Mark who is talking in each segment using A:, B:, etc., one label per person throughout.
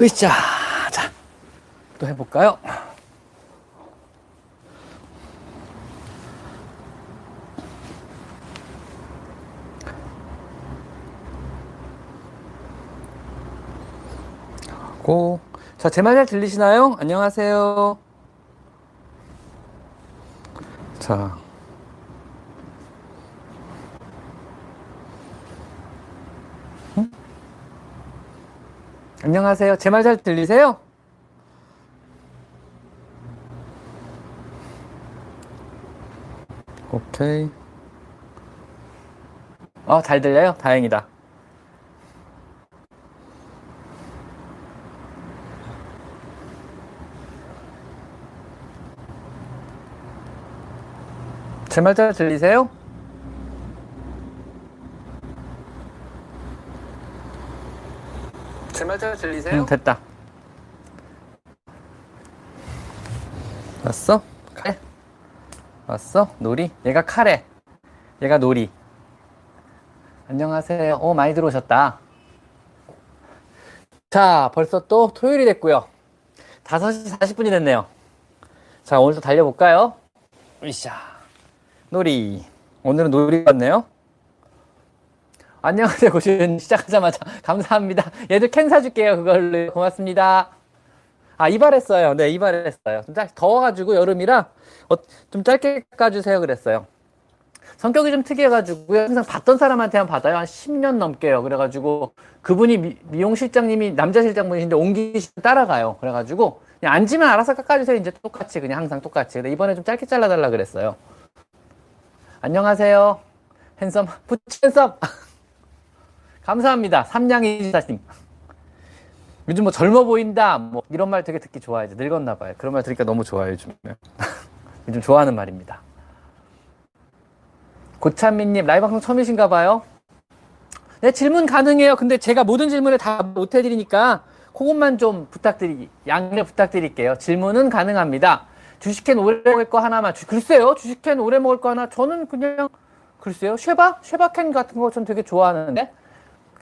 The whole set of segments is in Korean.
A: 으쌰. 자, 또 해볼까요? 고. 자, 제 말 잘 들리시나요? 안녕하세요. 자. 안녕하세요. 제 말 잘 들리세요? 오케이. 어, 잘 들려요? 다행이다. 제 말 잘 들리세요?
B: 잘 들리세요?
A: 응, 됐다. 왔어? 카레? 왔어? 놀이? 얘가 카레. 얘가 놀이. 안녕하세요. 오, 많이 들어오셨다. 자, 벌써 또 토요일이 됐고요. 5시 40분이 됐네요. 자, 오늘도 달려볼까요? 으쌰. 놀이. 오늘은 놀이 같네요. 안녕하세요, 고신. 시작하자마자 감사합니다. 얘들 캔 사줄게요. 그걸로. 고맙습니다. 아, 이발했어요. 네, 이발했어요. 좀 짧, 더워가지고 여름이라 어, 좀 짧게 깎아주세요. 그랬어요. 성격이 좀 특이해가지고요. 항상 받던 사람한테만 받아요. 한 10년 넘게요. 그래가지고 그분이 미, 미용 실장님이 남자 실장분이신데 옮기시 따라가요. 그래가지고 그냥 앉으면 알아서 깎아주세요. 이제 똑같이 그냥 항상 똑같이. 근데 이번에 좀 짧게 잘라달라 그랬어요. 안녕하세요. 핸섬, 부츠 핸섬. 감사합니다. 삼냥이 지사님. 요즘 뭐 젊어 보인다, 뭐 이런 말 되게 듣기 좋아요. 늙었나 봐요. 그런 말 들으니까 너무 좋아요, 요즘. 요즘 좋아하는 말입니다. 고찬미님, 라이브 방송 처음이신가 봐요? 네, 질문 가능해요. 근데 제가 모든 질문에 다못 해드리니까 그것만 좀 부탁드리, 양해 부탁드릴게요. 질문은 가능합니다. 주식캔 오래 먹을 거 하나만, 주, 글쎄요, 주식캔 오래 먹을 거 하나, 저는 그냥, 글쎄요, 쉐바? 쉐바캔 같은 거 전 되게 좋아하는데,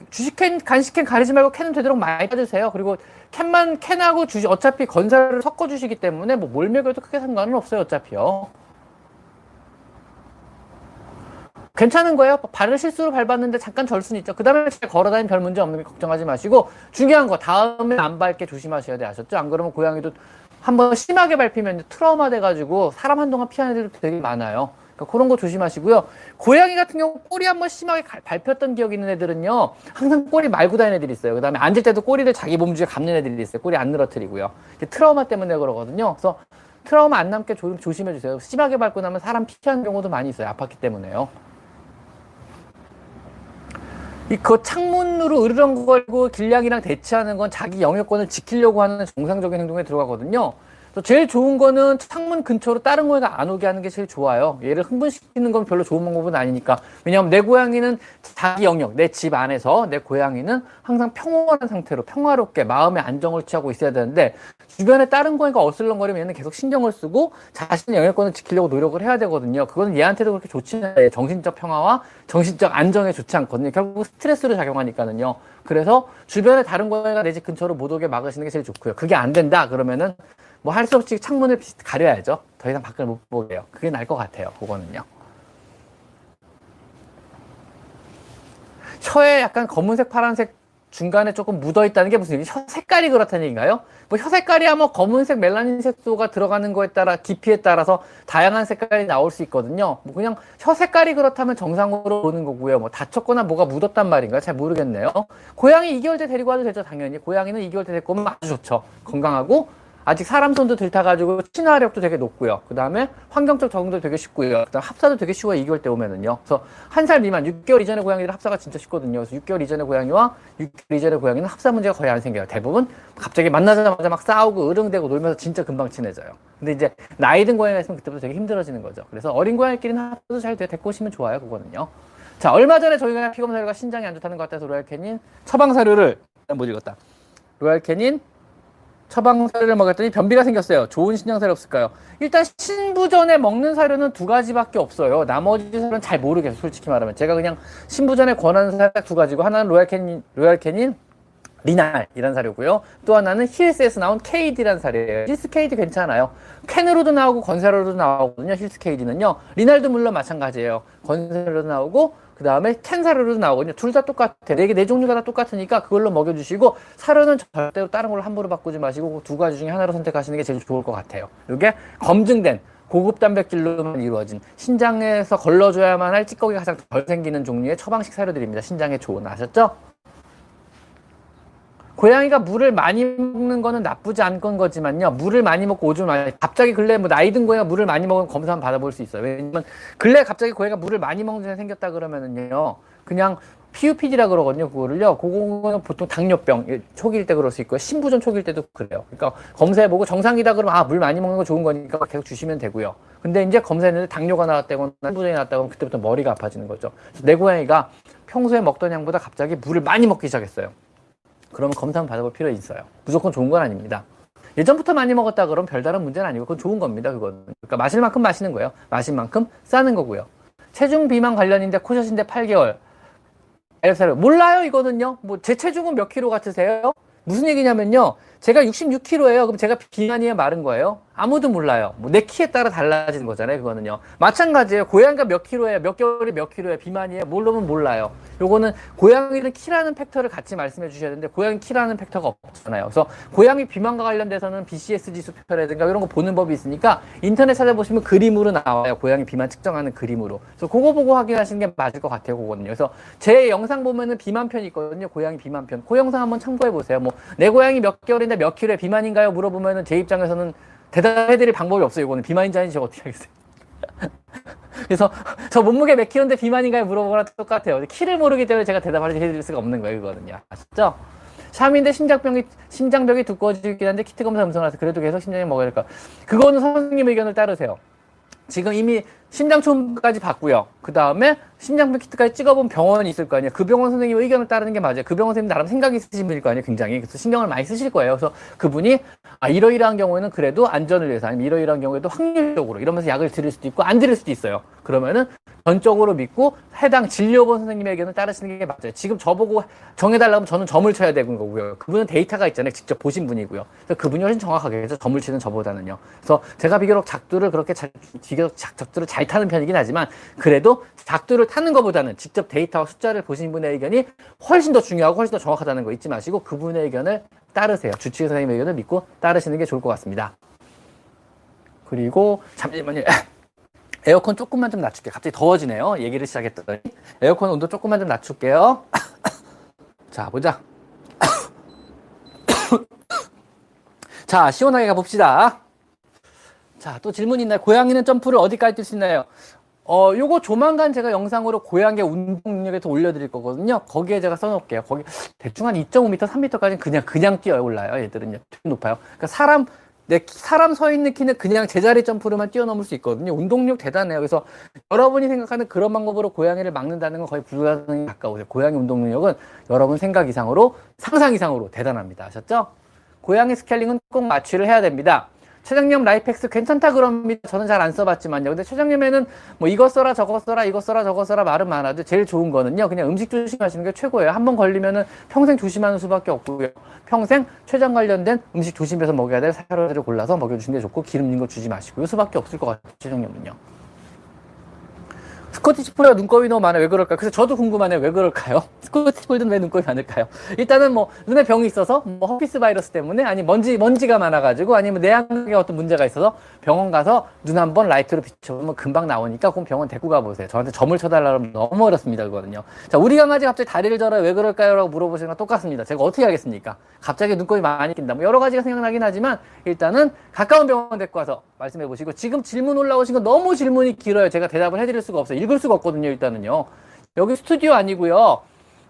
A: 주식캔, 간식캔 가리지 말고 캔은 되도록 많이 빠주세요. 그리고 캔만, 캔하고 주식, 어차피 건설을 섞어 주시기 때문에 뭐 뭘 먹여도 크게 상관은 없어요, 어차피요. 괜찮은 거예요. 발을 실수로 밟았는데 잠깐 절 수는 있죠. 그 다음에 걸어다니면 별 문제 없는 게 걱정하지 마시고 중요한 거 다음에 안 밟게 조심하셔야 돼 아셨죠? 안 그러면 고양이도 한번 심하게 밟히면 트라우마 돼가지고 사람 한동안 피하는 애들도 되게 많아요. 그러니까 그런 거 조심하시고요. 고양이 같은 경우 꼬리 한번 심하게 밟혔던 기억이 있는 애들은요. 항상 꼬리 말고 다니는 애들이 있어요. 그 다음에 앉을 때도 꼬리를 자기 몸주에 감는 애들이 있어요. 꼬리 안 늘어뜨리고요. 트라우마 때문에 그러거든요. 그래서 트라우마 안 남게 조, 조심해 주세요. 심하게 밟고 나면 사람 피하는 경우도 많이 있어요. 아팠기 때문에요. 이그 창문으로 으르렁거리고 길냥이랑 대치하는 건 자기 영역권을 지키려고 하는 정상적인 행동에 들어가거든요. 제일 좋은 거는 창문 근처로 다른 고양이가 안 오게 하는 게 제일 좋아요. 얘를 흥분시키는 건 별로 좋은 방법은 아니니까. 왜냐하면 내 고양이는 자기 영역, 내 집 안에서 내 고양이는 항상 평온한 상태로 평화롭게 마음의 안정을 취하고 있어야 되는데 주변에 다른 고양이가 어슬렁거리면 얘는 계속 신경을 쓰고 자신의 영역권을 지키려고 노력을 해야 되거든요. 그건 얘한테도 그렇게 좋지는 않아요. 정신적 평화와 정신적 안정에 좋지 않거든요. 결국 스트레스로 작용하니까는요. 그래서 주변에 다른 고양이가 내 집 근처로 못 오게 막으시는 게 제일 좋고요. 그게 안 된다 그러면은 뭐 할 수 없이 창문을 가려야죠. 더 이상 밖을 못 보게요. 그게 나을 것 같아요. 그거는요. 혀에 약간 검은색, 파란색 중간에 조금 묻어 있다는 게 무슨 혀 색깔이 그렇다는 얘기인가요? 뭐 혀 색깔이야 뭐 검은색, 멜라닌 색소가 들어가는 거에 따라 깊이에 따라서 다양한 색깔이 나올 수 있거든요. 뭐 그냥 혀 색깔이 그렇다면 정상으로 보는 거고요. 뭐 다쳤거나 뭐가 묻었단 말인가 잘 모르겠네요. 고양이 2개월 때 데리고 와도 되죠, 당연히. 고양이는 2개월 때 데리고 오면 아주 좋죠. 건강하고 아직 사람 손도 들 타가지고 친화력도 되게 높고요. 그 다음에 환경적 적응도 되게 쉽고요. 그 다음 합사도 되게 쉬워요. 2개월 때 오면은요. 그래서 한 살 미만, 6개월 이전의 고양이들 합사가 진짜 쉽거든요. 그래서 6개월 이전의 고양이와 6개월 이전의 고양이는 합사 문제가 거의 안 생겨요. 대부분 갑자기 만나자마자 막 싸우고 으릉대고 놀면서 진짜 금방 친해져요. 근데 이제 나이 든 고양이가 있으면 그때부터 되게 힘들어지는 거죠. 그래서 어린 고양이끼리는 합사도 잘 돼. 데리고 오시면 좋아요. 그거는요. 자, 얼마 전에 저희가 피검사 결과 신장이 안 좋다는 것 같아서 로얄 캐닌 처방 사료를 먹였다. 로얄 캐닌 처방 사료를 먹었더니 변비가 생겼어요. 좋은 신장 사료 없을까요? 일단 신부전에 먹는 사료는 두 가지밖에 없어요. 나머지 사료는 잘 모르겠어요. 솔직히 말하면 제가 그냥 신부전에 권하는 사료 두 가지고 하나는 로얄 캐닌, 로얄 캐닌 renal이라는 사료고요. 또 하나는 힐스에서 나온 KD라는 사료예요. 힐스 KD 괜찮아요. 캔으로도 나오고 건사료로도 나오거든요. 힐스 KD는요. renal도 물론 마찬가지예요. 건사료로도 나오고 그 다음에 캔 사료로도 나오거든요. 둘 다 똑같아. 네 개, 네 종류가 다 똑같으니까 그걸로 먹여주시고 사료는 절대로 다른 걸로 함부로 바꾸지 마시고 두 가지 중에 하나로 선택하시는 게 제일 좋을 것 같아요. 이게 검증된 고급 단백질로만 이루어진 신장에서 걸러줘야만 할 찌꺼기가 가장 덜 생기는 종류의 처방식 사료들입니다. 신장에 좋은 아셨죠? 고양이가 물을 많이 먹는 거는 나쁘지 않건 거지만요. 물을 많이 먹고 오줌 많이 갑자기 근래 뭐 나이 든 고양이가 물을 많이 먹으면 검사 한번 받아볼 수 있어요. 왜냐면 근래 갑자기 고양이가 물을 많이 먹는 일 생겼다 그러면은요. 그냥 PUPD라 그러거든요. 그거를요. 그거는 보통 당뇨병 예, 초기일 때 그럴 수 있고요. 신부전 초기일 때도 그래요. 그러니까 검사해보고 정상이다 그러면 아, 물 많이 먹는 거 좋은 거니까 계속 주시면 되고요. 근데 이제 검사했는데 당뇨가 나왔다거나 신부전이 나왔다고 하면 그때부터 머리가 아파지는 거죠. 내 고양이가 평소에 먹던 양보다 갑자기 물을 많이 먹기 시작했어요. 그러면 검사 한번 받아볼 필요 있어요. 무조건 좋은 건 아닙니다. 예전부터 많이 먹었다 그러면 별다른 문제는 아니고 그건 좋은 겁니다. 그거는. 그러니까 마실 만큼 마시는 거예요. 마실 만큼 싸는 거고요. 체중 비만 관련인데 코셔신데 8개월. 엘사를 몰라요 이거는요. 뭐 제 체중은 몇 킬로 같으세요? 무슨 얘기냐면요. 제가 66kg예요. 그럼 제가 비만이에요, 마른 거예요? 아무도 몰라요. 뭐 내 키에 따라 달라지는 거잖아요, 그거는요. 마찬가지예요. 고양이가 몇 킬로예요? 몇 개월에 몇 킬로예요? 비만이에요? 모르면 몰라요. 요거는 고양이는 키라는 팩터를 같이 말씀해 주셔야 되는데 고양이 키라는 팩터가 없잖아요. 그래서 고양이 비만과 관련돼서는 BCS 지수표라든가 이런 거 보는 법이 있으니까 인터넷 찾아보시면 그림으로 나와요. 고양이 비만 측정하는 그림으로. 그래서 그거 보고 확인하시는 게 맞을 것 같아요, 그거는요. 그래서 제 영상 보면은 비만편이 있거든요. 고양이 비만편. 그 영상 한번 참고해 보세요. 뭐 내 고양이 몇 개월 인데 몇 킬로에 비만인가요? 물어보면은 제 입장에서는 대답해드릴 방법이 없어요. 이거는 비만인지 제가 어떻게 하겠어요. 그래서 저 몸무게 몇 킬로인데 비만인가요? 물어보거나 똑같아요. 키를 모르기 때문에 제가 대답을 해드릴 수가 없는 거예요. 이거는요. 아시죠? 샴인데 심장병이 심장벽이 두꺼워지긴 한데 키트 검사 음성이라서 그래도 계속 심장에 먹어야 될까? 그거는 선생님 의견을 따르세요. 지금 이미 심장 초음까지 봤고요. 그 다음에 심장병 키트까지 찍어본 병원이 있을 거 아니에요. 그 병원 선생님 의견을 따르는 게 맞아요. 그 병원 선생님 나름 생각이 있으신 분일 거 아니에요. 굉장히. 그래서 신경을 많이 쓰실 거예요. 그래서 그분이 아, 이러이러한 경우에는 그래도 안전을 위해서 아니면 이러이러한 경우에도 확률적으로 이러면서 약을 드릴 수도 있고 안 드릴 수도 있어요. 그러면은 전적으로 믿고 해당 진료본 선생님의 의견을 따르시는 게 맞아요. 지금 저보고 정해달라면 저는 점을 쳐야 되는 거고요. 그분은 데이터가 있잖아요. 직접 보신 분이고요. 그래서 그분이 훨씬 정확하게죠. 점을 치는 저보다는요. 그래서 제가 비교적 작두를 그렇게 잘, 비교적 작두를 잘 타는 편이긴 하지만 그래도 작두를 타는 것보다는 직접 데이터와 숫자를 보신 분의 의견이 훨씬 더 중요하고 훨씬 더 정확하다는 거 잊지 마시고 그분의 의견을 따르세요. 주치의 선생님의 의견을 믿고 따르시는 게 좋을 것 같습니다. 그리고 잠시만요. 에어컨 조금만 좀 낮출게요. 갑자기 더워지네요. 얘기를 시작했더니. 에어컨 온도 조금만 좀 낮출게요. 자, 보자. 자, 시원하게 가봅시다. 자, 또 질문 있나요? 고양이는 점프를 어디까지 뛸 수 있나요? 어, 요거 조만간 제가 영상으로 고양이 운동 능력에서 올려드릴 거거든요. 거기에 제가 써놓을게요. 거기 대충 한 2.5m, 3m까지는 그냥, 그냥 뛰어 올라요. 얘들은요. 높아요. 그러니까 사람, 내 사람 서 있는 키는 그냥 제자리 점프로만 뛰어넘을 수 있거든요. 운동력 대단해요. 그래서 여러분이 생각하는 그런 방법으로 고양이를 막는다는 건 거의 불가능에 가까우세요. 고양이 운동 능력은 여러분 생각 이상으로 상상 이상으로 대단합니다. 아셨죠? 고양이 스케일링은 꼭 마취를 해야 됩니다. 췌장염 라이펙스 괜찮다 그럽니다. 저는 잘 안 써봤지만요. 근데 췌장염에는 뭐 이거 써라 저거 써라 이거 써라 저거 써라 말은 많아도 제일 좋은 거는요. 그냥 음식 조심하시는 게 최고예요. 한 번 걸리면은 평생 조심하는 수밖에 없고요. 평생 췌장 관련된 음식 조심해서 먹여야 될 사료를 골라서 먹여주시는 게 좋고 기름진 거 주지 마시고요. 수밖에 없을 것 같아요. 췌장염은요. 스코티시 폴드가 눈곱이 너무 많아요. 왜 그럴까요? 그래서 저도 궁금하네요. 왜 그럴까요? 스코티시 폴드는 왜 눈곱이 많을까요? 일단은 뭐 눈에 병이 있어서 뭐 herpes 바이러스 때문에 아니 먼지 먼지가 많아가지고 아니면 내안각에 어떤 문제가 있어서 병원 가서 눈 한번 라이트로 비춰보면 금방 나오니까 그럼 병원 데리고 가보세요. 저한테 점을 쳐달라면 너무 어렵습니다. 그거는요. 자 우리 강아지 갑자기 다리를 절어요. 왜 그럴까요? 라고 물어보시는 건 똑같습니다. 제가 어떻게 하겠습니까? 갑자기 눈곱이 많이 낀다. 뭐 여러 가지가 생각나긴 하지만 일단은 가까운 병원 데리고 와서 말씀해 보시고 지금 질문 올라오신 거 너무 질문이 길어요. 제가 대답을 해드릴 수가 없어요. 읽을 수가 없거든요. 일단은요. 여기 스튜디오 아니고요.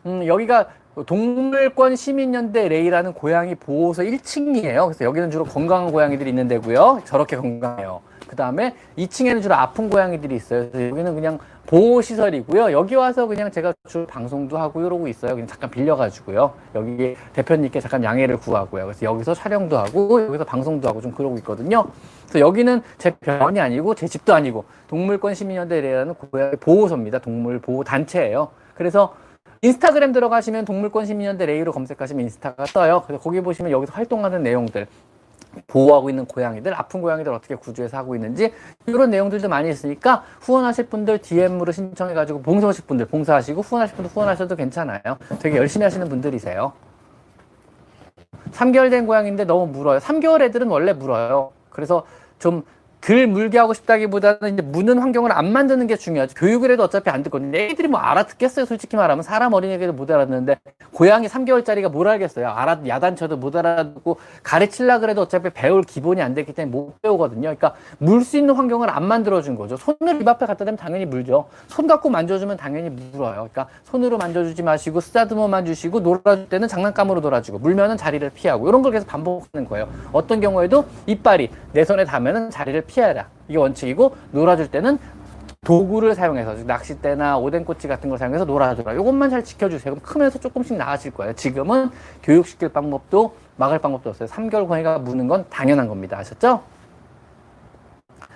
A: 음, 여기가 동물권 시민연대 레이라는 고양이 보호소 1층이에요. 그래서 여기는 주로 건강한 고양이들이 있는 데고요. 저렇게 건강해요. 그 다음에 2층에는 주로 아픈 고양이들이 있어요. 여기는 그냥 보호시설이고요. 여기 와서 그냥 제가 주로 방송도 하고 이러고 있어요. 그냥 잠깐 빌려가지고요. 여기 대표님께 잠깐 양해를 구하고요. 그래서 여기서 촬영도 하고 여기서 방송도 하고 좀 그러고 있거든요. 그래서 여기는 제 병원이 아니고 제 집도 아니고 동물권 시민연대라는 고양이 보호소입니다. 동물 보호 단체예요. 그래서 인스타그램 들어가시면 동물권 시민연대 레이로 검색하시면 인스타가 떠요. 그래서 거기 보시면 여기서 활동하는 내용들, 보호하고 있는 고양이들, 아픈 고양이들 어떻게 구조해서 하고 있는지 이런 내용들도 많이 있으니까 후원하실 분들 DM으로 신청해가지고 봉사하실 분들 봉사하시고 후원하실 분들 후원하셔도 괜찮아요. 되게 열심히 하시는 분들이세요. 3개월 된 고양이인데 너무 물어요. 3개월 애들은 원래 물어요. 그래서 좀 덜 물게 하고 싶다기보다는 이제 무는 환경을 안 만드는 게 중요하죠. 교육을 해도 어차피 안 듣거든요. 애들이 뭐 알아듣겠어요. 솔직히 말하면 사람 어린이에게도 못 알아듣는데 고양이 3개월짜리가 뭘 알겠어요. 알아 야단쳐도 못 알아듣고 가르칠라 그래도 어차피 배울 기본이 안 됐기 때문에 못 배우거든요. 그러니까 물 수 있는 환경을 안 만들어 준 거죠. 손을 입 앞에 갖다 대면 당연히 물죠. 손 갖고 만져주면 당연히 물어요. 그러니까 손으로 만져주지 마시고 쓰다듬어만 주시고 놀아줄 때는 장난감으로 놀아주고 물면은 자리를 피하고 이런 걸 계속 반복하는 거예요. 어떤 경우에도 이빨이 내 손에 닿으면 자리를 피 피해라. 이게 원칙이고 놀아줄 때는 도구를 사용해서 낚싯대나 오뎅꼬치 같은 걸 사용해서 놀아줘라. 이것만 잘 지켜주세요. 그럼 크면서 조금씩 나아질 거예요. 지금은 교육시킬 방법도 막을 방법도 없어요. 3개월 고양이가 무는 건 당연한 겁니다. 아셨죠?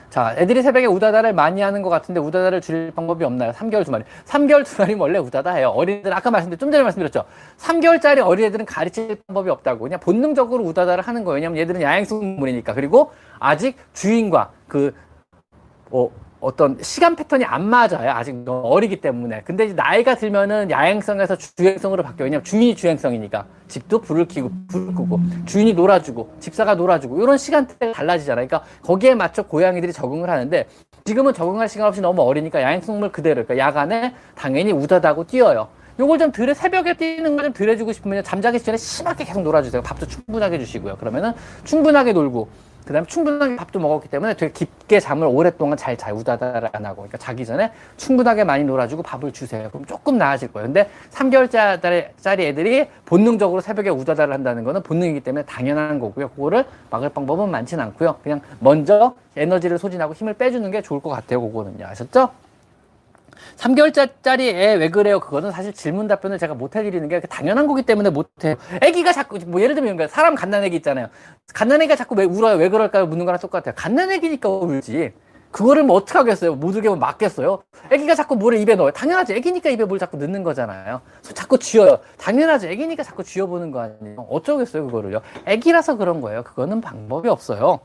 A: 자, 애들이 새벽에 우다다를 많이 하는 것 같은데 우다다를 줄일 방법이 없나요? 3개월 두 마리. 3개월 두 마리면 원래 우다다 해요. 어린이들 아까 말씀드린 좀 전에 말씀드렸죠. 3개월짜리 어린애들은 가르칠 방법이 없다고. 그냥 본능적으로 우다다를 하는 거예요. 왜냐면 얘들은 야행성물이니까. 그리고 아직 주인과 그, 어, 어떤 시간 패턴이 안 맞아요. 아직 어리기 때문에. 근데 이제 나이가 들면은 야행성에서 주행성으로 바뀌어요. 왜냐면 주인이 주행성이니까. 집도 불을 켜고, 불을 끄고, 주인이 놀아주고, 집사가 놀아주고, 이런 시간대가 달라지잖아요. 그러니까 거기에 맞춰 고양이들이 적응을 하는데, 지금은 적응할 시간 없이 너무 어리니까 야행성물 그대로, 그러니까 야간에 당연히 우다다고 뛰어요. 요걸 좀 덜에 새벽에 뛰는 거좀덜 해주고 싶으면 잠자기 전에 심하게 계속 놀아주세요. 밥도 충분하게 주시고요. 그러면은 충분하게 놀고 그 다음에 충분하게 밥도 먹었기 때문에 되게 깊게 잠을 오랫동안 잘 자요. 우다다를 안 하고. 그러니까 자기 전에 충분하게 많이 놀아주고 밥을 주세요. 그럼 조금 나아질 거예요. 근데 3개월짜리 애들이 본능적으로 새벽에 우다다를 한다는 거는 본능이기 때문에 당연한 거고요. 그거를 막을 방법은 많지는 않고요. 그냥 먼저 에너지를 소진하고 힘을 빼주는 게 좋을 것 같아요. 그거는요. 아셨죠? 3개월짜리 애 왜 그래요? 그거는 사실 질문 답변을 제가 못 해드리는 게 당연한 거기 때문에 못해요. 애기가 자꾸, 뭐 예를 들면 사람 갓난애기 있잖아요. 갓난애기가 자꾸 왜 울어요? 왜 그럴까요? 묻는 거랑 똑같아요. 갓난애기니까 울지. 그거를 뭐 어떻게 하겠어요? 못 울게 면 맞겠어요? 애기가 자꾸 물을 입에 넣어요. 당연하죠. 애기니까 입에 물 자꾸 넣는 거잖아요. 자꾸 쥐어요. 당연하죠. 애기니까 자꾸 쥐어보는 거 아니에요. 어쩌겠어요, 그거를요. 애기라서 그런 거예요. 그거는 방법이 없어요.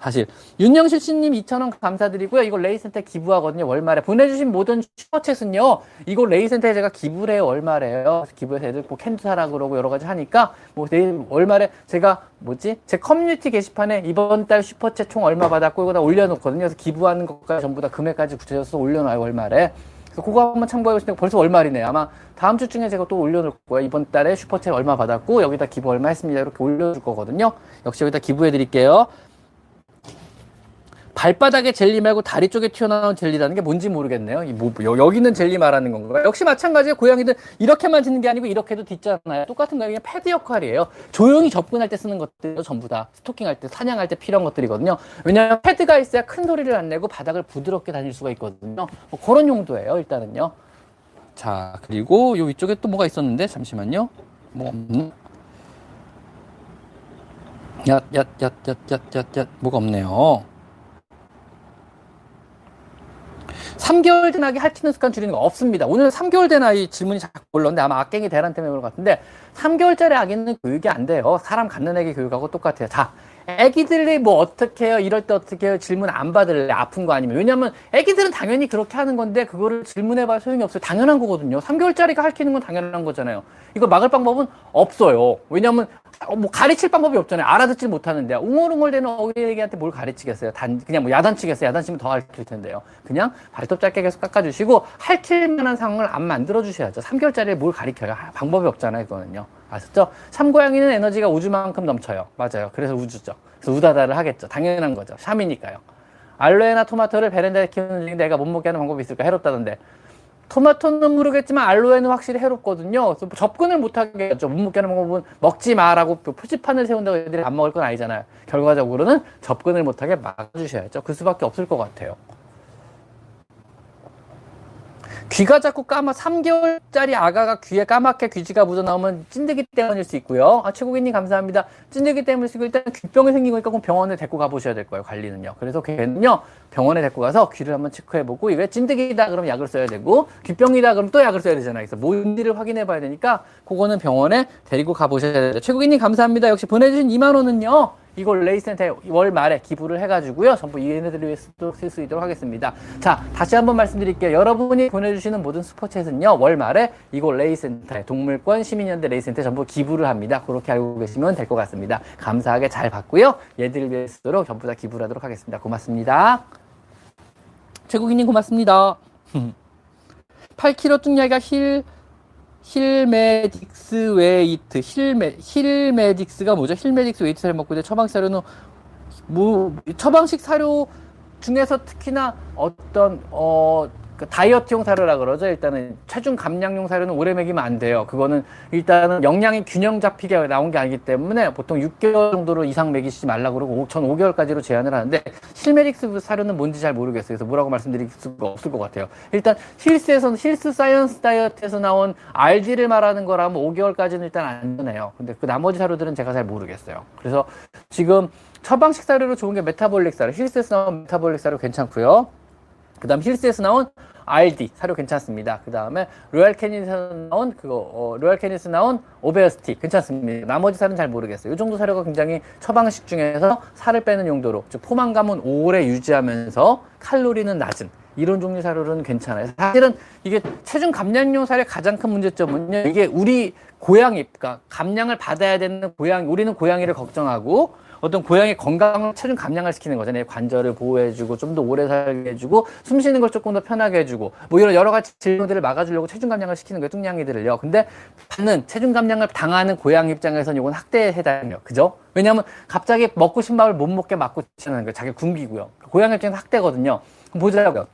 A: 사실 윤영실 씨님 2,000원 감사드리고요. 이거 레이센터에 기부하거든요. 월말에 보내주신 모든 Super Chat은요. 이거 레이센터에 제가 기부를 해요. 월말에요. 기부해서 애들 뭐 캔도 사라 그러고 여러 가지 하니까 뭐 내일 월말에 제가 뭐지 제 커뮤니티 게시판에 이번 달 Super Chat 총 얼마 받았고 이거 다 올려놓거든요. 그래서 기부하는 것까지 전부 다 금액까지 구체적으로 올려놔요. 월말에. 그래서 그거 한번 참고해 보시면 벌써 월말이네. 아마 다음 주 중에 제가 또 올려놓을 거예요. 이번 달에 Super Chat 얼마 받았고 여기다 기부 얼마 했습니다. 이렇게 올려줄 거거든요. 역시 여기다 기부해 드릴게요. 발바닥에 젤리 말고 다리 쪽에 튀어나온 젤리라는 게 뭔지 모르겠네요. 이 뭐, 여기 있는 젤리 말하는 건가요? 역시 마찬가지예요. 고양이들 이렇게만 짓는 게 아니고 이렇게도 딛잖아요. 똑같은 거예요. 그냥 패드 역할이에요. 조용히 접근할 때 쓰는 것들 전부 다 스토킹할 때, 사냥할 때 필요한 것들이거든요. 왜냐하면 패드가 있어야 큰 소리를 안 내고 바닥을 부드럽게 다닐 수가 있거든요. 뭐 그런 용도예요. 일단은요. 자, 그리고 요 위쪽에 또 뭐가 있었는데 잠시만요. 뭐 야, 야, 뭐가 없네요. 3개월 된 아기 핥히는 습관 줄이는 거 없습니다. 오늘 3개월 된 아이 질문이 자꾸 올라오는데 아마 악갱이 대란 때문에 그런 것 같은데 3개월짜리 아기는 교육이 안 돼요. 사람 갖는 애기 교육하고 똑같아요. 자, 애기들이 뭐 어떻게 해요? 이럴 때 어떻게 해요? 질문 안 받을래? 아픈 거 아니면. 왜냐면 애기들은 당연히 그렇게 하는 건데 그거를 질문해봐야 소용이 없어요. 당연한 거거든요. 3개월짜리가 핥히는 건 당연한 거잖아요. 이거 막을 방법은 없어요. 왜냐면 어, 뭐 가르칠 방법이 없잖아요. 알아듣질 못하는데 웅얼웅얼대는 어린이한테 뭘 가르치겠어요? 단 그냥 뭐 야단치겠어요? 야단치면 더 핥힐 텐데요. 그냥 발톱 짧게 계속 깎아주시고 핥힐 만한 상황을 안 만들어 주셔야죠. 3개월짜리에 뭘 가르쳐요? 방법이 없잖아요. 이거는요. 아셨죠? 참고양이는 에너지가 우주만큼 넘쳐요. 맞아요. 그래서 우주죠. 그래서 우다다를 하겠죠. 당연한 거죠. 샴이니까요. 알로에나 토마토를 베란다에 키우는 중에 내가 못 먹게 하는 방법이 있을까? 해롭다던데. 토마토는 모르겠지만 알로에는 확실히 해롭거든요. 그래서 접근을 못하게. 못 먹게 하는 방법은 먹지 마라고 표지판을 세운다고 애들이 안 먹을 건 아니잖아요. 결과적으로는 접근을 못하게 막아주셔야죠. 그 수밖에 없을 것 같아요. 귀가 자꾸 까마 3개월짜리 아가가 귀에 까맣게 귀지가 묻어 나오면 찐득이 때문일 수 있고요. 아, 최고기님 감사합니다. 찐득이 때문일 수 있고 일단 귀병이 생긴 거니까 꼭 병원에 데리고 가보셔야 될 거예요. 관리는요. 그래서 걔는요 병원에 데리고 가서 귀를 한번 체크해보고 이게 진드기다 그러면 약을 써야 되고 귀병이다 그러면 또 약을 써야 되잖아요. 그래서 뭔지를 확인해봐야 되니까 그거는 병원에 데리고 가보셔야 돼요. 최고기님 감사합니다. 역시 보내주신 2만 원은요. 이걸 레이센터에 월 말에 기부를 해가지고요. 전부 얘네들을 위해서도 쓸 수 있도록 하겠습니다. 자, 다시 한번 말씀드릴게요. 여러분이 보내주시는 모든 Super Chat은요, 월 말에 이걸 레이센터에 동물권 시민연대 레이센터에 전부 기부를 합니다. 그렇게 알고 계시면 될 것 같습니다. 감사하게 잘 받고요. 얘들을 위해서도 전부 다 기부를 하도록 하겠습니다. 고맙습니다. 최국인님 고맙습니다. 8kg 뚱야가 힐 힐메딕스 weight 힐메 힐메딕스가 뭐죠? 힐메딕스 weight 사료 먹고 있는데 처방식 사료는 뭐 처방식 사료 중에서 특히나 어떤 어 그 다이어트용 사료라 그러죠. 일단은 체중 감량용 사료는 오래 먹이면 안 돼요. 그거는 일단은 영양이 균형 잡히게 나온 게 아니기 때문에 보통 6개월 정도로 이상 먹이시지 말라 그러고 전 5개월까지로 제한을 하는데 힐메딕스 사료는 뭔지 잘 모르겠어요. 그래서 뭐라고 말씀드릴 수가 없을 것 같아요. 일단 힐스에서는 힐스 사이언스 다이어트에서 나온 RD를 말하는 거라면 5개월까지는 일단 안되네요 근데 그 나머지 사료들은 제가 잘 모르겠어요. 그래서 지금 처방식 사료로 좋은 게 metabolic 사료, 힐스에서 나온 metabolic 사료 괜찮고요. 그 다음 힐스에서 나온 RD 사료 괜찮습니다. 그 다음에 로얄 캐닌에서 나온 그거 어, 로얄 캐닌에서 나온 obesity 괜찮습니다. 나머지 사료는 잘 모르겠어요. 이 정도 사료가 굉장히 처방식 중에서 살을 빼는 용도로 즉 포만감은 오래 유지하면서 칼로리는 낮은 이런 종류 사료는 괜찮아요. 사실은 이게 체중 감량용 사료의 가장 큰 문제점은요. 이게 우리 고양이, 그러니까 감량을 받아야 되는 고양이, 우리는 고양이를 걱정하고 어떤 고양이 건강을 체중 감량을 시키는 거잖아요. 관절을 보호해주고 좀 더 오래 살게 해주고 숨 쉬는 걸 조금 더 편하게 해주고 뭐 이런 여러 가지 질병들을 막아주려고 체중 감량을 시키는 거예요. 뚱냥이들을요. 근데 받는 체중 감량을 당하는 고양이 입장에서는 이건 학대에 해당해요. 그죠? 왜냐하면 갑자기 먹고 싶은 밥을 못 먹게 막고 치는 거예요. 자기 굶기고요. 고양이 입장에서 학대거든요. 보자고요.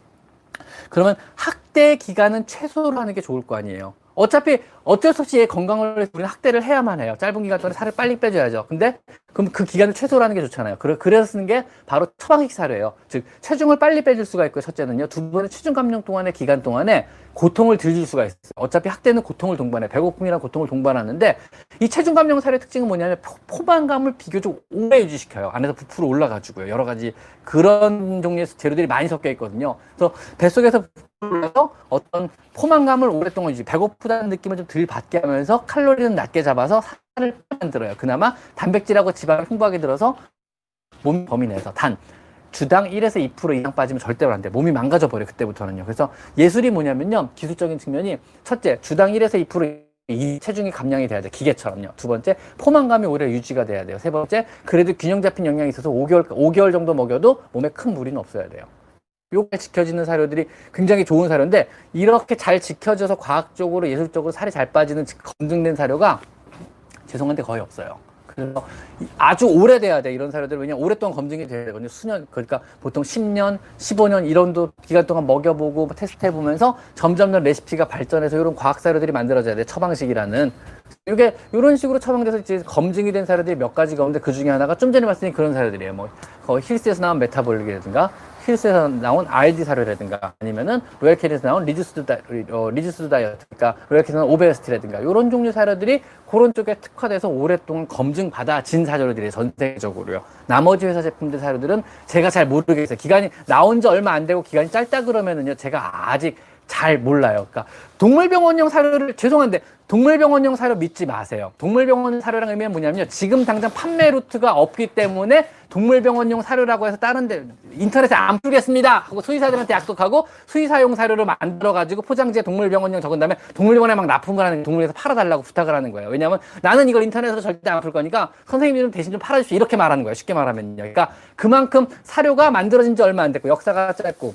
A: 그러면 학대 기간은 최소로 하는 게 좋을 거 아니에요. 어차피 어쩔 수 없이 건강을 우리는 학대를 해야만 해요. 짧은 기간 동안에 살을 빨리 빼줘야죠. 근데 그럼 그 기간을 최소로 하는 게 좋잖아요. 그래, 그래서 쓰는 게 바로 처방식 사료예요. 즉 체중을 빨리 빼줄 수가 있고요. 첫째는요. 두 번째 체중 감량 동안의 기간 동안에 고통을 덜줄 수가 있어요. 어차피 학대는 고통을 동반해. 배고픔이랑 고통을 동반하는데 이 체중 감량 사료의 특징은 뭐냐면 포, 만감을 비교적 오래 유지시켜요. 안에서 부풀어 올라가지고요. 여러 가지 그런 종류의 재료들이 많이 섞여 있거든요. 그래서 뱃속에서 올라서 어떤 포만감을 오랫동안 유지, 배고프다는 느낌을 좀 덜 받게 하면서 칼로리는 낮게 잡아서 살을 만들어요. 그나마 단백질하고 지방을 풍부하게 들어서 몸 범위 내에서 단 주당 1에서 2% 이상 빠지면 절대로 안 돼. 몸이 망가져 버려 그때부터는요. 그래서 예술이 뭐냐면요. 기술적인 측면이 첫째 주당 1에서 2%이 체중이 감량이 돼야 돼. 기계처럼요. 두 번째, 포만감이 오래 유지가 돼야 돼요. 세 번째, 그래도 균형 잡힌 영양이 있어서 5개월, 5개월 정도 먹여도 몸에 큰 무리는 없어야 돼요. 요게 지켜지는 사료들이 굉장히 좋은 사료인데, 이렇게 잘 지켜져서 과학적으로, 예술적으로 살이 잘 빠지는 검증된 사료가 죄송한데 거의 없어요. 그래서 아주 오래돼야 돼 이런 사료들. 왜냐면 오랫동안 검증이 돼야 되거든요. 수년 그러니까 보통 10년 15년 이런 도 기간 동안 먹여보고 테스트 해 보면서 점점점 레시피가 발전해서 이런 과학 사료들이 만들어져야 돼 처방식이라는. 이게 이런 식으로 처방돼서 이제 검증이 된 사료들이 몇 가지가 있는데 그 중에 하나가 좀 전에 말씀드린 그런 사료들이에요. 뭐 힐스에서 나온 Metabolic이라든가 힐스에서 나온 RD 사료라든가 아니면은 로얄캐닌에서 나온 reduced, 다, 어, reduced 다이어트, 그러니까 로얄캐닌에서 나온 obesity라든가 이런 종류 사료들이 그런 쪽에 특화돼서 오랫동안 검증 받아진 사료들이 전 세계적으로요. 나머지 회사 제품들 사료들은 제가 잘 모르겠어요. 기간이 나온 지 얼마 안 되고 기간이 짧다 그러면은요, 제가 아직 잘 몰라요. 그러니까 동물병원용 사료를 죄송한데 동물병원용 사료 믿지 마세요. 동물병원 사료랑 의미는 뭐냐면요. 지금 당장 판매 루트가 없기 때문에 동물병원용 사료라고 해서 다른 데 인터넷에 안 풀겠습니다 하고 수의사들한테 약속하고 수의사용 사료를 만들어 가지고 포장지에 동물병원용 적은 다음에 동물병원에 막 납품을 하는 동물에서 팔아 달라고 부탁을 하는 거예요. 왜냐하면 나는 이걸 인터넷에서 절대 안 풀 거니까 선생님이 좀 대신 좀 팔아주십시오. 이렇게 말하는 거예요. 쉽게 말하면요. 그러니까 그만큼 사료가 만들어진 지 얼마 안 됐고 역사가 짧고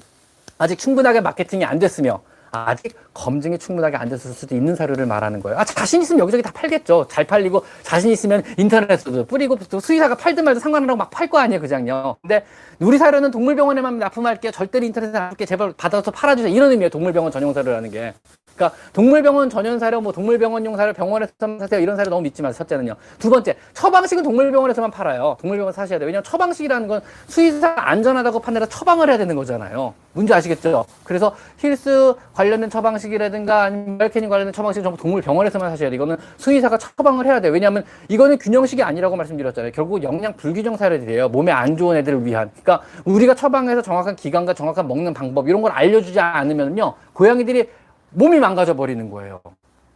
A: 아직 충분하게 마케팅이 안 됐으며 아직 검증이 충분하게 안 됐을 수도 있는 사료를 말하는 거예요. 아, 자신 있으면 여기저기 다 팔겠죠. 잘 팔리고, 자신 있으면 인터넷에도 뿌리고, 또 수의사가 팔든 말든 상관을 하고 막 팔 거 아니에요, 그냥요. 근데 우리 사료는 동물병원에만 납품할게요. 절대로 인터넷에 안 팔게 제발 받아서 팔아주세요. 이런 의미예요, 동물병원 전용 사료라는 게. 그러니까 동물병원 전용 사료, 뭐 동물병원용 사료, 병원에서만 사세요 이런 사료 너무 믿지 마세요. 첫째는요. 두 번째, 처방식은 동물병원에서만 팔아요. 동물병원 사셔야 돼요. 왜냐하면 처방식이라는 건 수의사가 안전하다고 판단해서 처방을 해야 되는 거잖아요. 문제 아시겠죠? 그래서 힐스 관련된 처방식이라든가 아니면 말케닌 관련된 처방식은 전부 동물병원에서만 사셔야 돼요. 이거는 수의사가 처방을 해야 돼요. 왜냐하면 이거는 균형식이 아니라고 말씀드렸잖아요. 결국 영양 불균형 사료들이에요. 몸에 안 좋은 애들을 위한. 그러니까 우리가 처방해서 정확한 기간과 정확한 먹는 방법 이런 걸 알려주지 않으면요. 고양이들이 몸이 망가져 버리는 거예요.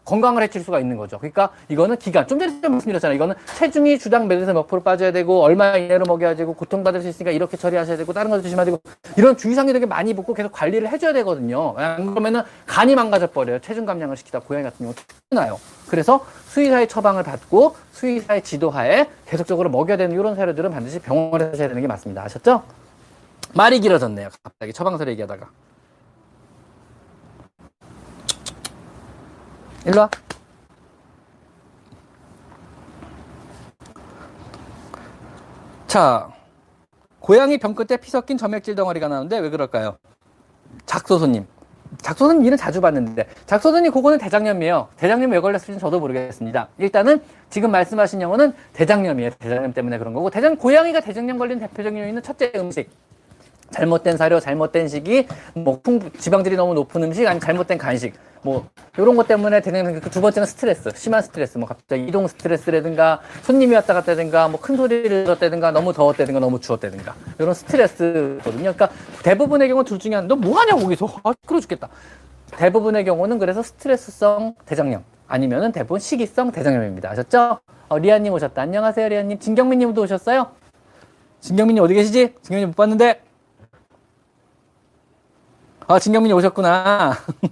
A: 건강을 해칠 수가 있는 거죠. 그러니까 이거는 기간. 좀 전에 말씀드렸잖아요. 이거는 체중이 주당 매에서 몇 프로 빠져야 되고 얼마 이내로 먹여야 되고 고통받을 수 있으니까 이렇게 처리하셔야 되고 다른 것도 조심해야 되고 이런 주의사항이 되게 많이 붙고 계속 관리를 해줘야 되거든요. 안 그러면은 간이 망가져 버려요. 체중 감량을 시키다 고양이 같은 경우 특히나요. 그래서 수의사의 처방을 받고 수의사의 지도하에 계속적으로 먹여야 되는 이런 사료들은 반드시 병원에 하셔야 되는 게 맞습니다. 아셨죠? 말이 길어졌네요. 갑자기 처방서를 얘기하다가. 일로 와. 자, 고양이 병 끝에 피 섞인 점액질 덩어리가 나오는데 왜 그럴까요? 작소손님. 작소손님 일은 자주 봤는데 작소손님 그거는 대장염이에요. 대장염 왜 걸렸을지 저도 모르겠습니다. 일단은 지금 말씀하신 영어는 대장염이에요. 대장염 때문에 그런 거고 대장 고양이가 대장염 걸린 대표적인 요인은 첫째 음식. 잘못된 사료, 잘못된 시기, 뭐 지방질이 너무 높은 음식, 아니면 잘못된 간식, 뭐 이런 것 때문에 되는 그 두 번째는 스트레스, 심한 스트레스, 뭐 갑자기 이동 스트레스라든가 손님이 왔다 갔다든가 뭐 큰 소리를 들었다든가 너무 더웠다든가 너무 추웠다든가 이런 스트레스거든요. 그러니까 대부분의 경우 둘 중에 하나, 너뭐 하냐고 거기서 아 그러 죽겠다. 대부분의 경우는 그래서 스트레스성 대장염 아니면은 대부분 시기성 대장염입니다. 아셨죠? 어, 리아님 오셨다. 안녕하세요, 리아님. 진경민님도 오셨어요? 진경민님 어디 계시지? 진경민님 못 봤는데. 아, 진경민이 오셨구나.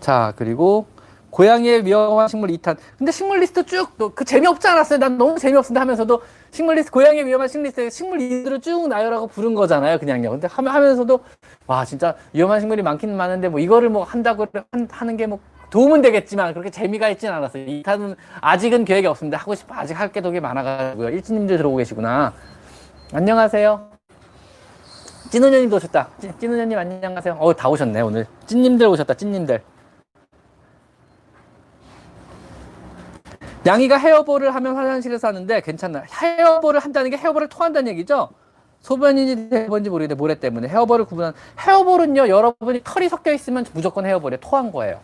A: 자, 그리고 고양이의 위험한 식물 2탄. 근데 식물 리스트 쭉, 그 재미없지 않았어요? 난 너무 재미없는데 하면서도 식물 리스트, 고양이의 위험한 식물 리스트에 식물 이름을 쭉 나열하고 부른 거잖아요, 그냥요. 근데 하면서도, 와, 진짜 위험한 식물이 많긴 많은데 뭐 이거를 뭐 한다고 하는 게 뭐 도움은 되겠지만 그렇게 재미가 있진 않았어요. 2탄은 아직은 계획이 없습니다. 하고 싶어. 아직 할 게 되게 많아가지고요. 일진님들 들어오고 계시구나. 안녕하세요. 찐우녀님도 오셨다. 찐우녀님 안녕하세요. 어, 다 오셨네, 오늘. 찐님들 오셨다, 찐님들. 양이가 헤어볼을 하면 화장실에서 하는데 괜찮나? 헤어볼을 한다는 게 헤어볼을 토한다는 얘기죠? 소변인이 되는지 모르겠는데 모래 때문에 헤어볼을 구분한 헤어볼은요 여러분이 털이 섞여 있으면 무조건 헤어볼에 토한 거예요.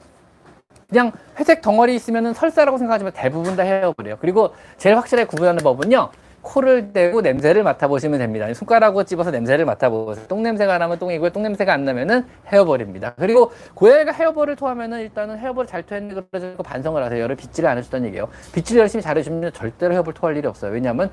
A: 그냥 회색 덩어리 있으면 설사라고 생각하지만 대부분 다 헤어볼이에요. 그리고 제일 확실하게 구분하는 법은요 코를 대고 냄새를 맡아보시면 됩니다. 손가락으로 찝어서 냄새를 맡아보세요. 똥냄새가 나면 똥이고요. 똥냄새가 안 나면은 헤어볼입니다. 그리고 고양이가 헤어볼을 토하면은 일단은 헤어볼 잘 토했는데 그러고 반성을 하세요. 열을 빗질을 안 해줬다는 얘기예요. 빗질 열심히 잘해주면 절대로 헤어볼 토할 일이 없어요. 왜냐하면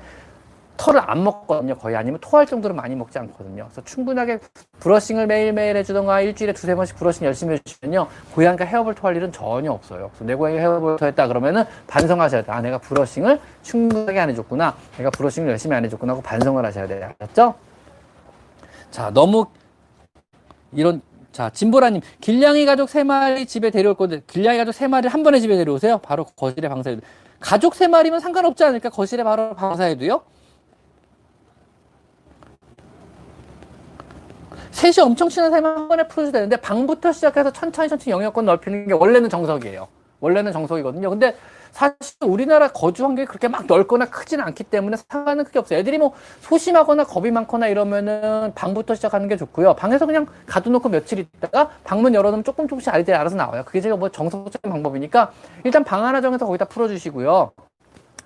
A: 털을 안 먹거든요. 거의 아니면 토할 정도로 많이 먹지 않거든요. 그래서 충분하게 브러싱을 매일매일 해주던가 일주일에 두세 번씩 브러싱 열심히 해주시면요. 고양이가 헤어볼 토할 일은 전혀 없어요. 그래서 내 고양이가 헤어볼 토했다 그러면은 반성하셔야 돼. 아, 내가 브러싱을 충분하게 안 해줬구나. 내가 브러싱을 열심히 안 해줬구나 하고 반성을 하셔야 돼요. 알았죠? 자, 너무 이런 자, 진보라님, 길냥이 가족 세 마리 집에 데려올 건데, 길냥이 가족 세 마리를 한 번에 집에 데려오세요? 바로 거실에 방사해도. 가족 세 마리면 상관없지 않을까? 거실에 바로 방사해도요? 셋이 엄청 친한 사람이 한 번에 풀어줘야 되는데 방부터 시작해서 천천히 천천히 영역권 넓히는 게 원래는 정석이에요. 원래는 정석이거든요. 근데 사실 우리나라 거주 환경이 그렇게 막 넓거나 크지는 않기 때문에 상관은 크게 없어요. 애들이 뭐 소심하거나 겁이 많거나 이러면은 방부터 시작하는 게 좋고요. 방에서 그냥 가둬놓고 며칠 있다가 방문 열어놓으면 조금 조금씩 아이들이 알아서 나와요. 그게 제가 뭐 정석적인 방법이니까 일단 방 하나 정해서 거기다 풀어주시고요.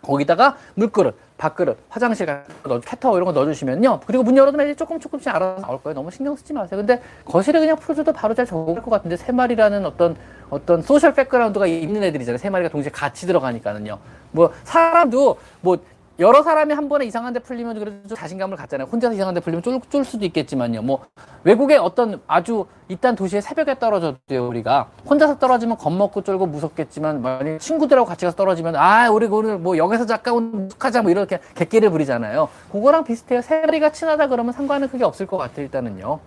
A: 거기다가 물그릇, 밥그릇, 화장실 같은 거 캣타워 이런 거 넣어주시면요. 그리고 문 열어두면 조금 조금씩 알아서 나올 거예요. 너무 신경 쓰지 마세요. 근데 거실에 그냥 풀어줘도 바로 잘 적응할 것 같은데 세 마리라는 어떤 어떤 social background가 있는 애들이잖아요. 세 마리가 동시에 같이 들어가니까는요. 뭐 사람도 뭐 여러 사람이 한 번에 이상한 데 풀리면 그래도 좀 자신감을 갖잖아요. 혼자서 이상한 데 풀리면 쫄, 쫄 수도 있겠지만요. 뭐 외국의 어떤 아주 외딴 도시에 새벽에 떨어졌대요, 우리가. 혼자서 떨어지면 겁먹고 쫄고 무섭겠지만 만약 친구들하고 같이 가서 떨어지면 아, 우리 오늘 뭐 여기서 잠깐 하자 뭐 이렇게 객기를 부리잖아요. 그거랑 비슷해요. 세 마리가 친하다 그러면 상관은 크게 없을 것 같아요, 일단은요.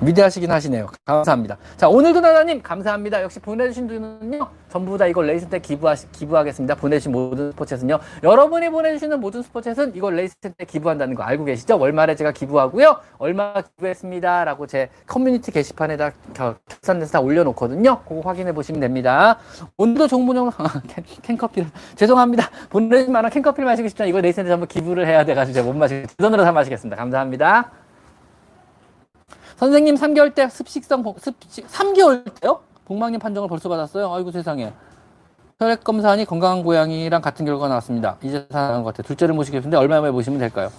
A: 위대하시긴 하시네요. 감사합니다. 자, 오늘도 나나님, 감사합니다. 역시 보내주신 분은요, 전부 다 이걸 때 기부하, 기부하겠습니다. 보내주신 모든 스포츠에는요. 여러분이 보내주시는 모든 스포츠에는 이걸 때 기부한다는 거 알고 계시죠? 월말에 제가 기부하고요. 얼마 기부했습니다. 라고 제 커뮤니티 게시판에다 결산돼서 다 올려놓거든요. 그거 확인해 보시면 됩니다. 오늘도 종문용, 캔커피를, 죄송합니다. 보내주신 만한 캔커피를 마시고 싶지만 레이스 때 전부 기부를 해야 돼가지고 제가 못 마시고, 제 돈으로 다 마시겠습니다. 감사합니다. 선생님 3개월 때 습식성 습식 3개월 때요? 복막염 판정을 벌써 받았어요. 아이고 세상에. 혈액 검사하니 건강한 고양이랑 같은 결과가 나왔습니다. 이제 사는 것 같아요. 둘째를 모시겠는데 얼마 만에 모시면 될까요?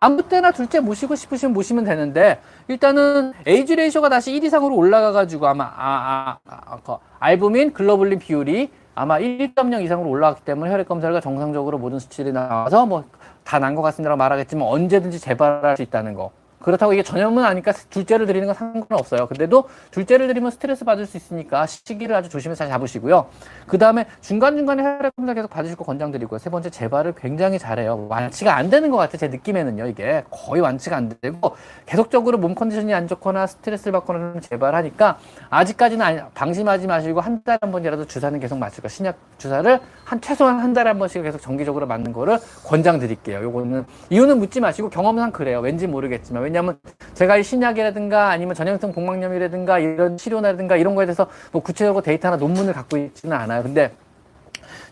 A: 아무 때나 둘째 모시고 싶으시면 모시면 되는데 일단은 에이지 레이쇼가 다시 1 이상으로 올라가 가지고 아마 아, 아, 아, 그 알부민 글로불린 비율이 아마 1.0 이상으로 올라갔기 때문에 혈액 검사가 정상적으로 모든 수치들이 나와서 뭐 다 난 것 같습니다라고 말하겠지만 언제든지 재발할 수 있다는 거. 그렇다고 이게 전염은 아니까 둘째를 드리는 건 상관없어요. 근데도 둘째를 드리면 스트레스 받을 수 있으니까 시기를 아주 조심해서 잘 잡으시고요. 그 다음에 중간중간에 혈액 검사 계속 받으실 거 권장드리고요. 세 번째 재발을 굉장히 잘해요. 완치가 안 되는 것 같아요. 제 느낌에는요. 이게 거의 완치가 안 되고 계속적으로 몸 컨디션이 안 좋거나 스트레스를 받거나 좀 재발하니까 아직까지는 아니, 방심하지 마시고 한 달에 한 번이라도 주사는 계속 맞을 거 신약 주사를 한 최소한 한 달에 한 번씩 계속 정기적으로 맞는 거를 권장드릴게요. 요거는 이유는 묻지 마시고 경험상 그래요. 왠지 모르겠지만 왜냐하면 제가 이 신약이라든가 아니면 전염성 복막염이라든가 이런 치료라든가 이런 거에 대해서 뭐 구체적으로 데이터나 논문을 갖고 있지는 않아요. 근데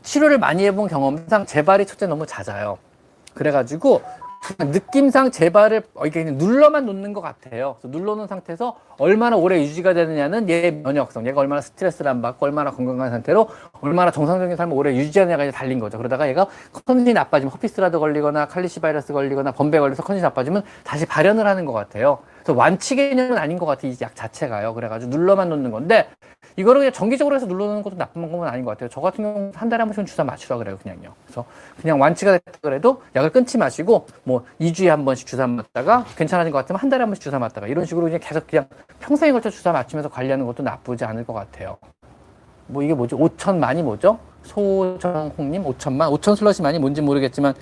A: 치료를 많이 해본 경험상 재발이 첫째 너무 잦아요. 그래가지고 느낌상 재발을 이렇게 눌러만 놓는 것 같아요. 눌러놓은 상태에서 얼마나 오래 유지가 되느냐는 얘 면역성, 얘가 얼마나 스트레스를 안 받고 얼마나 건강한 상태로 얼마나 정상적인 삶을 오래 유지하느냐가 달린 거죠. 그러다가 얘가 컨디션이 나빠지면 허피스라도 걸리거나 칼리시 바이러스 걸리거나 범베 걸려서 컨디션이 나빠지면 다시 발현을 하는 것 같아요. 그래서 완치 개념은 아닌 것 같아요. 이 약 자체가요. 그래가지고 눌러만 놓는 건데 이거를 그냥 정기적으로 해서 눌러놓는 것도 나쁜 방법은 아닌 것 같아요. 저 같은 경우 한 달에 한 번씩은 주사 맞추라 그래요. 그냥요. 그래서 그냥 완치가 됐다 그래도 약을 끊지 마시고 뭐 2주에 한 번씩 주사 맞다가 괜찮아진 것 같으면 한 달에 한 번씩 주사 맞다가 이런 식으로 그냥 계속 그냥 평생에 걸쳐 주사 맞추면서 관리하는 것도 나쁘지 않을 것 같아요. 뭐 이게 뭐죠? 5천만이 뭐죠? 소정홍님 5천만? 5천 슬러시만이 뭔지 모르겠지만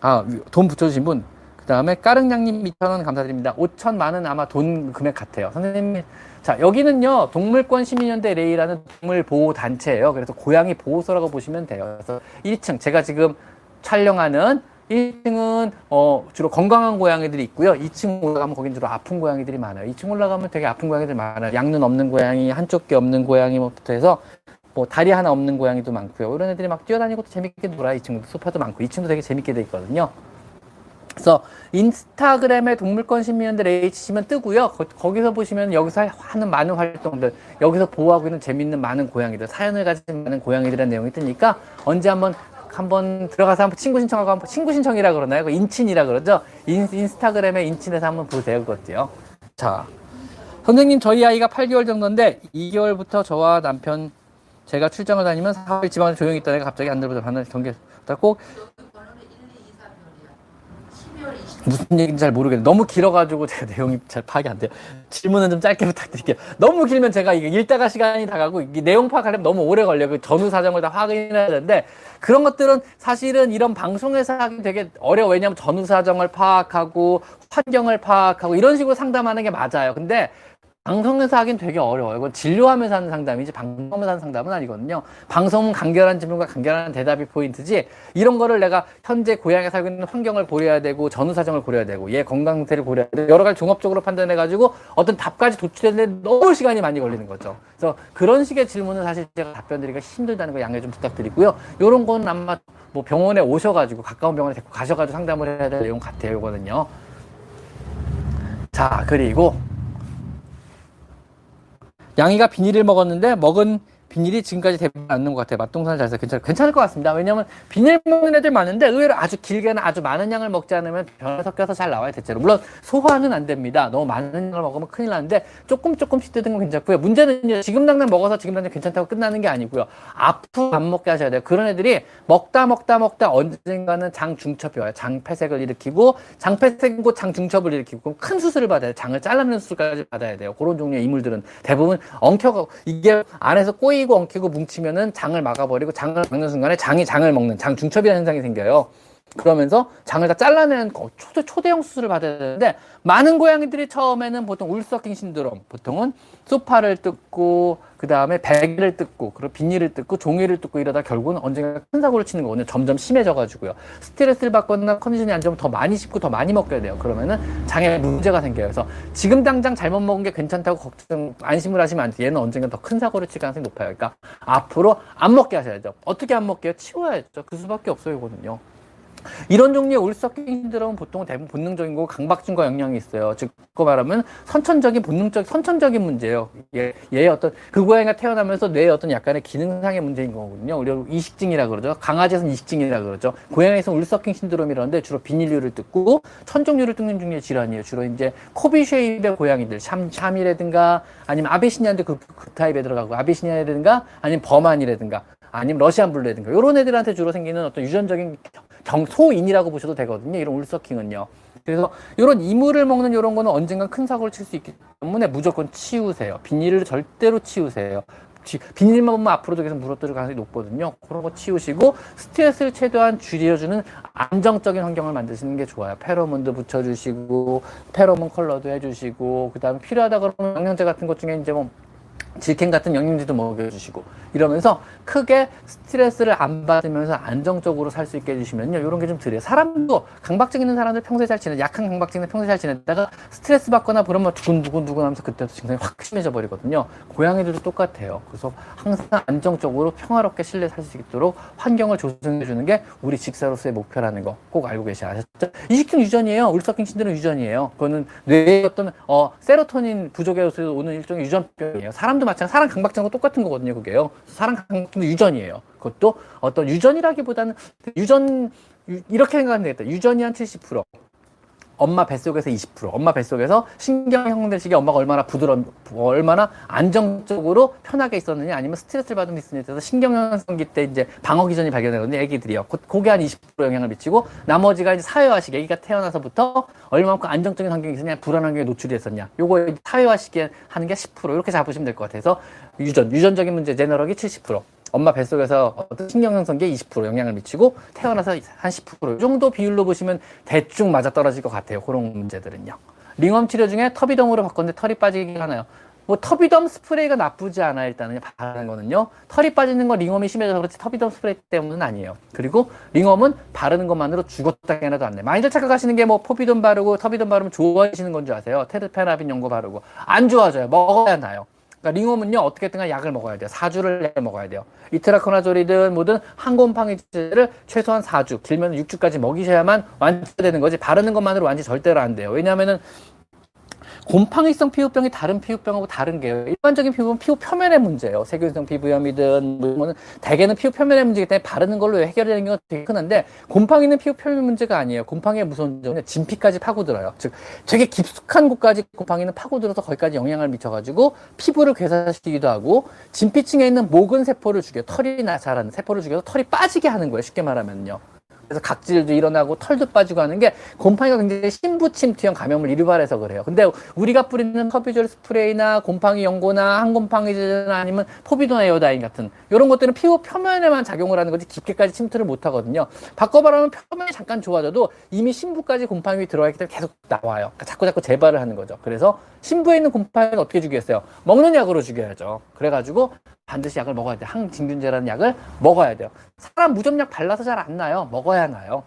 A: 아 돈 붙여주신 분 다음에 까릉냥님 2,000원 감사드립니다. 5천만은 아마 돈 금액 같아요. 선생님, 자, 여기는요, 동물권 시민연대 레이라는 동물보호단체예요. 그래서 고양이 보호소라고 보시면 돼요. 그래서 1층, 제가 지금 촬영하는 1층은 어, 주로 건강한 고양이들이 있고요. 2층 올라가면 거긴 주로 아픈 고양이들이 많아요. 2층 올라가면 되게 아픈 고양이들 많아요. 양눈 없는 고양이, 한쪽 귀 없는 고양이부터 해서 뭐 다리 하나 없는 고양이도 많고요. 이런 애들이 막 뛰어다니고 재밌게 놀아. 2층도 소파도 많고 2층도 되게 재밌게 돼 있거든요. 그래서 인스타그램에 동물권 시민연대 치시면 뜨고요. 거, 기서 보시면 여기서 하는 많은 활동들, 여기서 보호하고 있는 재밌는 많은 고양이들, 사연을 가진 많은 고양이들의 내용이 뜨니까 언제 한번 한번 들어가서 한번 친구 신청하고 한번 친구 신청이라 그러나요? 그 인친이라 그러죠. 인, 인스타그램에 인친에서 한번 보세요. 그것도요. 자, 선생님 저희 아이가 8개월 정도인데 2개월부터 저와 남편 제가 출장을 다니면 4일 지방에 조용히 있던 애가 갑자기 안 들어오자 하는 경계 꼭 무슨 얘기인지 잘 모르겠는데 너무 길어가지고 제가 내용이 잘 파악이 안 돼요. 질문은 좀 짧게 부탁드릴게요. 너무 길면 제가 이게 읽다가 시간이 다 가고 이게 내용 파악하려면 너무 오래 걸려요. 그 전후 사정을 다 확인해야 되는데 그런 것들은 사실은 이런 방송에서 하기 되게 어려워. 왜냐하면 전후 사정을 파악하고 환경을 파악하고 이런 식으로 상담하는 게 맞아요. 근데 방송에서 하긴 되게 어려워요. 이건 진료하면서 하는 상담이지 방송하면서 하는 상담은 아니거든요. 방송은 간결한 질문과 간결한 대답이 포인트지 이런 거를 내가 현재 고향에 살고 있는 환경을 고려해야 되고 전후 사정을 고려해야 되고 얘 건강 상태를 고려해야 되고 여러 가지 종합적으로 판단해 가지고 어떤 답까지 도출되는데 너무 시간이 많이 걸리는 거죠. 그래서 그런 식의 질문은 사실 제가 답변 드리기가 힘들다는 거 양해 좀 부탁드리고요. 이런 거는 아마 뭐 병원에 오셔가지고 가까운 병원에 데리고 가셔가지고 상담을 해야 될 내용 같아요. 이거는요. 자 그리고 양이가 비닐을 먹었는데 먹은 비닐이 지금까지 대부분 않는 것 같아요. 맛동산을 잘 해서 괜찮, 괜찮을 것 같습니다. 왜냐면 비닐 먹는 애들 많은데 의외로 아주 길게는 아주 많은 양을 먹지 않으면 변을 섞여서 잘 나와요, 대체로. 물론 소화는 안 됩니다. 너무 많은 양을 먹으면 큰일 나는데 조금 조금씩 뜯은 건 괜찮고요. 문제는 지금 당장 먹어서 지금 당장 괜찮다고 끝나는 게 아니고요. 앞으로 안 먹게 하셔야 돼요. 그런 애들이 먹다 먹다 먹다 언젠가는 장중첩이 와요. 장폐색을 일으키고 장폐색이고 장중첩을 일으키고 큰 수술을 받아야 돼요. 장을 잘라내는 수술까지 받아야 돼요. 그런 종류의 이물들은 대부분 엉켜가 이게 안에서 꼬이 꼬이고 엉키고 뭉치면은 장을 막아버리고 장을 막는 순간에 장이 장을 먹는 장 중첩이라는 현상이 생겨요. 그러면서 장을 다 잘라내는 초대, 초대형 수술을 받아야 되는데 많은 고양이들이 처음에는 보통 울서킹 신드롬 보통은 소파를 뜯고 그 다음에 베개를 뜯고 그리고 비닐을 뜯고 종이를 뜯고 이러다 결국은 언젠가 큰 사고를 치는 거거든요. 점점 심해져 가지고요. 스트레스를 받거나 컨디션이 안 좋으면 더 많이 씹고 더 많이 먹게 돼요. 그러면은 장에 문제가 생겨요. 그래서 지금 당장 잘못 먹은 게 괜찮다고 걱정 안심을 하시면 안 돼요. 얘는 언젠가 더 큰 사고를 칠 가능성이 높아요. 그러니까 앞으로 안 먹게 하셔야죠. 어떻게 안 먹게요? 치워야죠. 그 수밖에 없어요 이거는요 이런 종류의 울서킹 신드롬은 보통 대부분 본능적인 거고 강박증과 영향이 있어요. 즉, 그 말하면 선천적인 본능적 선천적인 문제예요. 얘, 얘의 어떤 그 고양이가 태어나면서 뇌의 어떤 약간의 기능상의 문제인 거거든요. 우리가 이식증이라 그러죠. 강아지에서는 이식증이라 그러죠. 고양이에서는 wool sucking 신드롬이라는데 주로 비닐류를 뜯고 천종류를 뜯는 중의 질환이에요. 주로 이제 cobby shape의 고양이들, 샴, 샴이라든가 아니면 아베시니아인데 그, 그 타입에 들어가고 아베시니아라든가 아니면 버만이라든가 아니면 러시안 블루라든가 이런 애들한테 주로 생기는 어떤 유전적인 경소인이라고 보셔도 되거든요. 이런 wool sucking은요. 그래서 이런 이물을 먹는 이런 거는 언젠가 큰 사고를 칠 수 있기 때문에 무조건 치우세요. 비닐을 절대로 치우세요. 비닐만 보면 앞으로도 계속 물어뜯을 가능성이 높거든요. 그런 거 치우시고 스트레스를 최대한 줄여주는 안정적인 환경을 만드시는 게 좋아요. 페로몬도 붙여주시고 페로몬 컬러도 해주시고 그 다음에 필요하다 그러면 영양제 같은 것 중에 이제 뭐 질캔 같은 영양제도 먹여주시고 이러면서 크게 스트레스를 안 받으면서 안정적으로 살 수 있게 해주시면요. 이런 게 좀 드려요. 사람도 강박증 있는 사람들 평소에 잘 지내 약한 강박증 있는 평소에 잘 지내다가 스트레스 받거나 그러면 두근두근두근 하면서 그때부터 증상이 확 심해져 버리거든요. 고양이들도 똑같아요. 그래서 항상 안정적으로 평화롭게 실내 살 수 있도록 환경을 조성해 주는 게 우리 직사로서의 목표라는 거 꼭 알고 계셔야 하셨죠? 이식증 유전이에요. 울서킹 신드롬 유전이에요. 그거는 뇌의 어떤 어 세로토닌 부족에서 오는 일종의 유전병이에요. 사람 도 마찬가지 사람 강박증과 똑같은 거거든요 그게요 사람 강박증도 유전이에요. 그것도 어떤 유전이라기보다는 유전 이렇게 생각하면 되겠다. 유전이 한 70%. 엄마 뱃속에서 20%, 엄마 뱃속에서 신경 형성될 시기에 엄마가 얼마나 부드러운, 얼마나 안정적으로 편하게 있었느냐, 아니면 스트레스를 받은 있느냐에 따라서 신경 형성기 때 이제 방어 기전이 발견되거든요, 애기들이요. 그게 한 20% 영향을 미치고, 나머지가 이제 사회화 시기, 애기가 태어나서부터 얼마만큼 안정적인 환경이 있었냐, 불안 환경에 노출이 됐었냐. 요거 사회화 시기에 하는 게 10%, 이렇게 잡으시면 될 것 같아서, 유전, 유전적인 문제, 제너럴이 70%. 엄마 뱃속에서 어떤 신경형성기에 20% 영향을 미치고 태어나서 한 10%이 정도 비율로 보시면 대충 맞아떨어질 것 같아요. 그런 문제들은요. ringworm 치료 중에 터비덤으로 바꿨는데 털이 빠지긴 하나요. 뭐 터비덤 스프레이가 나쁘지 않아 일단은 바르는 거는요. 털이 빠지는 건 ringworm이 심해져서 그렇지 터비덤 스프레이 때문은 아니에요. 그리고 ringworm은 바르는 것만으로 죽었다 깨나도 안 돼. 많이들 착각하시는 게 뭐 터비덤 바르고 터비덤 바르면 좋아지시는 건 줄 아세요? 테르비나핀 연고 바르고 안 좋아져요. 먹어야 나요. 그러니까 링홈은요 어떻게든 약을 먹어야 돼요. 4주를 내 먹어야 돼요. 이트라코나졸이든 뭐든 항곰팡이제를 최소한 4주, 길면 6주까지 먹이셔야만 완치되는 거지. 바르는 것만으로 완치 절대로 안 돼요. 왜냐하면은 곰팡이성 피부병이 다른 피부병하고 다른 게요. 일반적인 피부는 피부 표면의 문제예요. 세균성 피부염이든 뭐 대개는 피부 표면의 문제이기 때문에 바르는 걸로 해결되는 경우가 되게 흔한데 곰팡이는 피부 표면 문제가 아니에요. 곰팡이의 무서운 점은 진피까지 파고들어요. 즉 되게 깊숙한 곳까지 곰팡이는 파고들어서 거기까지 영향을 미쳐가지고 피부를 괴사시키기도 하고 진피층에 있는 모근 세포를 죽여 털이 나 자라는 세포를 죽여서 털이 빠지게 하는 거예요. 쉽게 말하면요. 그래서 각질도 일어나고 털도 빠지고 하는 게 곰팡이가 굉장히 신부침투형 감염을 유발해서 그래요. 근데 우리가 뿌리는 터비졸 스프레이나 곰팡이 연고나 항곰팡이제나 아니면 포비돈 에어다인 같은 이런 것들은 피부 표면에만 작용을 하는 거지 깊게까지 침투를 못 하거든요. 바꿔 말하면 표면이 잠깐 좋아져도 이미 신부까지 곰팡이 들어가 있기 때문에 계속 나와요. 그러니까 자꾸 자꾸 재발을 하는 거죠. 그래서 신부에 있는 곰팡이를 어떻게 죽이겠어요? 먹는 약으로 죽여야죠. 그래가지고 반드시 약을 먹어야 돼요. 항진균제라는 약을 먹어야 돼요. 사람 무좀약 발라서 잘 안 나요. 먹어야 나요.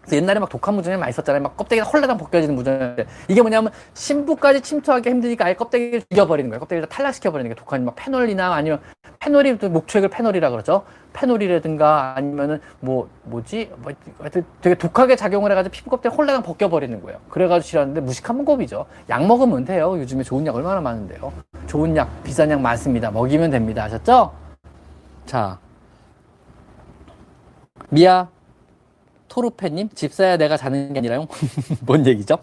A: 그래서 옛날에 막 독한 무좀약 많이 썼잖아요. 막 껍데기가 헐레당 벗겨지는 무좀약. 이게 뭐냐면 신부까지 침투하기 힘드니까 아예 껍데기를 죽여버리는 거예요. kop데기를 탈락시켜버리는 게 독한 막 페놀이나 아니면 페놀이 또 목초액을 페놀이라 그러죠. 페놀이라든가 아니면은 뭐 뭐지 뭐 하여튼 되게 독하게 작용을 해가지고 피부 껍데기 홀레당 벗겨버리는 거예요. 그래가지고 싫었는데 무식한 문법이죠. 약 먹으면 돼요. 요즘에 좋은 약 얼마나 많은데요. 좋은 약 비싼 약 많습니다. 먹이면 됩니다. 아셨죠? 자 미아 토르페님 집사야 내가 자는 게 아니라요. 뭔 얘기죠?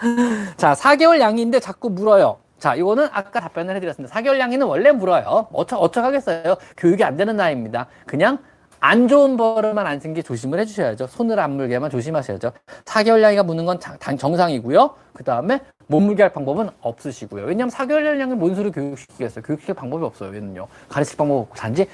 A: 자 4개월 양인데 자꾸 물어요. 자, 이거는 아까 답변을 해드렸습니다. 4개월 양이는 원래 물어요. 어쩌, 어쩌 하겠어요. 교육이 안 되는 나이입니다. 그냥 안 좋은 버릇만 안 생기 조심을 해주셔야죠. 손을 안 물게만 조심하셔야죠. 4개월 양이가 무는 건 정상이고요. 그 다음에 못 물게 할 방법은 없으시고요. 왜냐하면 4개월 양을 뭔 소리 교육시키겠어요. 교육시킬 방법이 없어요. 얘는요. 가르칠 방법 없고 단지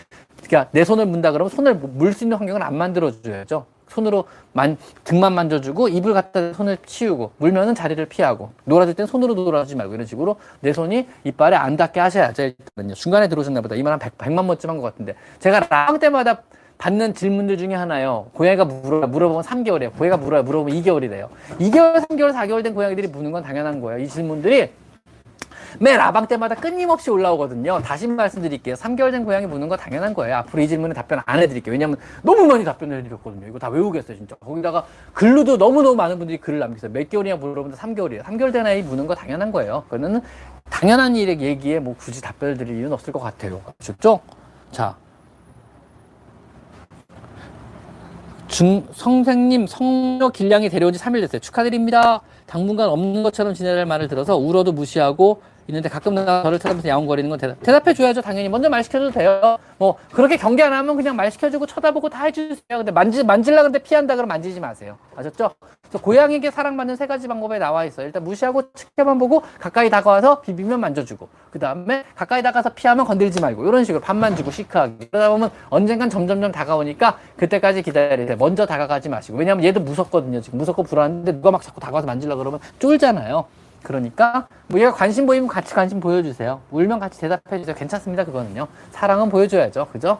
A: 그러니까 내 손을 문다 그러면 손을 물 수 있는 환경을 안 만들어줘야죠. 손으로 만, 등만 만져주고 입을 갖다 손을 치우고 물면은 자리를 피하고 놀아줄 땐 손으로 놀아주지 말고 이런 식으로 내 손이 이빨에 안 닿게 하셔야죠 일단은요 중간에 들어오셨나 보다 이만 한 100, 100만 번쯤 한 것 같은데 제가 라방 때마다 받는 질문들 중에 하나요. 고양이가 물어, 물어보면 3개월이에요. 고양이가 물어요. 물어보면 2개월이래요. 2개월, 3개월, 4개월 된 고양이들이 무는 건 당연한 거예요. 이 질문들이 매 라방 때마다 끊임없이 올라오거든요. 다시 말씀드릴게요. 3개월 된 고양이 무는 거 당연한 거예요. 앞으로 이 질문에 답변 안 해드릴게요. 왜냐면 너무 많이 답변을 해드렸거든요. 이거 다 외우겠어요, 진짜. 거기다가 글로도 너무너무 많은 분들이 글을 남기세요. 몇 개월이냐 물어보는데 3개월이에요. 3개월 된 아이 무는 거 당연한 거예요. 그거는 당연한 일의 얘기에 뭐 굳이 답변을 드릴 이유는 없을 것 같아요. 아셨죠? 자. 중, 선생님, 성녀 길냥이 데려온 지 3일 됐어요. 축하드립니다. 당분간 없는 것처럼 지내랄 말을 들어서 울어도 무시하고 있는데 가끔 나 저를 쳐다보면서 야옹거리는 건 대답, 대답해줘야죠. 당연히. 먼저 말 시켜줘도 돼요. 뭐, 그렇게 경계 안 하면 그냥 말 시켜주고 쳐다보고 다 해주세요. 근데 만지, 만질라 근데 피한다 그러면 만지지 마세요. 아셨죠? 그래서 고양이에게 사랑받는 세 가지 방법에 나와 있어요. 일단 무시하고 지켜만 보고 가까이 다가와서 비비면 만져주고. 그 다음에 가까이 다가서 피하면 건들지 말고. 이런 식으로 밥만 주고 시크하게. 그러다 보면 언젠간 점점점 다가오니까 그때까지 기다리세요. 먼저 다가가지 마시고. 왜냐면 얘도 무섭거든요. 지금 무섭고 불안한데 누가 막 자꾸 다가와서 만질라 그러면 쫄잖아요. 그러니까 뭐 얘가 관심 보이면 같이 관심 보여주세요. 울면 같이 대답해 주세요. 괜찮습니다. 그거는요. 사랑은 보여줘야죠. 그죠?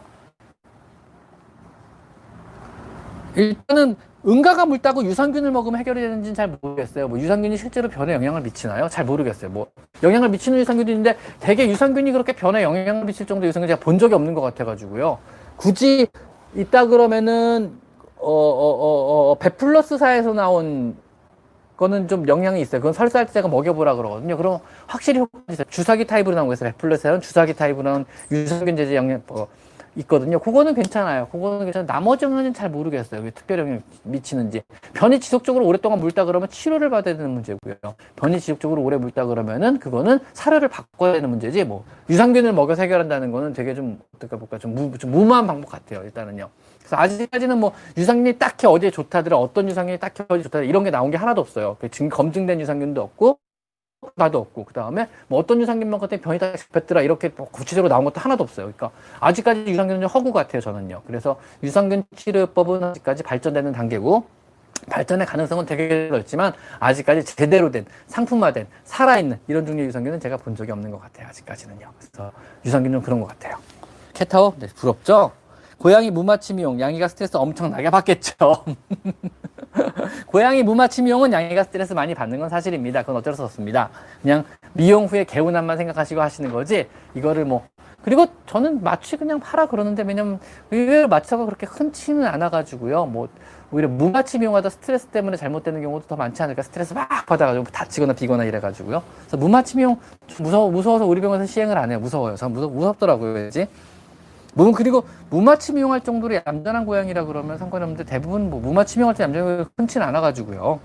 A: 일단은 응가가 묽다고 유산균을 먹으면 해결이 되는지는 잘 모르겠어요. 뭐 유산균이 실제로 변에 영향을 미치나요? 잘 모르겠어요. 뭐 영향을 미치는 유산균도 있는데 대개 유산균이 그렇게 변에 영향을 미칠 정도 유산균 제가 본 적이 없는 것 같아가지고요. 굳이 있다 그러면은 어어어어 어, 베플러스사에서 나온 그 거는 좀 영향이 있어요. 그건 설사할 때 제가 먹여보라 그러거든요. 그럼 확실히 효과가 있어요. 주사기 타입으로 나온 거있어요 베플러스는 주사기 타입으로 나온 유산균 제제 영향 어, 있거든요. 그거는 괜찮아요. 그거는 괜찮아요. 나머지 영향은 잘 모르겠어요. 왜 특별 영향 미치는지. 변이 지속적으로 오랫동안 물다 그러면 치료를 받아야 되는 문제고요. 변이 지속적으로 오래 물다 그러면은 그거는 사료를 바꿔야 되는 문제지. 뭐 유산균을 먹여서 해결한다는 거는 되게 좀 어떻게 볼까 좀, 무, 좀 무모한 방법 같아요. 일단은요. 그래서 아직까지는 뭐 유산균이 딱히 어디에 좋다더라, 어떤 유산균이 딱히 어디에 좋다더라 이런 게 나온 게 하나도 없어요. 지금 검증된 유산균도 없고 나도 없고 그 다음에 뭐 어떤 유산균 먹었더니 병이 다 잡혔더라 이렇게 뭐 구체적으로 나온 것도 하나도 없어요. 그러니까 아직까지 유산균은 허구 같아요 저는요. 그래서 유산균 치료법은 아직까지 발전되는 단계고 발전의 가능성은 되게 넓지만 아직까지 제대로 된 상품화된 살아있는 이런 종류의 유산균은 제가 본 적이 없는 것 같아요. 아직까지는요. 그래서 유산균은 그런 것 같아요. 캣타워 네, 부럽죠? 고양이 무마취미용 양이가 스트레스 엄청나게 받겠죠. 고양이 무마취 미용은 양이가 스트레스 많이 받는 건 사실입니다. 그건 어쩔 수 없습니다. 그냥 미용 후에 개운함만 생각하시고 하시는 거지 이거를 뭐 그리고 저는 마취 그냥 팔아 그러는데 왜냐면 의외로 마취가 그렇게 흔치는 않아가지고요. 뭐 오히려 무마취 미용하다 스트레스 때문에 잘못되는 경우도 더 많지 않을까 스트레스 막 받아가지고 다치거나 비거나 이래가지고요. 그래서 무마취 미용 무서워 무서워서 우리 병원에서 시행을 안 해요. 무서워요. 전 무섭, 무섭더라고요. 왠지. 뭐 그리고 무마취 미용할 정도로 얌전한 고양이라 그러면 상관이 없는데 대부분 뭐 무마취 미용할 때 얌전한 흔치는 않아가지고요.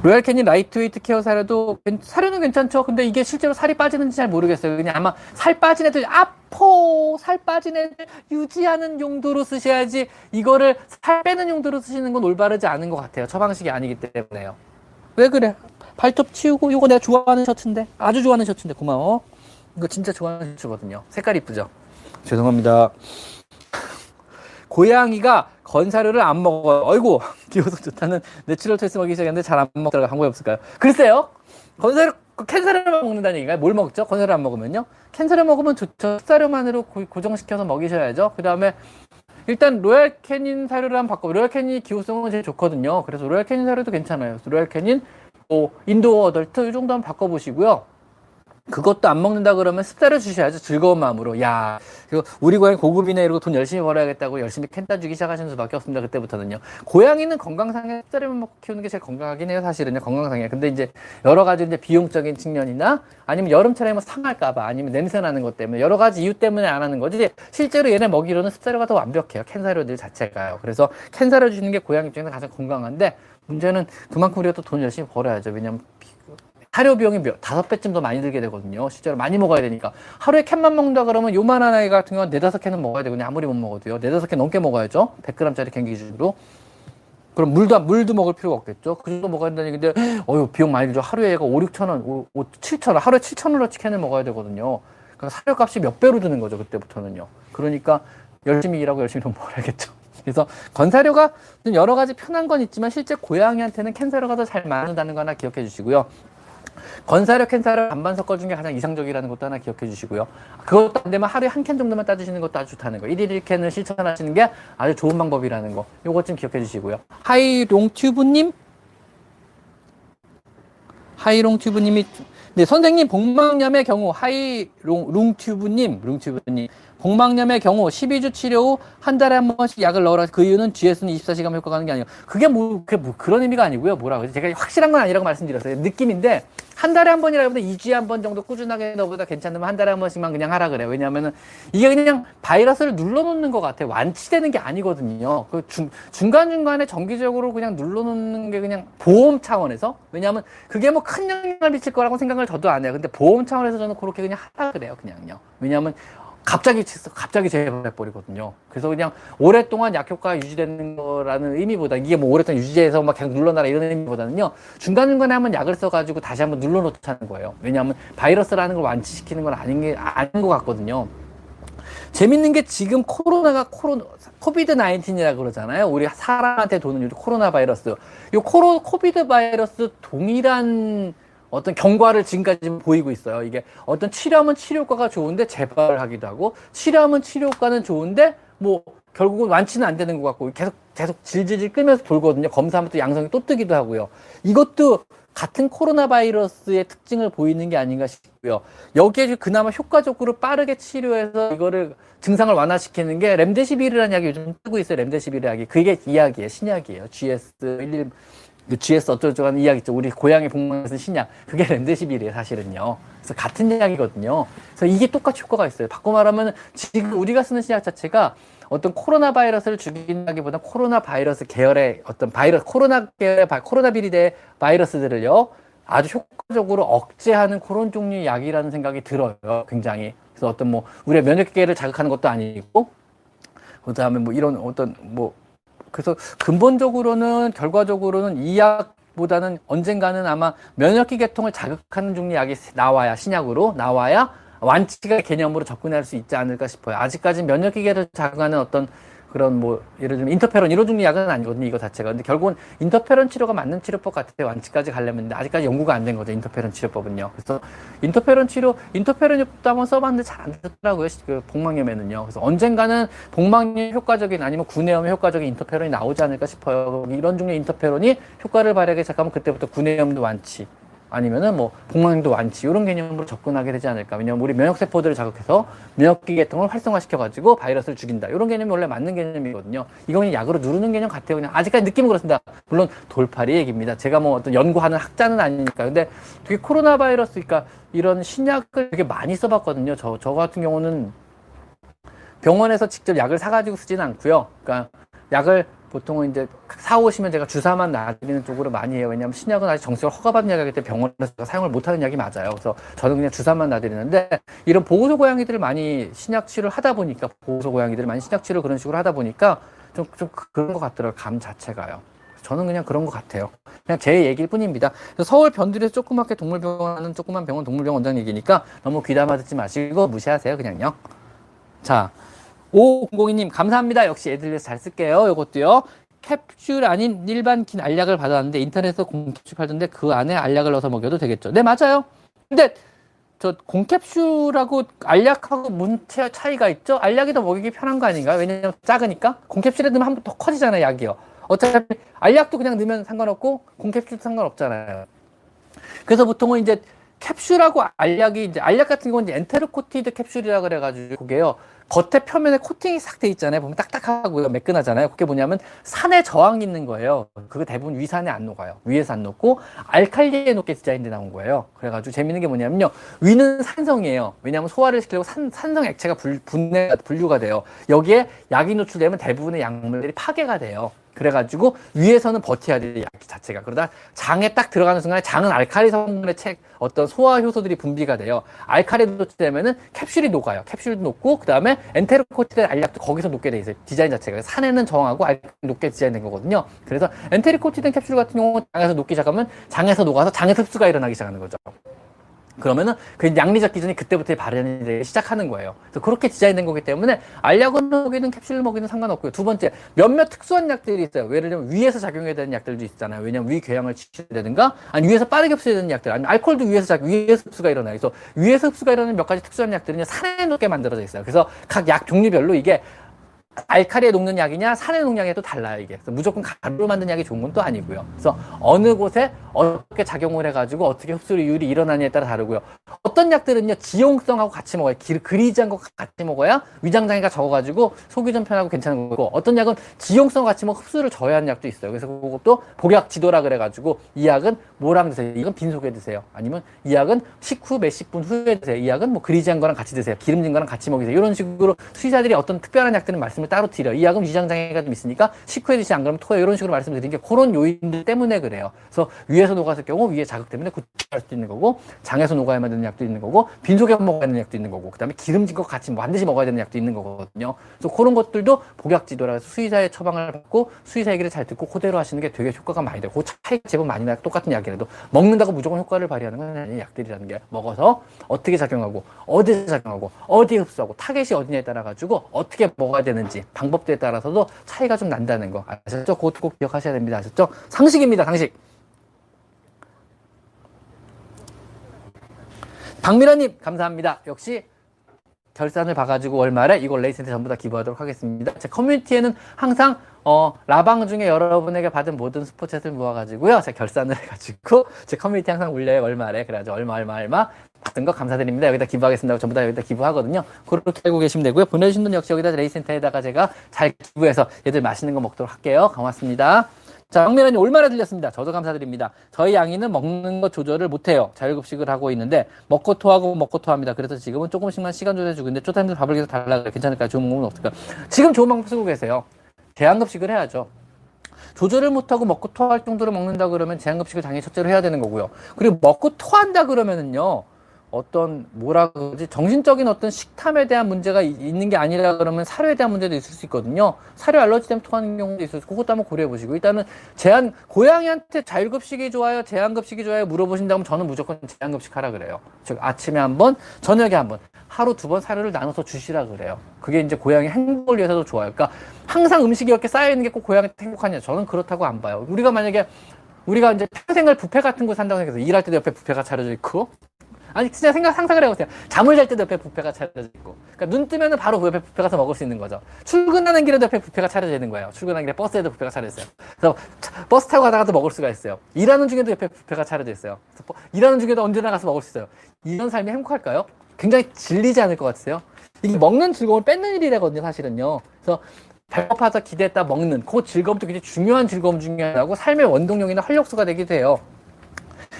A: 로얄 캐닌 Light Weight Care 사료도 사료는 괜찮죠. 근데 이게 실제로 살이 빠지는지 잘 모르겠어요. 그냥 아마 살 빠진 애들 아포 살 빠진 애들 유지하는 용도로 쓰셔야지 이거를 살 빼는 용도로 쓰시는 건 올바르지 않은 것 같아요. 처방식이 아니기 때문에요. 왜 그래? 발톱 치우고 이거 내가 좋아하는 셔츠인데 아주 좋아하는 셔츠인데 고마워. 이거 진짜 좋아하는 셔츠거든요. 색깔 이쁘죠? 죄송합니다. 고양이가 건사료를 안 먹어요. 어이구, 기호도 좋다는 내추럴 초이스 먹기 시작했는데 잘 안 먹더라고 방법이 없을까요? 글쎄요. 건사료, 그 캔사료만 먹는다는 얘기가요? 뭘 먹죠? 건사료 안 먹으면요? 캔사료 먹으면 좋죠. 캔사료만으로 고정시켜서 먹이셔야죠. 그 다음에 일단 로얄 캐닌 사료를 한번 바꿔. 로얄 캐닌 기호성은 제일 좋거든요. 그래서 로얄 캐닌 사료도 괜찮아요. 로얄 캐닌, 뭐 indoor adult 이 정도 한번 바꿔보시고요. 그것도 안 먹는다 그러면 습사를 주셔야죠. 즐거운 마음으로. 야, 우리 고양이 고급이네 이러고 돈 열심히 벌어야겠다고 열심히 캔 따주기 시작하시는 수밖에 없습니다. 그때부터는요. 고양이는 건강상에 습사료만 먹고 키우는 게 제일 건강하긴 해요. 사실은요. 건강상에. 근데 이제 여러 가지 이제 비용적인 측면이나 아니면 여름철에 뭐 상할까봐 아니면 냄새 나는 것 때문에 여러 가지 이유 때문에 안 하는 거지. 실제로 얘네 먹이로는 습사료가 더 완벽해요. 캔 사료들 자체가요. 그래서 캔 사료 주는 게 고양이 입장에서 가장 건강한데 문제는 그만큼 우리가 또 돈 열심히 벌어야죠. 왜냐면 사료 비용이 몇, 다섯 배쯤 더 많이 들게 되거든요. 실제로 많이 먹어야 되니까. 하루에 캔만 먹는다 그러면 요만한 아이 같은 경우는 네다섯 캔은 먹어야 되거든요. 아무리 못 먹어도요. 네다섯 캔 넘게 먹어야죠. 100g짜리 캔 기준으로. 그럼 물도, 물도 먹을 필요가 없겠죠. 그 정도 먹어야 된다는 얘기인데, 어휴, 비용 많이 들죠. 하루에 얘가 5, 6천 원, 5, 5 7천 원, 하루에 7천 원어치 캔을 먹어야 되거든요. 그러니까 사료 값이 몇 배로 드는 거죠. 그때부터는요. 그러니까 열심히 일하고 열심히 돈 벌어야겠죠. 그래서 건사료가 좀 여러 가지 편한 건 있지만 실제 고양이한테는 캔사료가 더 잘 맞는다는 거 하나 기억해 주시고요. 건사료 캔사료 반반 섞어준 게 가장 이상적이라는 것도 하나 기억해 주시고요. 그것도 안 되면 하루에 한 캔 정도만 따주시는 것도 아주 좋다는 거. 1일 1캔을 실천하시는 게 아주 좋은 방법이라는 거. 요것 좀 기억해 주시고요. 하이롱튜브님? 하이롱튜브님이 네, 선생님 복막염의 경우 하이롱 룽튜브님, 룽튜브님 복막염의 경우 12주 치료 후 한 달에 한 번씩 약을 넣으라. 그 이유는 GS는 24시간 효과가 하는 게 아니에요. 그게 뭐, 그게 뭐 그런 의미가 아니고요. 뭐라고 제가 확실한 건 아니라고 말씀드렸어요. 느낌인데 한 달에 한 번이라기보다 2주에 한 번 정도 꾸준하게 넣어보다 괜찮으면 한 달에 한 번씩만 그냥 하라 그래요. 왜냐하면은 이게 그냥 바이러스를 눌러놓는 것 같아요. 완치되는 게 아니거든요. 그 중, 중간중간에 정기적으로 그냥 눌러놓는 게 그냥 보험 차원에서 왜냐하면 그게 뭐 큰 영향을 미칠 거라고 생각을 저도 안 해요. 근데 보험 차원에서 저는 그렇게 그냥 하라 그래요. 그냥요. 왜냐하면 갑자기 갑자기 재발해버리거든요. 그래서 그냥 오랫동안 약효과가 유지되는 거라는 의미보다 이게 뭐 오랫동안 유지해서 막 계속 눌러놔라 이런 의미보다는요 중간중간에 한번 약을 써가지고 다시 한번 눌러놓자는 거예요. 왜냐하면 바이러스라는 걸 완치시키는 건 아닌 게 아닌 것 같거든요. 재밌는 게 지금 코로나가 코로 COVID 19이라 그러잖아요. 우리 사람한테 도는 코로나 바이러스. 이 코로 COVID 바이러스 동일한 어떤 경과를 지금까지 보이고 있어요. 이게 어떤 치료하면 치료과가 좋은데 재발하기도 하고 치료하면 치료과는 좋은데 뭐 결국은 완치는 안 되는 것 같고 계속 계속 질질질 끌면서 돌거든요. 검사하면 또 양성이 또 뜨기도 하고요. 이것도 같은 코로나 바이러스의 특징을 보이는 게 아닌가 싶고요. 여기에 그나마 효과적으로 빠르게 치료해서 이거를 증상을 완화시키는 게 렘데시비르라는 약이 요즘 뜨고 있어요. 렘데시비르 약이. 그게 이 약이에요. 신약이에요. GS11 그 GS 어쩌고저쩌고 하는 이야기 있죠. 우리 고양이 복막에서 신약. 그게 렘데시비르예요, 사실은요. 그래서 같은 약이거든요. 그래서 이게 똑같이 효과가 있어요. 바꿔 말하면 지금 우리가 쓰는 신약 자체가 어떤 코로나 바이러스를 죽인다기보다 코로나 바이러스 계열의 어떤 바이러스, 코로나 계열의 바, 코로나 비리대 바이러스들을요, 아주 효과적으로 억제하는 그런 종류의 약이라는 생각이 들어요. 굉장히. 그래서 어떤 뭐, 우리의 면역계를 자극하는 것도 아니고, 그 다음에 뭐 이런 어떤 뭐, 그래서 근본적으로는 결과적으로는 이 약보다는 언젠가는 아마 면역기 계통을 자극하는 종류 약이 나와야 신약으로 나와야 완치가 개념으로 접근할 수 있지 않을까 싶어요. 아직까지 면역기계를 자극하는 어떤 그런 뭐 예를 들면 인터페론 이런 종류 약은 아니거든요 이거 자체가. 근데 결국은 인터페론 치료가 맞는 치료법 같아요. 완치까지 가려면. 아직까지 연구가 안 된 거죠 인터페론 치료법은요. 그래서 인터페론 치료 인터페론도 한번 써봤는데 잘안 됐더라고요 그 복막염에는요. 그래서 언젠가는 복막염 효과적인 아니면 구내염 효과적인 인터페론이 나오지 않을까 싶어요. 이런 종류의 인터페론이 효과를 발휘하기 시작하면 그때부터 구내염도 완치 아니면은 뭐 복막염도 완치 이런 개념으로 접근하게 되지 않을까. 왜냐면 우리 면역 세포들을 자극해서 면역기 계통을 활성화시켜 가지고 바이러스를 죽인다. 이런 개념이 원래 맞는 개념이거든요. 이거 그냥 약으로 누르는 개념 같아요. 그냥 아직까지 느낌은 그렇습니다. 물론 돌팔이 얘기입니다. 제가 뭐 어떤 연구하는 학자는 아니니까. 근데 되게 코로나 바이러스 그러니까 이런 신약을 되게 많이 써 봤거든요. 저, 저 같은 경우는 병원에서 직접 약을 사 가지고 쓰지는 않고요. 그러니까 약을 보통은 이제 사오시면 제가 주사만 놔드리는 쪽으로 많이 해요. 왜냐하면 신약은 아직 정식으로 허가받은 약이기 때문에 병원에서 사용을 못하는 약이 맞아요. 그래서 저는 그냥 주사만 놔드리는데 이런 보호소 고양이들을 많이 신약 치료를 하다 보니까 보호소 고양이들을 많이 신약 치료 그런 식으로 하다 보니까 좀, 좀 그런 것 같더라고요. 감 자체가요. 저는 그냥 그런 것 같아요. 그냥 제 얘기일 뿐입니다. 서울 변두리에서 조그맣게 동물병원 하는 조그만 병원 동물병원 원장 얘기니까 너무 귀담아 듣지 마시고 무시하세요. 그냥요. 자, 5002님 감사합니다. 역시 애들 위해서 잘 쓸게요. 이것도요. 캡슐 아닌 일반 긴 알약을 받았는데 인터넷에서 공캡슐 팔던데 그 안에 알약을 넣어서 먹여도 되겠죠. 네 맞아요. 근데 저 공캡슐하고 알약하고 문 차이가 있죠? 알약이 더 먹이기 편한 거 아닌가요? 왜냐면 작으니까 공캡슐에 넣으면 한 번 더 커지잖아요 약이요. 어차피 알약도 그냥 넣으면 상관없고 공캡슐도 상관없잖아요. 그래서 보통은 이제 캡슐하고 알약이 이제 알약 같은 경우는 enteric coated 캡슐이라 그래가지고 그게요. 겉에 표면에 코팅이 싹 돼 있잖아요. 보면 딱딱하고요. 매끈하잖아요. 그게 뭐냐면 산에 저항이 있는 거예요. 그거 대부분 위산에 안 녹아요. 위에서 안 녹고 알칼리에 녹게 디자인돼 나온 거예요. 그래가지고 재밌는 게 뭐냐면요. 위는 산성이에요. 왜냐하면 소화를 시키려고 산, 산성 액체가 불, 분해, 분비가 돼요. 여기에 약이 노출되면 대부분의 약물들이 파괴가 돼요. 그래가지고 위에서는 버텨야 돼요 약 자체가. 그러다 장에 딱 들어가는 순간에 장은 알칼리 성분의 책 어떤 소화 효소들이 분비가 돼요. 알칼리 노출되면은 캡슐이 녹아요. 캡슐도 녹고 그 다음에 enteric coated 알약도 거기서 녹게 돼 있어요. 디자인 자체가. 산에는 저항하고 알칼리 녹게 디자인된 거거든요. 그래서 enteric coated 캡슐 같은 경우는 장에서 녹기 시작하면 장에서 녹아서 장에서 흡수가 일어나기 시작하는 거죠 그러면은 그 약리적 기전이 그때부터 발현이 시작하는 거예요. 그래서 그렇게 디자인된 거기 때문에 알약을 먹이든 캡슐을 먹이든 상관없고요. 두 번째, 몇몇 특수한 약들이 있어요. 예를 들면 위에서 작용해야 되는 약들도 있잖아요. 왜냐면 위 궤양을 치료되든가 아니 위에서 빠르게 흡수해야 되는 약들, 아니 알코올도 위에서 작용, 위에서 흡수가 일어나요. 그래서 위에서 흡수가 일어나는 몇 가지 특수한 약들은 산에 녹게 만들어져 있어요. 그래서 각 약 종류별로 이게 알카리에 녹는 약이냐 산에 녹는 약이 또 달라요 이게. 그래서 무조건 가루로 만든 약이 좋은 건 또 아니고요. 그래서 어느 곳에 어떻게 작용을 해가지고 어떻게 흡수율이 일어나냐에 따라 다르고요. 어떤 약들은요 지용성하고 같이 먹어야 그리지 않고 같이 먹어야 위장장애가 적어가지고 좀 편하고 괜찮은 거고. 어떤 약은 지용성 같이 먹어 흡수를 저해하는 약도 있어요. 그래서 그것도 복약 지도라 그래가지고 이 약은 뭐랑 드세요? 이건 빈속에 드세요. 아니면 이 약은 식후 몇십 분 후에 드세요. 이 약은 뭐 그리지한 거랑 같이 드세요. 기름진 거랑 같이 먹이세요. 이런 식으로 수의사들이 어떤 특별한 약들은 말씀을 따로 드려. 이 약은 위장장애가 좀 있으니까 식후에 드시지 안 그러면 토해. 이런 식으로 말씀드린 게 그런 요인들 때문에 그래요. 그래서 위에서 녹았을 경우 위에 자극 때문에 구토할 수도 있는 거고 장에서 녹아야만 되는 약도 있는 거고 빈속에 먹어야 되는 약도 있는 거고 그다음에 기름진 것 같이 뭐 반드시 먹어야 되는 약도 있는 거거든요. 그래서 그런 것들도 복약지도라 해서 수의사의 처방을 받고 수의사 얘기를 잘 듣고 그대로 하시는 게 되게 효과가 많이 돼요. 그 차이가 제법 많이 나요. 똑같은 약이라도 먹는다고 무조건 효과를 발휘하는 건 아니에요. 약들이라는 게 먹어서 어떻게 작용하고 어디서 작용하고 어디에 흡수하고 타겟이 어디냐에 따라 가지고 어떻게 먹어야 되는지 방법들에 따라서도 차이가 좀 난다는 거 아셨죠? 그것도 꼭 기억하셔야 됩니다. 아셨죠? 상식입니다. 상식. 박미라님 감사합니다. 역시 결산을 봐가지고 월말에 이걸 레이센터 전부 다 기부하도록 하겠습니다. 제 커뮤니티에는 항상 어, 라방 중에 여러분에게 받은 모든 super chat을 모아가지고요. 제가 결산을 해가지고 제 커뮤니티 항상 올려요. 월말에. 그래가지고 얼마 얼마 얼마 받은 거 감사드립니다. 여기다 기부하겠습니다. 전부 다 여기다 기부하거든요. 그렇게 알고 계시면 되고요. 보내주신 분 역시 여기다 레이센터에다가 제가 잘 기부해서 얘들 맛있는 거 먹도록 할게요. 고맙습니다. 자, 황미라님 올만에 들렀습니다. 저도 감사드립니다. 저희 양이는 먹는 것 조절을 못해요. 자율급식을 하고 있는데 먹고 토하고 먹고 토합니다. 그래서 지금은 조금씩만 시간 조절해주고 있는데 쫓아다니며 밥을 계속 달라 그래. 괜찮을까요? 좋은 방법은 없을까요? 지금 좋은 방법 쓰고 계세요. 제한급식을 해야죠. 조절을 못하고 먹고 토할 정도로 먹는다 그러면 제한급식을 당연히 첫째로 해야 되는 거고요. 그리고 먹고 토한다 그러면은요. 어떤 뭐라 그러지 정신적인 어떤 식탐에 대한 문제가 있는 게 아니라 그러면 사료에 대한 문제도 있을 수 있거든요. 사료 알러지 때문에 토하는 경우도 있고 그것도 한번 고려해 보시고 일단은 제한 고양이한테 자율급식이 좋아요, 제한급식이 좋아요 물어보신다면 저는 무조건 제한급식 하라 그래요. 즉 아침에 한 번, 저녁에 한 번, 하루 두 번 사료를 나눠서 주시라 그래요. 그게 이제 고양이 행복을 위해서도 좋아요. 그러니까 항상 음식이 이렇게 쌓여 있는 게 꼭 고양이 행복하냐? 저는 그렇다고 안 봐요. 우리가 만약에 우리가 이제 평생을 뷔페 같은 곳 산다고 생각해서 일할 때도 옆에 뷔페가 차려져 있고 아니 진짜 생각 상상을 해보세요. 잠을 잘 때도 옆에 뷔페가 차려져 있고, 그러니까 눈 뜨면은 바로 그 옆에 뷔페 가서 먹을 수 있는 거죠. 출근하는 길에도 옆에 뷔페가 차려져 있는 거예요. 출근하는 길에 버스에도 뷔페가 차려져 있어요. 그래서 버스 타고 가다가도 먹을 수가 있어요. 일하는 중에도 옆에 뷔페가 차려져 있어요. 일하는 중에도 언제나 가서 먹을 수 있어요. 이런 삶이 행복할까요? 굉장히 질리지 않을 것 같으세요? 이게 먹는 즐거움을 뺏는 일이라거든요, 사실은요. 그래서 배고파서 기대했다 먹는 그 즐거움도 굉장히 중요한 즐거움 중에 하나고 삶의 원동력이나 활력소가 되기도 해요.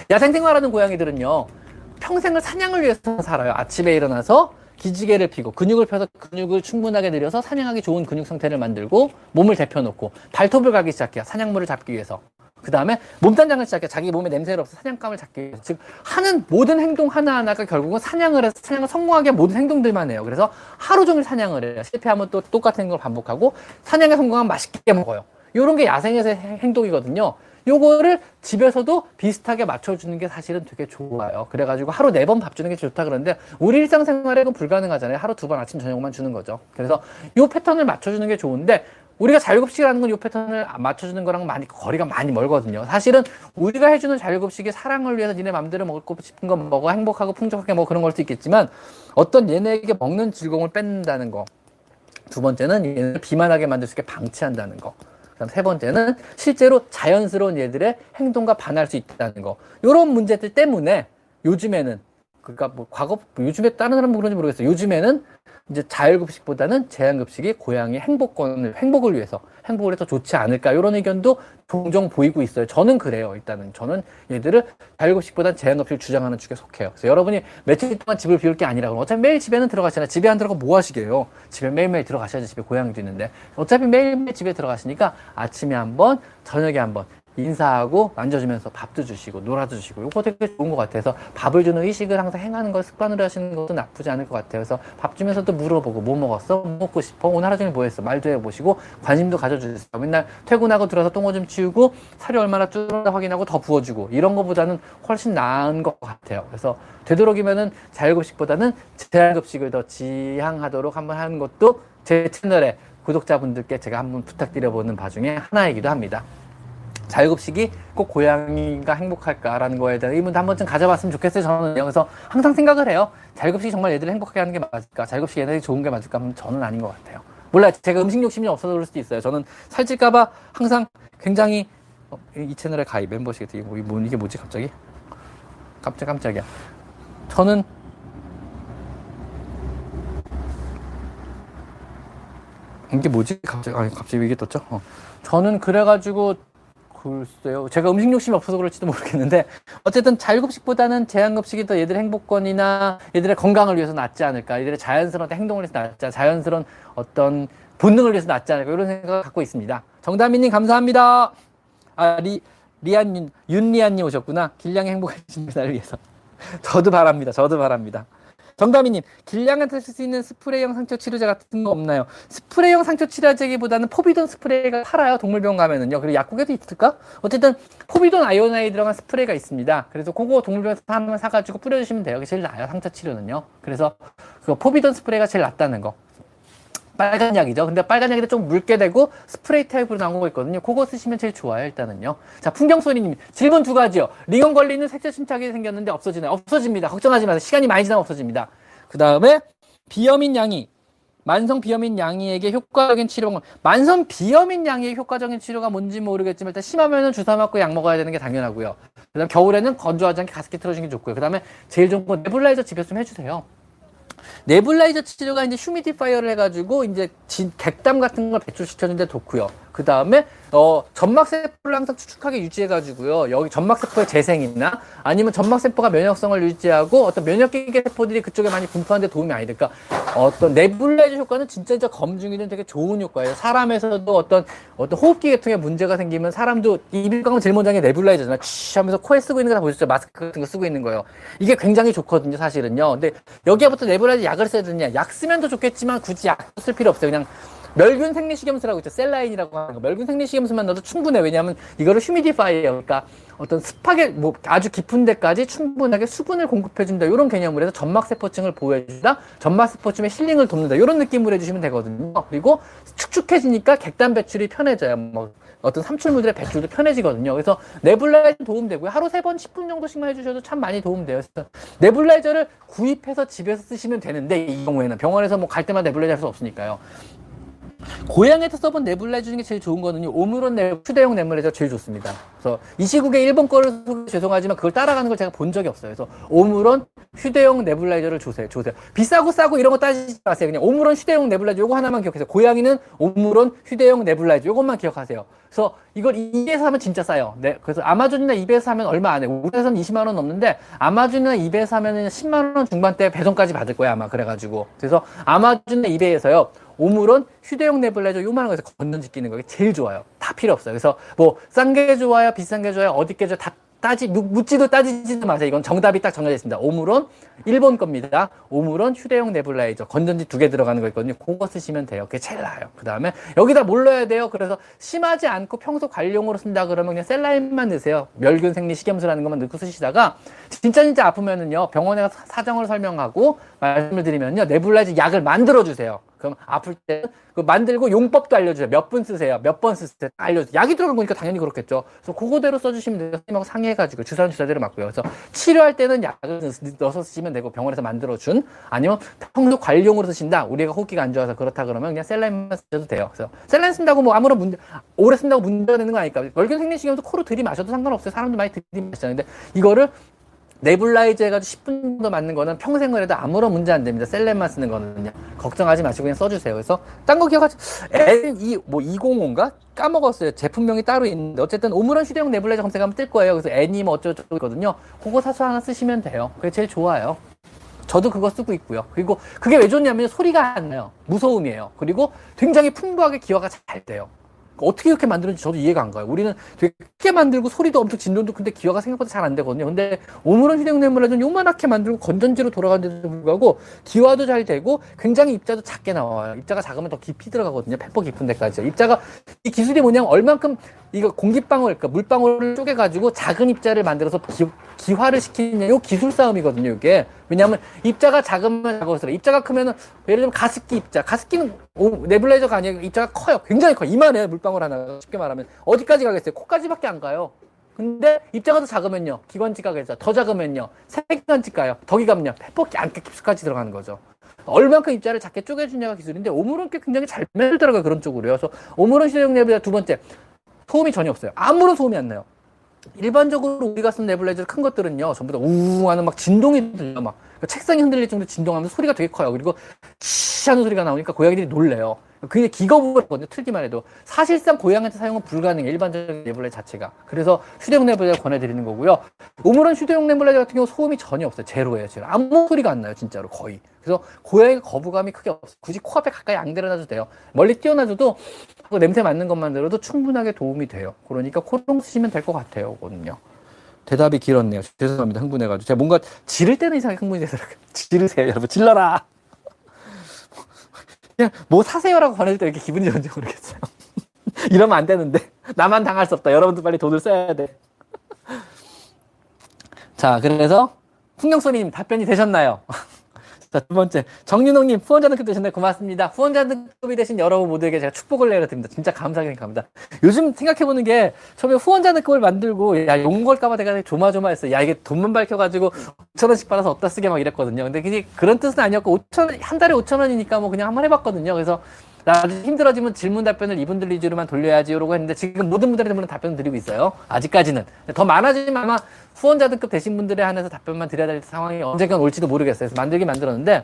A: 야생 생활하는 고양이들은요. 평생을 사냥을 위해서 살아요. 아침에 일어나서 기지개를 피고 근육을 펴서 근육을 충분하게 늘려서 사냥하기 좋은 근육 상태를 만들고 몸을 데펴놓고 발톱을 가기 시작해요. 사냥물을 잡기 위해서. 그 다음에 몸단장을 시작해 자기 몸에 냄새를 없어 사냥감을 잡기 위해서 즉 하는 모든 행동 하나하나가 결국은 사냥을 해서 사냥을 성공하게 모든 행동들만 해요 그래서 하루 종일 사냥을 해요 실패하면 또 똑같은 걸 반복하고 사냥에 성공하면 맛있게 먹어요 이런 게 야생에서의 행동이거든요 요거를 집에서도 비슷하게 맞춰주는 게 사실은 되게 좋아요. 그래가지고 하루 네 번 밥 주는 게 좋다 그러는데 우리 일상생활에 는 불가능하잖아요. 하루 두 번 아침 저녁만 주는 거죠. 그래서 요 패턴을 맞춰주는 게 좋은데 우리가 자율급식이라는 건요 패턴을 맞춰주는 거랑 많이 거리가 많이 멀거든요. 사실은 우리가 해주는 자율급식이 사랑을 위해서 니네 맘대로 먹고 싶은 거 먹어 행복하고 풍족하게 뭐 그런 걸수 있겠지만 어떤 얘네에게 먹는 즐거움을 뺏는다는 거. 두 번째는 얘네를 비만하게 만들 수 있게 방치한다는 거. 그다음 세 번째는 실제로 자연스러운 얘들의 행동과 반할 수 있다는 거. 이런 문제들 때문에 요즘에는 그러니까 뭐 과거 뭐 요즘에 다른 사람 그런지 모르겠어요. 요즘에는 이제 자율급식보다는 제한급식이 고양이 행복권을 행복을 위해서 행복을 해서 좋지 않을까 이런 의견도 종종 보이고 있어요. 저는 그래요. 일단은 저는 얘들을 자율급식보다는 제한급식을 주장하는 축에 속해요. 그래서 여러분이 며칠 동안 집을 비울 게 아니라 그러면 어차피 매일 집에는 들어가시잖아요. 집에 안 들어가 뭐 하시게요? 집에 매일매일 들어가셔야지 집에 고양이도 있는데 어차피 매일매일 집에 들어가시니까 아침에 한 번, 저녁에 한번 인사하고 앉아주면서 밥도 주시고 놀아도 주시고 이거 되게 좋은 것 같아서 밥을 주는 의식을 항상 행하는 걸 습관으로 하시는 것도 나쁘지 않을 것 같아요. 그래서 밥 주면서 또 물어보고 뭐 먹었어? 뭐 먹고 싶어? 오늘 하루 종일 뭐 했어? 말도 해보시고 관심도 가져주세요. 맨날 퇴근하고 들어서 똥오줌 치우고 살이 얼마나 줄었나 확인하고 더 부어주고 이런 것보다는 훨씬 나은 것 같아요. 그래서 되도록이면은 자율급식보다는 제한급식을 더 지향하도록 한번 하는 것도 제 채널에 구독자분들께 제가 한번 부탁드려보는 바 중에 하나이기도 합니다. 자율급식이 꼭 고양이가 행복할까라는 거에 대한 의문도 한 번쯤 가져봤으면 좋겠어요. 저는 그래서 항상 생각을 해요. 자율급식이 정말 얘들을 행복하게 하는 게 맞을까? 자율급식 얘네들이 좋은 게 맞을까? 하면 저는 아닌 것 같아요. 몰라요. 제가 음식 욕심이 없어서 그럴 수도 있어요. 저는 살찔까봐 항상 굉장히 어, 이 채널에 가입 멤버십 이게, 뭐, 이게 뭐지 갑자기? 깜짝 깜짝이야. 저는 이게 뭐지? 갑자기 아니 갑자기 이게 떴죠? 어. 저는 그래가지고 글쎄요. 제가 음식 욕심이 없어서 그럴지도 모르겠는데 어쨌든 자율급식보다는 제한급식이 더 얘들의 행복권이나 얘들의 건강을 위해서 낫지 않을까. 얘들의 자연스러운 행동을 위해서 낫지 자연스러운 어떤 본능을 위해서 낫지 않을까. 이런 생각을 갖고 있습니다. 정다민님 감사합니다. 아, 리, 리안, 윤리안님 오셨구나. 길냥이 행복하신 날 위해서. 저도 바랍니다. 저도 바랍니다. 정다미님, 길냥한테 쓸 수 있는 스프레이형 상처 치료제 같은 거 없나요? 스프레이형 상처 치료제기보다는 포비돈 스프레이가 팔아요. 동물병원 가면은요. 그리고 약국에도 있을까? 어쨌든 포비돈 iodine 들어간 스프레이가 있습니다. 그래서 그거 동물병원에서 하나 사가지고 뿌려주시면 돼요. 그게 제일 나아요. 상처 치료는요. 그래서 그 포비돈 스프레이가 제일 낫다는 거. 빨간 약이죠. 근데 빨간 약인데 좀 묽게 되고 스프레이 타입으로 나온 거 있거든요. 그거 쓰시면 제일 좋아요, 일단은요. 자, 풍경소리님. 질문 두 가지요. 리건 걸리는 색소 침착이 생겼는데 없어지나요? 없어집니다. 걱정하지 마세요. 시간이 많이 지나면 없어집니다. 그 다음에 비염인 양이. 만성 비염인 양이에게 효과적인 치료가 만성 비염인 양이의 효과적인 치료가 뭔지 모르겠지만 일단 심하면은 주사 맞고 약 먹어야 되는 게 당연하고요. 그다음 겨울에는 건조하지 않게 가습기 틀어주는 게 좋고요. 그다음에 제일 좋은 건 nebulizer 집에서 좀 해주세요. nebulizer 치료가 이제 humidifier를 해가지고 이제 진, 객담 같은 걸 배출시켜주는데 좋고요. 그 다음에 어, 점막세포를 항상 촉촉하게 유지해가지고요. 여기 점막세포의 재생이나 아니면 점막세포가 면역성을 유지하고 어떤 면역계 세포들이 그쪽에 많이 분포하는데 도움이 많이 될까. 어떤 nebulizer 효과는 진짜 진짜 검증이된 되게 좋은 효과예요. 사람에서도 어떤 어떤 호흡기 계통에 문제가 생기면 사람도 이비인후과는 제일 먼저 하는 게 nebulizer잖아. 치 하면서 코에 쓰고 있는 거 다 보셨죠? 마스크 같은 거 쓰고 있는 거예요. 이게 굉장히 좋거든요, 사실은요. 근데 여기에부터 네블라이저 약을 써야 되느냐? 약 쓰면 더 좋겠지만 굳이 약 쓸 필요 없어요. 그냥 멸균 생리식염수라고 있죠. 셀라인이라고 하는 거. 멸균 생리식염수만 넣어도 충분해. 왜냐하면 이거를 휴미디파이어 그러니까 어떤 습하게 뭐 아주 깊은 데까지 충분하게 수분을 공급해준다. 이런 개념으로 해서 점막세포층을 보호해준다. 점막세포층의 힐링을 돕는다. 이런 느낌으로 해주시면 되거든요. 그리고 축축해지니까 객단 배출이 편해져요. 뭐 어떤 삼출물들의 배출도 편해지거든요. 그래서 네블라이저 도움되고요. 하루 세번 10분 정도씩만 해주셔도 참 많이 도움돼요. 그래서 nebulizer를 구입해서 집에서 쓰시면 되는데 이 경우에는 병원에서 뭐 갈 때마다 nebulizer 할 수 없으니까요. 고양이에서 써본 nebulizer 중에 제일 좋은 거는요. 오므론 네, 휴대용 nebulizer 제일 좋습니다. 그래서 이 시국에 일본 거를 죄송하지만 그걸 따라가는 걸 제가 본 적이 없어요. 그래서 오므론 휴대용 nebulizer를 주세요. 주세요. 비싸고 싸고 이런 거 따지지 마세요. 그냥 오므론 휴대용 nebulizer 요거 하나만 기억하세요. 고양이는 오므론 휴대용 nebulizer 요것만 기억하세요. 그래서 이걸 eBay에서 하면 진짜 싸요. 네. 그래서 아마존이나 eBay에서 하면 얼마 안 해. 우리에서는 20만 원 넘는데 아마존이나 eBay에서 하면 10만 원 중반대 배송까지 받을 거야 아마 그래 가지고. 그래서 아마존이나 eBay에서요. 오물은 휴대용 네블라이저 요만한 거에서 건전지 끼는 거게 제일 좋아요. 다 필요 없어요. 그래서 뭐 싼 게 좋아요, 비싼 게 좋아요, 어디 게 좋아요, 다 따지 묻지도 따지지도 마세요. 이건 정답이 딱 정해져 있습니다. 오물은 일본 겁니다. 오물은 휴대용 네블라이저 건전지 두 개 들어가는 거 있거든요. 그거 쓰시면 돼요. 그게 제일 나아요. 그 다음에 여기다 뭘 넣어야 돼요? 그래서 심하지 않고 평소 관용으로 쓴다 그러면 그냥 셀라인만 넣으세요. 멸균 생리 식염수라는 것만 넣고 쓰시다가 진짜 진짜 아프면은요 병원에 가서 사정을 설명하고 말씀을 드리면요 네블라이저 약을 만들어 주세요. 그럼 아플 때 그 만들고 용법도 알려주세요. 몇 분 쓰세요. 몇 번 쓰세요. 알려주세요. 약이 들어간 거니까 당연히 그렇겠죠. 그래서 그거대로 써주시면 돼요. 선생님하고 상의해가지고 주사는 주사대로 맞고요. 그래서 치료할 때는 약을 넣어서 쓰시면 되고 병원에서 만들어준 아니면 평소 관용으로 쓰신다. 우리가 호흡기가 안 좋아서 그렇다 그러면 그냥 셀라인만 쓰셔도 돼요. 그래서 셀라인 쓴다고 뭐 아무런 문제 오래 쓴다고 문제가 되는 거 아니까. 월균 생리식염도 코로 들이마셔도 상관없어요. 사람도 많이 들이마시잖아요. 근데 이거를 네블라이저 해가지고 10분 정도 맞는 거는 평생 을 해도 아무런 문제 안 됩니다. 셀렌만 쓰는 거는요. 걱정하지 마시고 그냥 써주세요. 그래서 딴 거 기억하지? N2, 뭐 205인가? 까먹었어요. 제품명이 따로 있는데. 어쨌든 오므런 휴대용 네블라이저 검색하면 뜰 거예요. 그래서 N이 뭐 어쩌고저쩌고 있거든요. 그거 사서 하나 쓰시면 돼요. 그게 제일 좋아요. 저도 그거 쓰고 있고요. 그리고 그게 왜 좋냐면 소리가 안 나요. 무서움이에요. 그리고 굉장히 풍부하게 기화가 잘 돼요. 어떻게 이렇게 만드는지 저도 이해가 안 가요. 우리는 되게 크게 만들고 소리도 엄청 진동도 근데 기화가 생각보다 잘 안 되거든요. 근데 오므론 휴대용 뇌물라는 요만하게 만들고 건전지로 돌아가는데도 불구하고 기화도 잘 되고 굉장히 입자도 작게 나와요. 입자가 작으면 더 깊이 들어가거든요. 폐포 깊은 데까지. 입자가 이 기술이 뭐냐면 얼만큼 이거 공기방울, 그러니까 물방울을 쪼개가지고 작은 입자를 만들어서 기, 기화를 시키는 요 기술 싸움이거든요, 이게. 왜냐하면 입자가 작으면 작을수록 입자가 크면은 예를 들면 가습기 입자, 가습기는 네블라이저가 아니고 입자가 커요, 굉장히 커, 이만해 물방울 하나 쉽게 말하면 어디까지 가겠어요? 코까지밖에 안 가요. 근데 입자가 더 작으면요, 기관지 가겠죠. 더 작으면요, 세기관지 가요. 더 기가면요, 페퍼기 안게 깊숙까지 들어가는 거죠. 얼만큼 입자를 작게 쪼개주냐가 기술인데 오므론 꽤 굉장히 잘 만들더라고요 그런 쪽으로요. 그래서 오므론 시대용 내부자 두 번째 소음이 전혀 없어요. 아무런 소음이 안 나요. 일반적으로 우리가 쓰는 네블라이저 큰 것들은요, 전부 다 우웅 하는 막 진동이 들려, 막. 그러니까 책상이 흔들릴 정도 진동하면서 소리가 되게 커요. 그리고 치 하는 소리가 나오니까 고양이들이 놀래요. 그게 기겁을 하거든요. 틀기만 해도. 사실상 고양이한테 사용은 불가능해. 일반적인 네블라이저 자체가. 그래서 휴대용 네블라이저 권해드리는 거고요. 오므론 휴대용 네블라이저 같은 경우 소음이 전혀 없어요. 제로예요. 제로. 아무 소리가 안 나요. 진짜로. 거의. 그래서 고양이 거부감이 크게 없어요. 굳이 코앞에 가까이 안 데려다도 돼요. 멀리 뛰어나줘도 냄새 맡는 것만 들어도 충분하게 도움이 돼요. 그러니까 코롱 쓰시면 될 것 같아요. 거든요. 대답이 길었네요. 죄송합니다. 흥분해가지고. 제가 뭔가 지를 때는 이상하게 흥분이 되더라고요. 지르세요, 여러분. 질러라! 그냥 뭐 사세요라고 권해줄 때 이렇게 기분이 좋은지 모르겠어요. 이러면 안 되는데. 나만 당할 수 없다. 여러분도 빨리 돈을 써야 돼. 자, 그래서 풍경소님 답변이 되셨나요? 자, 두 번째. 정윤홍님, 후원자 등급 되셨네. 고맙습니다. 후원자 등급이 되신 여러분 모두에게 제가 축복을 내려드립니다. 진짜 감사하게 생각합니다. 요즘 생각해보는 게, 처음에 후원자 등급을 만들고, 야, 용 걸까봐 내가 조마조마했어. 야, 이게 돈만 밝혀가지고, 5천원씩 받아서 어디다 쓰게 막 이랬거든요. 근데 그게 그런 뜻은 아니었고, 5천원, 한 달에 5천원이니까 뭐 그냥 한번 해봤거든요. 그래서, 나중에 힘들어지면 질문 답변을 이분들 위주로만 돌려야지, 이러고 했는데, 지금 모든 분들한테 답변을 드리고 있어요. 아직까지는. 더 많아지면 아마 후원자 등급 되신 분들에 한해서 답변만 드려야 될 상황이 언젠간 올지도 모르겠어요. 그래서 만들긴 만들었는데,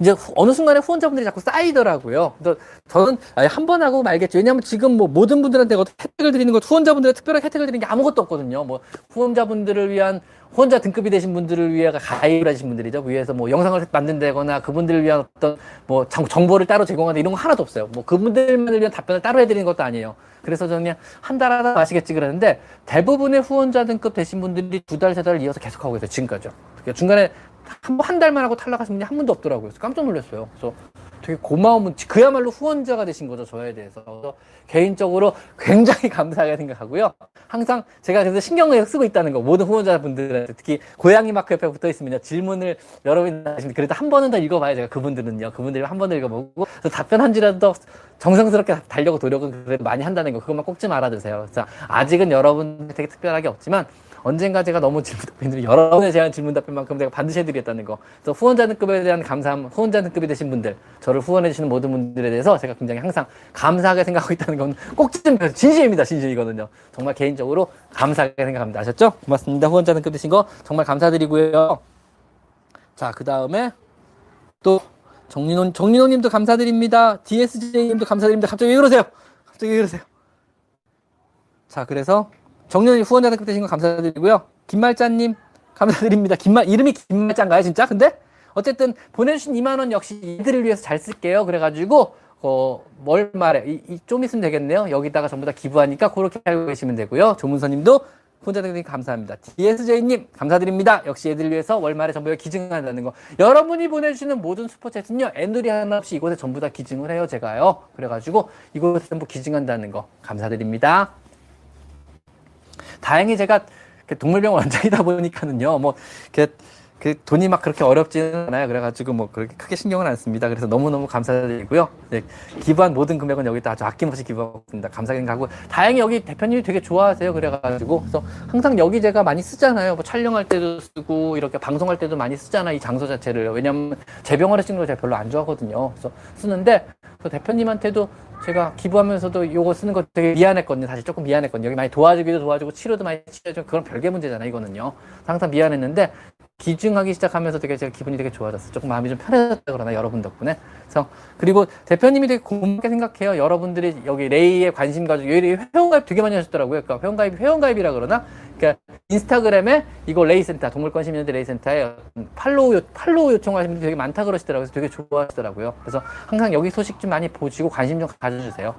A: 이제 어느 순간에 후원자분들이 자꾸 쌓이더라고요. 그래서 저는 한 번 하고 말겠죠. 왜냐하면 지금 뭐 모든 분들한테 혜택을 드리는 것, 후원자분들에 특별하게 혜택을 드리는 게 아무것도 없거든요. 뭐 후원자분들을 위한 후원자 등급이 되신 분들을 위해 가입을 하신 분들이죠. 위에서 뭐 영상을 만든다거나 그분들을 위한 어떤 뭐 정보를 따로 제공하는 이런 거 하나도 없어요. 뭐 그분들만을 위한 답변을 따로 해드리는 것도 아니에요. 그래서 저는 그냥 한 달 하다 마시겠지 그러는데 대부분의 후원자 등급 되신 분들이 두 달, 세 달 이어서 계속 하고 있어요. 지금까지요. 그러니까 중간에 한, 한 달만 하고 탈락하신 분이 한 분도 없더라고요. 그래서 깜짝 놀랐어요. 그래서 되게 고마움은 그야말로 후원자가 되신 거죠. 저에 대해서. 그래서 개인적으로 굉장히 감사하게 생각하고요. 항상 제가 그래서 신경을 쓰고 있다는 거. 모든 후원자분들한테 특히 고양이 마크 옆에 붙어 있으면요. 질문을 여러분이 하시면 그래도 한 번은 더 읽어봐야 제가 그분들은요. 그분들 한 번은 읽어보고 답변한지라도 정성스럽게 달려고 노력은 그래도 많이 한다는 거. 그것만 꼭 좀 알아두세요. 그래서 아직은 여러분 되게 특별하게 없지만 언젠가 제가 너무 질문 답변들이 여러 번에 제한 질문 답변만큼 제가 반드시 해드리겠다는 거. 그래서 후원자 등급에 대한 감사함, 후원자 등급이 되신 분들, 저를 후원해주시는 모든 분들에 대해서 제가 굉장히 항상 감사하게 생각하고 있다는 건 꼭 좀 진심입니다. 진심이거든요. 정말 개인적으로 감사하게 생각합니다. 아셨죠? 고맙습니다. 후원자 등급 되신 거 정말 감사드리고요. 자, 그 다음에 또 정민호, 정민호 님도 감사드립니다. DSJ 님도 감사드립니다. 갑자기 왜 그러세요? 갑자기 왜 그러세요? 자, 그래서 정년이 후원자 등급 되신 거 감사드리고요. 김말자님 감사드립니다. 김말 이름이 김말자인가요, 진짜? 근데 어쨌든 보내주신 2만 원 역시 이들을 위해서 잘 쓸게요. 그래가지고 어, 뭘 말해? 이, 이, 좀 있으면 되겠네요. 여기다가 전부 다 기부하니까 그렇게 알고 계시면 되고요. 조문서님도 후원자 등급 감사합니다. DSJ님 감사드립니다. 역시 애들 위해서 월말에 전부 다 기증한다는 거. 여러분이 보내주시는 모든 슈퍼챗은요. 애누리 하나 없이 이곳에 전부 다 기증을 해요. 제가요. 그래가지고 이곳에 전부 기증한다는 거 감사드립니다. 다행히 제가 동물병원 원장이다 보니까는요, 뭐, 그 돈이 막 그렇게 어렵지는 않아요. 그래가지고 뭐 그렇게 크게 신경은 안 씁니다. 그래서 너무너무 감사드리고요. 네, 기부한 모든 금액은 여기다 아주 아낌없이 기부하고 있습니다. 감사하게 가고 다행히 여기 대표님이 되게 좋아하세요. 그래가지고 그래서 항상 여기 제가 많이 쓰잖아요. 뭐 촬영할 때도 쓰고 이렇게 방송할 때도 많이 쓰잖아 이 장소 자체를. 왜냐면 제 병원에 찍는 걸 제가 별로 안 좋아하거든요. 그래서 쓰는데 그 대표님한테도 제가 기부하면서도 요거 쓰는 거 되게 미안했거든요. 사실 조금 미안했거든요. 여기 많이 도와주기도 도와주고 치료도 많이 치료해주고 그런 별개 문제잖아요. 이거는요. 항상 미안했는데 기증하기 시작하면서 되게 제가 기분이 되게 좋아졌어요. 조금 마음이 좀 편해졌다 그러나 여러분 덕분에. 그래서 그리고 대표님이 되게 고맙게 생각해요. 여러분들이 여기 레이에 관심 가지고 여기 회원가입 되게 많이 하셨더라고요. 그러니까 회원가입 회원가입이라 그러나 그러니까 인스타그램에 이거 레이센터 동물권 시민연대 레이센터에 팔로우 요, 팔로우 요청하시는 분들이 되게 많다 그러시더라고요. 그래서 되게 좋아하시더라고요. 그래서 항상 여기 소식 좀 많이 보시고 관심 좀 가져주세요.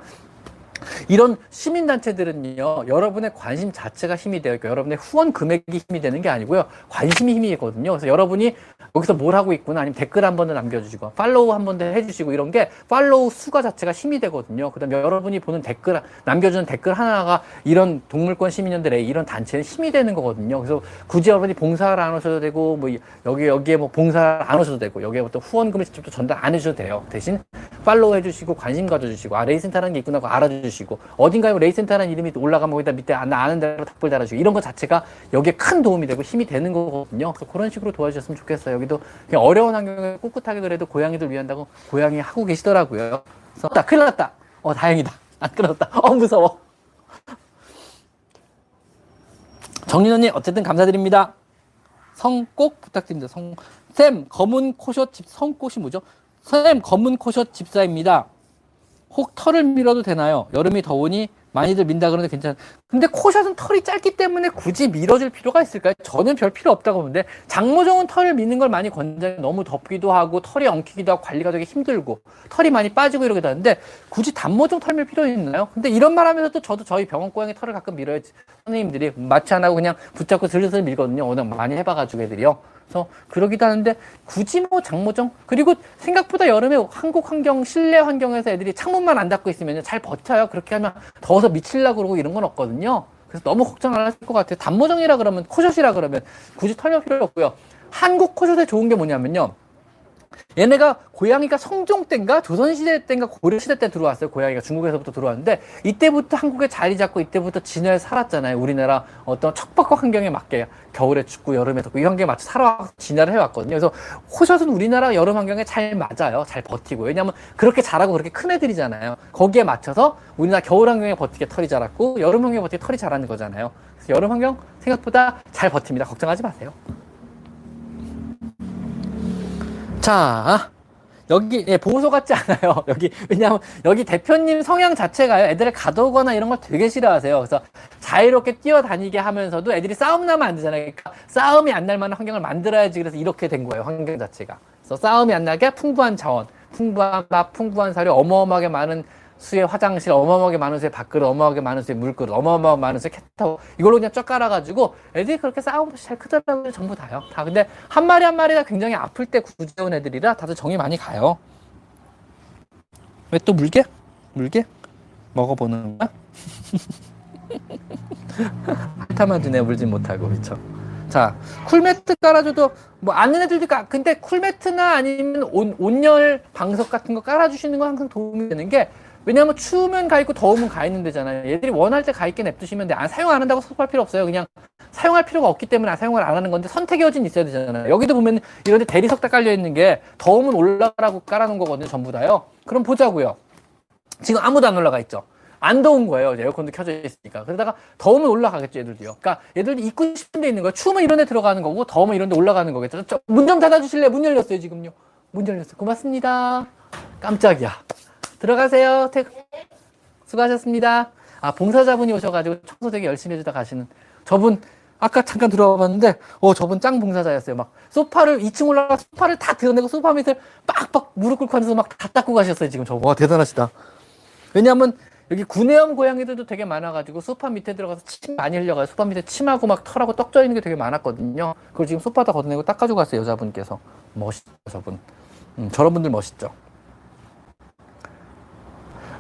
A: 이런 시민단체들은요, 여러분의 관심 자체가 힘이 되어 있고, 여러분의 후원 금액이 힘이 되는 게 아니고요, 관심이 힘이 되거든요. 그래서 여러분이 여기서 뭘 하고 있구나, 아니면 댓글 한 번 더 남겨주시고, 팔로우 한 번 더 해주시고, 이런 게 팔로우 수가 자체가 힘이 되거든요. 그 다음에 여러분이 보는 댓글, 남겨주는 댓글 하나가 이런 동물권 시민연들의 이런 단체에 힘이 되는 거거든요. 그래서 굳이 여러분이 봉사를 안 하셔도 되고, 뭐, 여기, 여기에 뭐 봉사를 안 하셔도 되고, 여기에 어떤 후원금을 직접 전달 안 해주셔도 돼요. 대신 follow 해주시고, 관심 가져주시고, 아, 레이 센터라는 게 있구나, 고 알아주시고, 어딘가에 레이센터라는 이름이 올라가면 거기다 밑에 안 아는 대로 답글 달아주고, 이런 것 자체가 여기에 큰 도움이 되고 힘이 되는 거거든요. 그래서 그런 식으로 도와주셨으면 좋겠어요. 여기도 그냥 어려운 환경에 꿋꿋하게 그래도 고양이들 위한다고 고양이 하고 계시더라고요. 그래서, 나 큰일 났다. 어, 다행이다. 안 끊었다. 어, 무서워. 정린호님, 어쨌든 감사드립니다. 성 꼭 부탁드립니다. 성, 쌤, 검은 코숏 집, 성꽃이 뭐죠? 쌤, 검은 코숏 집사입니다. 혹 털을 밀어도 되나요? 여름이 더우니 많이들 민다 그러는데 괜찮. 근데 코샷은 털이 짧기 때문에 굳이 밀어줄 필요가 있을까요? 저는 별 필요 없다고 보는데 장모종은 털을 미는 걸 많이 권장해. 너무 덥기도 하고 털이 엉키기도 하고 관리가 되게 힘들고 털이 많이 빠지고 이러기도 하는데 굳이 단모종 털 밀 필요 있나요? 근데 이런 말 하면서 또 저도 저희 병원 고양이 털을 가끔 밀어요. 선생님들이 마취 안 하고 그냥 붙잡고 슬슬 밀거든요. 워낙 많이 해봐가지고 애들이요. 그래서 그러기도 하는데 굳이 뭐 장모종 그리고 생각보다 여름에 한국 환경 실내 환경에서 애들이 창문만 안 닫고 있으면 잘 버텨요. 그렇게 하면 더워서 미칠라 그러고 이런 건 없거든요. 그래서 너무 걱정 안 하실 것 같아요. 단모종이라 그러면 코숏이라 그러면 굳이 털려 필요 없고요. 한국 코숏에 좋은 게 뭐냐면요. 얘네가 고양이가 성종 때인가 조선시대 때인가 고려시대 때 들어왔어요. 고양이가 중국에서부터 들어왔는데 이때부터 한국에 자리 잡고 이때부터 진화를 살았잖아요. 우리나라 어떤 척박한 환경에 맞게 겨울에 춥고 여름에 덥고 이 환경에 맞춰 살아 진화를 해왔거든요. 그래서 호젓은 우리나라 여름 환경에 잘 맞아요. 잘 버티고 왜냐하면 그렇게 자라고 그렇게 큰 애들이잖아요. 거기에 맞춰서 우리나라 겨울 환경에 버티게 털이 자랐고 여름 환경에 버티게 털이 자라는 거잖아요. 그래서 여름 환경 생각보다 잘 버팁니다. 걱정하지 마세요. 자, 여기 예, 보호소 같지 않아요. 여기 왜냐하면 여기 대표님 성향 자체가요. 애들을 가두거나 이런 걸 되게 싫어하세요. 그래서 자유롭게 뛰어다니게 하면서도 애들이 싸움 나면 안 되잖아요. 그러니까 싸움이 안 날 만한 환경을 만들어야지 그래서 이렇게 된 거예요. 환경 자체가. 그래서 싸움이 안 나게 풍부한 자원, 풍부한 밥, 풍부한 사료, 어마어마하게 많은 수의 화장실 어마어마하게 많은 수의 밥그릇, 어마어마하게 많은 수의 물그릇, 어마어마하게 많은 수의 캣타워 이걸로 그냥 쫙 깔아가지고 애들이 그렇게 싸움 없이 잘 크더라고요. 전부 다요. 다 근데 한 마리 한 마리가 굉장히 아플 때 구조온 애들이라 다들 정이 많이 가요. 왜 또 물개? 물개? 먹어보는 거야? 핥아만 주네 물진 못하고 그렇죠. 자 쿨매트 깔아줘도 뭐 아는 애들도 까 근데 쿨매트나 아니면 온, 온열 방석 같은 거 깔아주시는 건 항상 도움이 되는 게 왜냐하면 추우면 가 있고 더우면 가 있는 데잖아요. 얘들이 원할 때 가 있게 냅두시면 돼. 안 사용 안 한다고 섭할 필요 없어요. 그냥 사용할 필요가 없기 때문에 사용을 안 하는 건데 선택의 여지는 있어야 되잖아요. 여기도 보면 이런데 대리석 다 깔려 있는 게 더우면 올라가라고 깔아놓은 거거든요. 전부 다요. 그럼 보자고요. 지금 아무도 안 올라가 있죠. 안 더운 거예요. 에어컨도 켜져 있으니까. 그러다가 더우면 올라가겠죠, 얘들도요. 그러니까 얘들도 있고 싶은 데 있는 거예요. 추우면 이런 데 들어가는 거고, 더우면 이런 데 올라가는 거겠죠. 문 좀 닫아 주실래요? 문 열렸어요, 지금요. 문 열렸어요. 고맙습니다. 깜짝이야. 들어가세요. 태... 수고하셨습니다. 아, 봉사자분이 오셔가지고 청소 되게 열심히 해주다 가시는. 저분, 아까 잠깐 들어와 봤는데, 어, 저분 짱 봉사자였어요. 막, 소파를, 2층 올라가 소파를 다 드러내고 소파 밑을 빡빡 무릎 꿇고 앉아서 막 다 닦고 가셨어요, 지금 저분. 와, 대단하시다. 왜냐면, 여기 구내염 고양이들도 되게 많아가지고 소파 밑에 들어가서 침 많이 흘려가요. 소파 밑에 침하고 막 털하고 떡 져 있는 게 되게 많았거든요. 그걸 지금 소파 다 걷어내고 닦아주고 갔어요, 여자분께서. 멋있죠, 저분. 음, 저런 분들 멋있죠.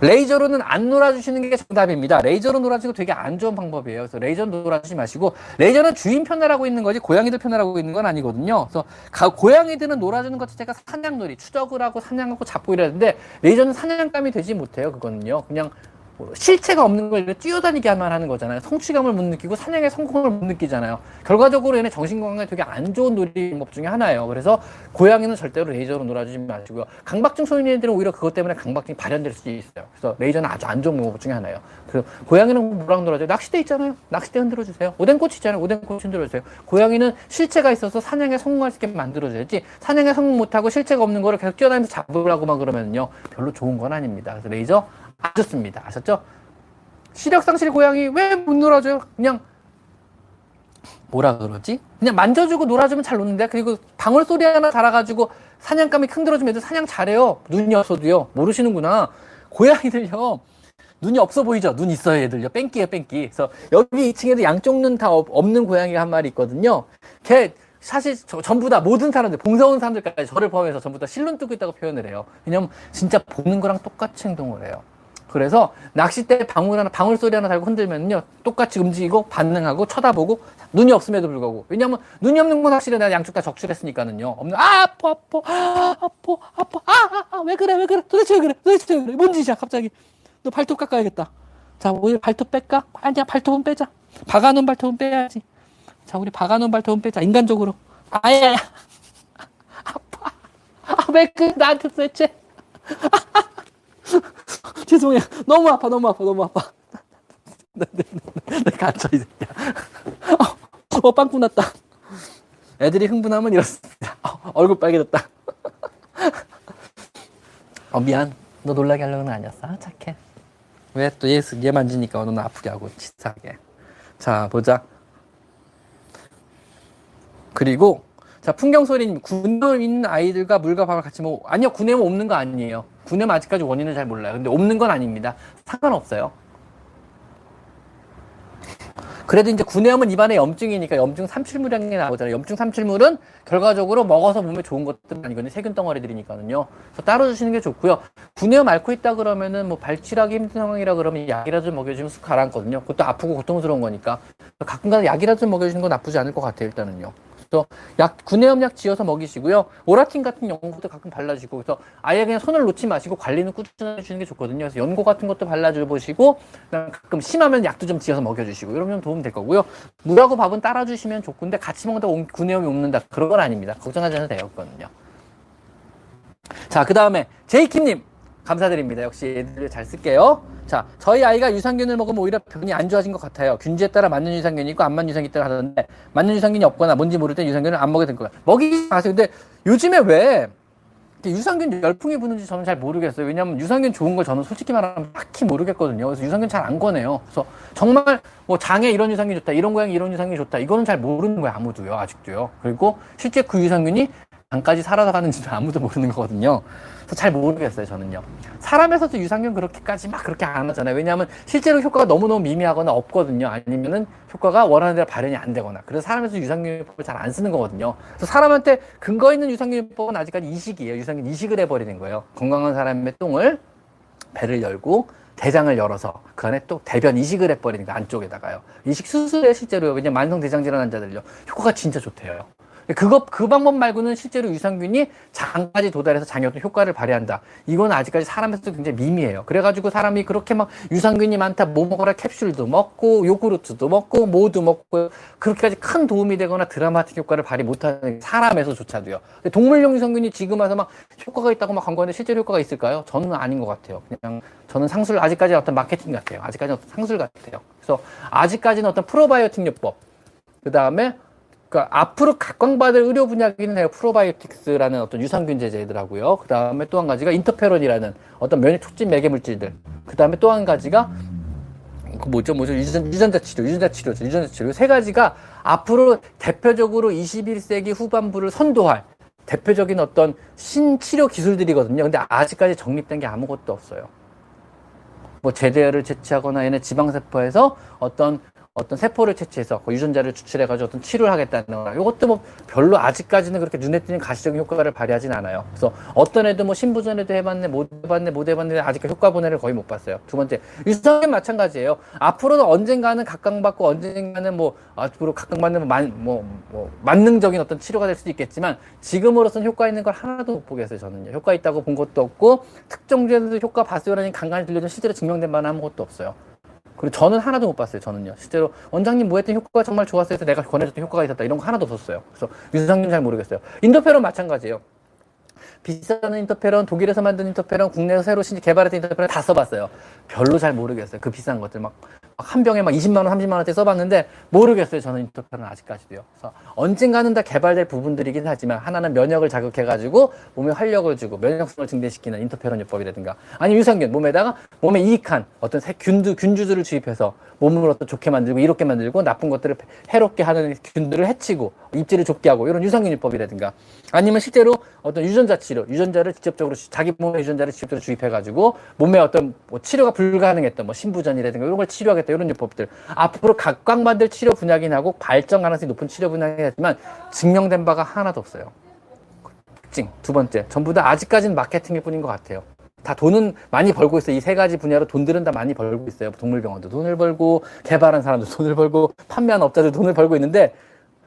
A: 레이저로는 안 놀아주시는 게 정답입니다. 레이저로 놀아주고 되게 안 좋은 방법이에요. 그래서 레이저 놀아주지 마시고 레이저는 주인 편하라고 있는 거지 고양이들 편하라고 있는 건 아니거든요. 그래서 가, 고양이들은 놀아주는 것 자체가 사냥놀이, 추적을 하고 사냥하고 잡고 이러는데 레이저는 사냥감이 되지 못해요. 그거는요. 그냥 뭐 실체가 없는 걸 뛰어다니게 하만 하는 거잖아요. 성취감을 못 느끼고 사냥의 성공을 못 느끼잖아요. 결과적으로 얘네 정신건강에 되게 안 좋은 놀이법 중에 하나예요. 그래서 고양이는 절대로 레이저로 놀아주지 마시고요. 강박증 소년들은 오히려 그것 때문에 강박증이 발현될 수 있어요. 그래서 레이저는 아주 안 좋은 방법 중에 하나예요. 그래서 고양이는 뭐랑 놀아줘요? 낚싯대 있잖아요. 낚싯대 흔들어 주세요. 오뎅꽃 있잖아요. 오뎅꽃 흔들어 주세요. 고양이는 실체가 있어서 사냥에 성공할 수 있게 만들어줘야지 사냥에 성공 못하고 실체가 없는 거를 계속 뛰어다니면서 잡으라고만 그러면요. 별로 좋은 건 아닙니다. 그래서 레이저 안 좋습니다. 아셨죠? 시력 상실 고양이 왜 못 놀아줘요? 그냥 뭐라 그러지? 그냥 만져주고 놀아주면 잘 노는데 그리고 방울 소리 하나 달아가지고 사냥감이 큰 들어주면 애들 사냥 잘해요. 눈이 없어도요. 모르시는구나. 고양이들요. 눈이 없어 보이죠? 눈 있어요, 얘들요. 뺑기에 뺑기. 그래서 여기 2층에도 양쪽 눈 다 없는 고양이가 한 마리 있거든요. 걔 사실 저, 전부 다 모든 사람들, 봉사원 사람들까지 저를 포함해서 전부 다 실눈 뜨고 있다고 표현을 해요. 왜냐면 진짜 보는 거랑 똑같이 행동을 해요. 그래서 낚싯대 방울 하나, 방울 소리 하나 달고 흔들면요. 똑같이 움직이고 반응하고 쳐다보고 눈이 없음에도 불구하고. 왜냐면 눈이 없는 건 확실히 내가 양쪽 다 적출했으니까는요. 없는, 아, 아파, 아파, 아, 아파, 아파, 아, 아, 아, 왜 그래, 왜 그래, 도대체 왜 그래, 도대체 왜 그래. 뭔 짓이야, 갑자기. 너 발톱 깎아야겠다. 자, 우리 발톱 뺄까? 아니야, 발톱은 빼자. 박아놓은 발톱은 빼야지. 자, 우리 박아놓은 발톱은 빼자. 인간적으로. 아야, 아파. 아, 왜 그, 나한테 도대체. 죄송해요. 너무 아파, 너무 아파, 너무 아파. 내, 내, 내, 내 갇혀, 이 새끼야. 어, 어, 빵꾸 났다. 애들이 흥분하면 이렇습니다. 어, 얼굴 빨개졌다. 어, 미안. 너 놀라게 하려는 거 아니었어. 아, 착해. 왜 또 얘, 얘 만지니까 너는 아프게 하고, 치사하게. 자, 보자. 그리고, 자, 풍경소리님, 군염 있는 아이들과 물과 밥을 같이 먹고, 아니요, 군염 없는 거 아니에요. 군염 아직까지 원인을 잘 몰라요. 근데 없는 건 아닙니다. 상관없어요. 그래도 이제 구내염은 입안에 염증이니까 염증 삼칠물량이 나오잖아요. 염증 삼칠물은 결과적으로 먹어서 몸에 좋은 것들은 아니거든요. 세균 덩어리들이니까는요. 그래서 따로 주시는 게 좋고요. 구내염 앓고 있다 그러면은 뭐 발치하기 힘든 상황이라 그러면 약이라도 먹여주면 쑥 가라앉거든요. 그것도 아프고 고통스러운 거니까 가끔가다 약이라도 먹여주는 건 나쁘지 않을 것 같아요. 일단은요. 그래서 약 구내염약 지어서 먹이시고요. 오라틴 같은 연고도 가끔 발라주고 그래서 아예 그냥 손을 놓지 마시고 관리는 꾸준히 해주시는 게 좋거든요. 그래서 연고 같은 것도 발라줘 보시고 가끔 심하면 약도 좀 지어서 먹여주시고 이러면 도움 될 거고요. 물하고 밥은 따라주시면 좋은데 같이 먹는다고 구내염이 옵는다 그런 건 아닙니다. 걱정하지 않아도 되거든요. 자, 그 다음에 제이킴님 감사드립니다. 역시 애들 잘 쓸게요. 자, 저희 아이가 유산균을 먹으면 오히려 병이 안 좋아진 것 같아요. 균주에 따라 맞는 유산균이 있고 안 맞는 유산균이 있다고 하던데 맞는 유산균이 없거나 뭔지 모를 때 유산균을 안 먹게 된 거예요. 먹이지 마세요. 근데 요즘에 왜 유산균 열풍이 부는지 저는 잘 모르겠어요. 왜냐하면 유산균 좋은 걸 저는 솔직히 말하면 딱히 모르겠거든요. 그래서 유산균 잘 안 권해요. 그래서 정말 뭐 장에 이런 유산균이 좋다, 이런 고양이 이런 유산균이 좋다, 이거는 잘 모르는 거예요. 아무도요, 아직도요. 그리고 실제 그 유산균이 장까지 살아서 가는지도 아무도 모르는 거거든요. 그래서 잘 모르겠어요, 저는요. 사람에서도 유산균 그렇게까지 막 그렇게 안 하잖아요. 왜냐하면 실제로 효과가 너무너무 미미하거나 없거든요. 아니면은 효과가 원하는 대로 발현이 안 되거나. 그래서 사람에서 유산균요법을 잘 안 쓰는 거거든요. 그래서 사람한테 근거 있는 유산균요법은 아직까지 이식이에요. 유산균 이식을 해버리는 거예요. 건강한 사람의 똥을 배를 열고 대장을 열어서 그 안에 또 대변 이식을 해버리는 거 안쪽에다가요. 이식 수술에 실제로 왜냐면 만성 대장 질환 환자들요 효과가 진짜 좋대요. 그거 그 방법 말고는 실제로 유산균이 장까지 도달해서 장에 어떤 효과를 발휘한다. 이건 아직까지 사람에서도 굉장히 미미해요. 그래가지고 사람이 그렇게 막 유산균이 많다, 뭐 먹어라 캡슐도 먹고 요구르트도 먹고 뭐도 먹고 그렇게까지 큰 도움이 되거나 드라마틱 효과를 발휘 못하는 사람에서조차도요. 동물용 유산균이 지금 와서 막 효과가 있다고 막 광고하는데 실제로 효과가 있을까요? 저는 아닌 것 같아요. 그냥 저는 상술 아직까지 어떤 마케팅 같아요. 아직까지 어떤 상술 같아요. 그래서 아직까지는 어떤 프로바이오틱 요법 그 다음에 그러니까 앞으로 각광받을 의료 분야기는 해요. 프로바이오틱스라는 어떤 유산균 제제들하고요. 그 다음에 또 한 가지가 인터페론이라는 어떤 면역 촉진 매개 물질들. 그 다음에 또 한 가지가 그 뭐죠, 뭐죠? 유전, 유전자 치료, 유전자 치료죠. 유전자 치료. 세 가지가 앞으로 대표적으로 21세기 후반부를 선도할 대표적인 어떤 신치료 기술들이거든요. 근데 아직까지 정립된 게 아무것도 없어요. 뭐 제대를 채취하거나 얘네 지방세포에서 어떤 어떤 세포를 채취해서 그 유전자를 추출해가지고 어떤 치료를 하겠다는 거나 이것도 뭐 별로 아직까지는 그렇게 눈에 띄는 가시적인 효과를 발휘하진 않아요. 그래서 어떤 애도 뭐 신부전에도 해봤네, 못 해봤네, 못 해봤네, 아직 효과 분해를 거의 못 봤어요. 두 번째, 유산균 마찬가지예요. 앞으로는 언젠가는 각광받고 언젠가는 뭐 앞으로 각광받는 뭐, 만, 뭐, 뭐 만능적인 어떤 치료가 될 수도 있겠지만 지금으로서는 효과 있는 걸 하나도 못 보겠어요. 저는요. 효과 있다고 본 것도 없고 특정주에서 효과 봤어요라는 간간히 들려준 실제로 증명된 바는 아무것도 없어요. 그리고 저는 하나도 못 봤어요. 저는요. 실제로 원장님 뭐 했던 효과가 정말 좋았어요. 해서 내가 권해줬던 효과가 있었다. 이런 거 하나도 없었어요. 그래서 유상균 잘 모르겠어요. 인터페론 마찬가지예요. 비싼 인터페론, 독일에서 만든 인터페론, 국내에서 새로 신지 개발했던 인터페론 다 써봤어요. 별로 잘 모르겠어요. 그 비싼 것들 막 한 병에 막 20만 원, 30만 원대 써봤는데 모르겠어요. 저는 인터페론 아직까지도요. 그래서 언젠가는 다 개발될 부분들이긴 하지만 하나는 면역을 자극해가지고 몸에 활력을 주고 면역성을 증대시키는 인터페론 요법이라든가 아니면 유산균 몸에다가 몸에 이익한 어떤 균두, 균주들을 주입해서 몸을 어떤 좋게 만들고 이롭게 만들고 나쁜 것들을 해롭게 하는 균들을 해치고 입질을 좁게 하고 이런 유산균 요법이라든가 아니면 실제로 어떤 유전자 치료, 유전자를 직접적으로 자기 몸의 유전자를 직접적으로 주입해 가지고 몸에 어떤 뭐 치료가 불가능했던 뭐 신부전이라든가 이런 걸 치료하겠다 이런 요법들 앞으로 각광받을 치료 분야긴 하고 발전 가능성이 높은 치료 분야긴 하지만 증명된 바가 하나도 없어요. 특징 두 번째 전부 다 아직까지는 마케팅일 뿐인 것 같아요. 다 돈은 많이 벌고 있어요. 이 세 가지 분야로 돈들은 다 많이 벌고 있어요. 동물병원도 돈을 벌고 개발한 사람도 돈을 벌고 판매하는 업자들 돈을 벌고 있는데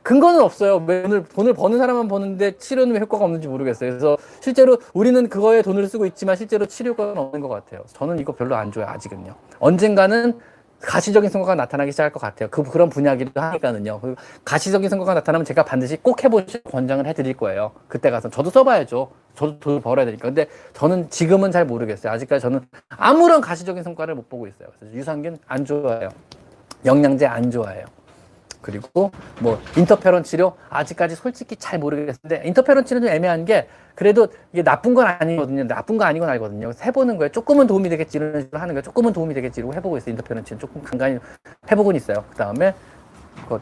A: 근거는 없어요. 돈을, 돈을 버는 사람만 버는데 치료는 왜 효과가 없는지 모르겠어요. 그래서 실제로 우리는 그거에 돈을 쓰고 있지만 실제로 치료 효과는 없는 것 같아요. 저는 이거 별로 안 좋아요. 아직은요. 언젠가는 가시적인 성과가 나타나기 시작할 것 같아요. 그, 그런 분야기도 하니까는요. 그 가시적인 성과가 나타나면 제가 반드시 꼭 해보시고 권장을 해드릴 거예요. 그때 가서. 저도 써봐야죠. 저도 돈을 벌어야 되니까. 근데 저는 지금은 잘 모르겠어요. 아직까지 저는 아무런 가시적인 성과를 못 보고 있어요. 그래서 유산균 안 좋아해요. 영양제 안 좋아해요. 그리고 뭐 인터페론 치료 아직까지 솔직히 잘 모르겠는데 인터페론 치료는 애매한 게 그래도 이게 나쁜 건 아니거든요. 나쁜 거 아닌 건 알거든요. 해보는 거예요. 조금은 도움이 되겠지 이런 식으로 하는 거예요. 조금은 도움이 되겠지 이러고 해보고 있어요. 인터페론 치료 조금 간간히 해보곤 있어요. 그 다음에 그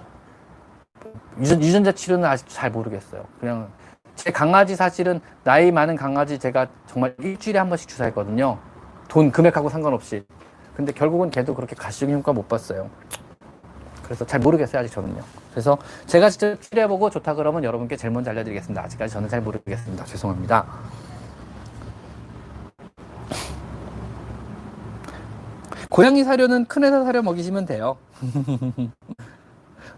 A: 유전, 유전자 치료는 아직 잘 모르겠어요. 그냥 제 강아지 사실은 나이 많은 강아지 제가 정말 일주일에 한 번씩 주사했거든요. 돈 금액하고 상관없이. 근데 결국은 걔도 그렇게 가시적인 효과 못 봤어요. 그래서 잘 모르겠어요, 아직 저는요. 그래서 제가 직접 치료해보고 좋다 그러면 여러분께 제일 먼저 알려드리겠습니다. 아직까지 저는 잘 모르겠습니다. 죄송합니다. 고양이 사료는 큰 회사 사료 먹이시면 돼요.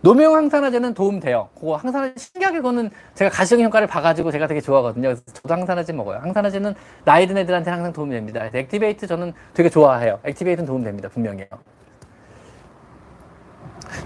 A: 노묘 항산화제는 도움 돼요. 그거 항산화제 신기하게 그거는 제가 가시적 효과를 봐가지고 제가 되게 좋아하거든요. 그래서 저도 항산화제 먹어요. 항산화제는 나이 든 애들한테 항상 도움이 됩니다. Aktivait 저는 되게 좋아해요. Aktivait는 도움 됩니다. 분명히요.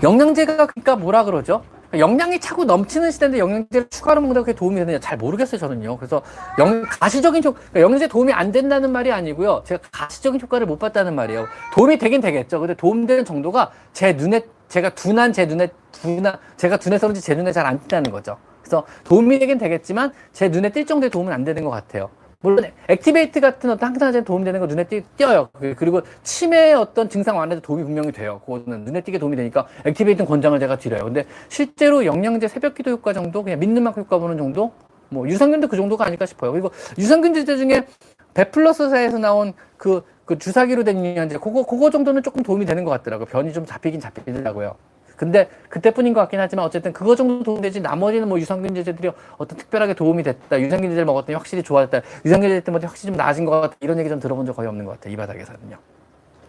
A: 영양제가 그러니까 뭐라 그러죠? 영양이 차고 넘치는 시대인데 영양제를 추가로 먹는다고 그게 도움이 되느냐 잘 모르겠어요 저는요. 그래서 영, 가시적인 효, 그러니까 영양제 도움이 안 된다는 말이 아니고요. 제가 가시적인 효과를 못 봤다는 말이에요. 도움이 되긴 되겠죠. 근데 도움되는 정도가 제 눈에 제가 둔한 제 눈에 둔한 제가 둔해서 그런지 제 눈에 잘 안 띈다는 거죠. 그래서 도움이 되긴 되겠지만 제 눈에 띌 정도의 도움은 안 되는 것 같아요. 물론 Aktivait 같은 어떤 항산화제는 도움이 되는 거 눈에 띄, 띄어요. 그, 그리고 치매의 어떤 증상 완화에도 도움이 분명히 돼요. 그거는 눈에 띄게 도움이 되니까 Aktivait는 권장을 제가 드려요. 근데 실제로 영양제 새벽기도 효과 정도 그냥 믿는 만큼 효과 보는 정도 뭐 유산균도 그 정도가 아닐까 싶어요. 그리고 유산균 제제 중에 베플러스사에서 나온 그, 그 주사기로 된 영양제 그거 그거 정도는 조금 도움이 되는 것 같더라고요. 변이 좀 잡히긴 잡히더라고요. 근데 그때뿐인 것 같긴 하지만 어쨌든 그거 정도 도움이 되지 나머지는 뭐 유산균 제제들이 어떤 특별하게 도움이 됐다. 유산균 제제를 먹었더니 확실히 좋아졌다. 유산균 제제 때문에 확실히 좀 나아진 것 같다. 이런 얘기 좀 들어본 적 거의 없는 것 같아요. 이 바닥에서는요.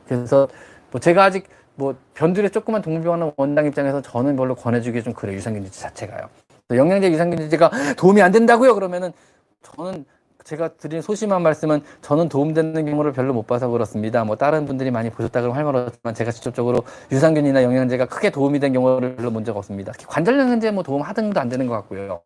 A: 그래서 뭐 제가 아직 뭐 변두리의 조그만 동물병원 원장 입장에서 저는 별로 권해주기 좀 그래요. 유산균 제제 자체가요. 영양제 유산균 제제가 도움이 안 된다고요? 그러면은 저는 제가 드린 소심한 말씀은 저는 도움되는 경우를 별로 못 봐서 그렇습니다. 뭐 다른 분들이 많이 보셨다 그러면 할 말 없지만 제가 직접적으로 유산균이나 영양제가 크게 도움이 된 경우를 별로 본 적 없습니다. 관절 영양제 뭐 도움 하등도 안 되는 것 같고요.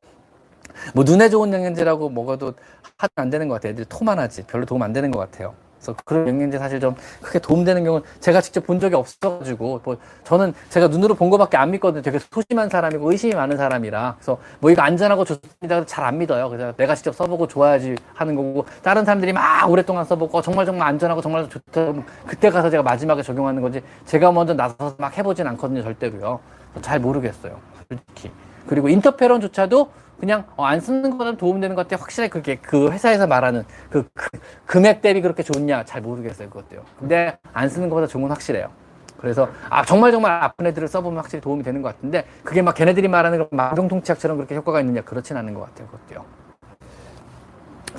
A: 뭐 눈에 좋은 영양제라고 먹어도 하등 안 되는 것 같아요. 애들이 토만 하지 별로 도움 안 되는 것 같아요. 그래서 그런 영양제 사실 좀 크게 도움되는 경우는 제가 직접 본 적이 없어가지고 뭐 저는 제가 눈으로 본 거밖에 안 믿거든요. 되게 소심한 사람이고 의심이 많은 사람이라 그래서 뭐 이거 안전하고 좋습니다. 잘 안 믿어요. 그래서 내가 직접 써보고 좋아야지 하는 거고 다른 사람들이 막 오랫동안 써보고 정말 정말 안전하고 정말 좋다. 그때 가서 제가 마지막에 적용하는 거지 제가 먼저 나서서 막 해보진 않거든요. 절대로요. 잘 모르겠어요. 솔직히. 그리고 인터페론조차도 그냥 어, 안 쓰는 것보다 도움되는 것 같아 확실히 그게 그 회사에서 말하는 그, 그 금액 대비 그렇게 좋냐 잘 모르겠어요 그것도요. 근데 안 쓰는 것보다 좋은 건 확실해요. 그래서 아 정말 정말 아픈 애들을 써보면 확실히 도움이 되는 것 같은데 그게 막 걔네들이 말하는 그런 만병통치약처럼 그렇게 효과가 있느냐 그렇진 않은 것 같아요 그것도요.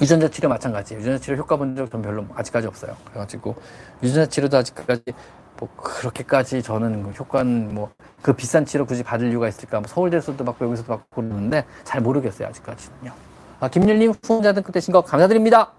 A: 유전자 치료 마찬가지 유전자 치료 효과 본적전 별로 아직까지 없어요. 그래가지고 유전자 치료도 아직까지 뭐 그렇게까지 저는 뭐 효과는 뭐 그 비싼 치료 굳이 받을 이유가 있을까? 뭐 서울대에서도 받고 여기서도 받고 그러는데 잘 모르겠어요 아직까지는요. 아, 김일님 후원자 등급 되신 거 감사드립니다.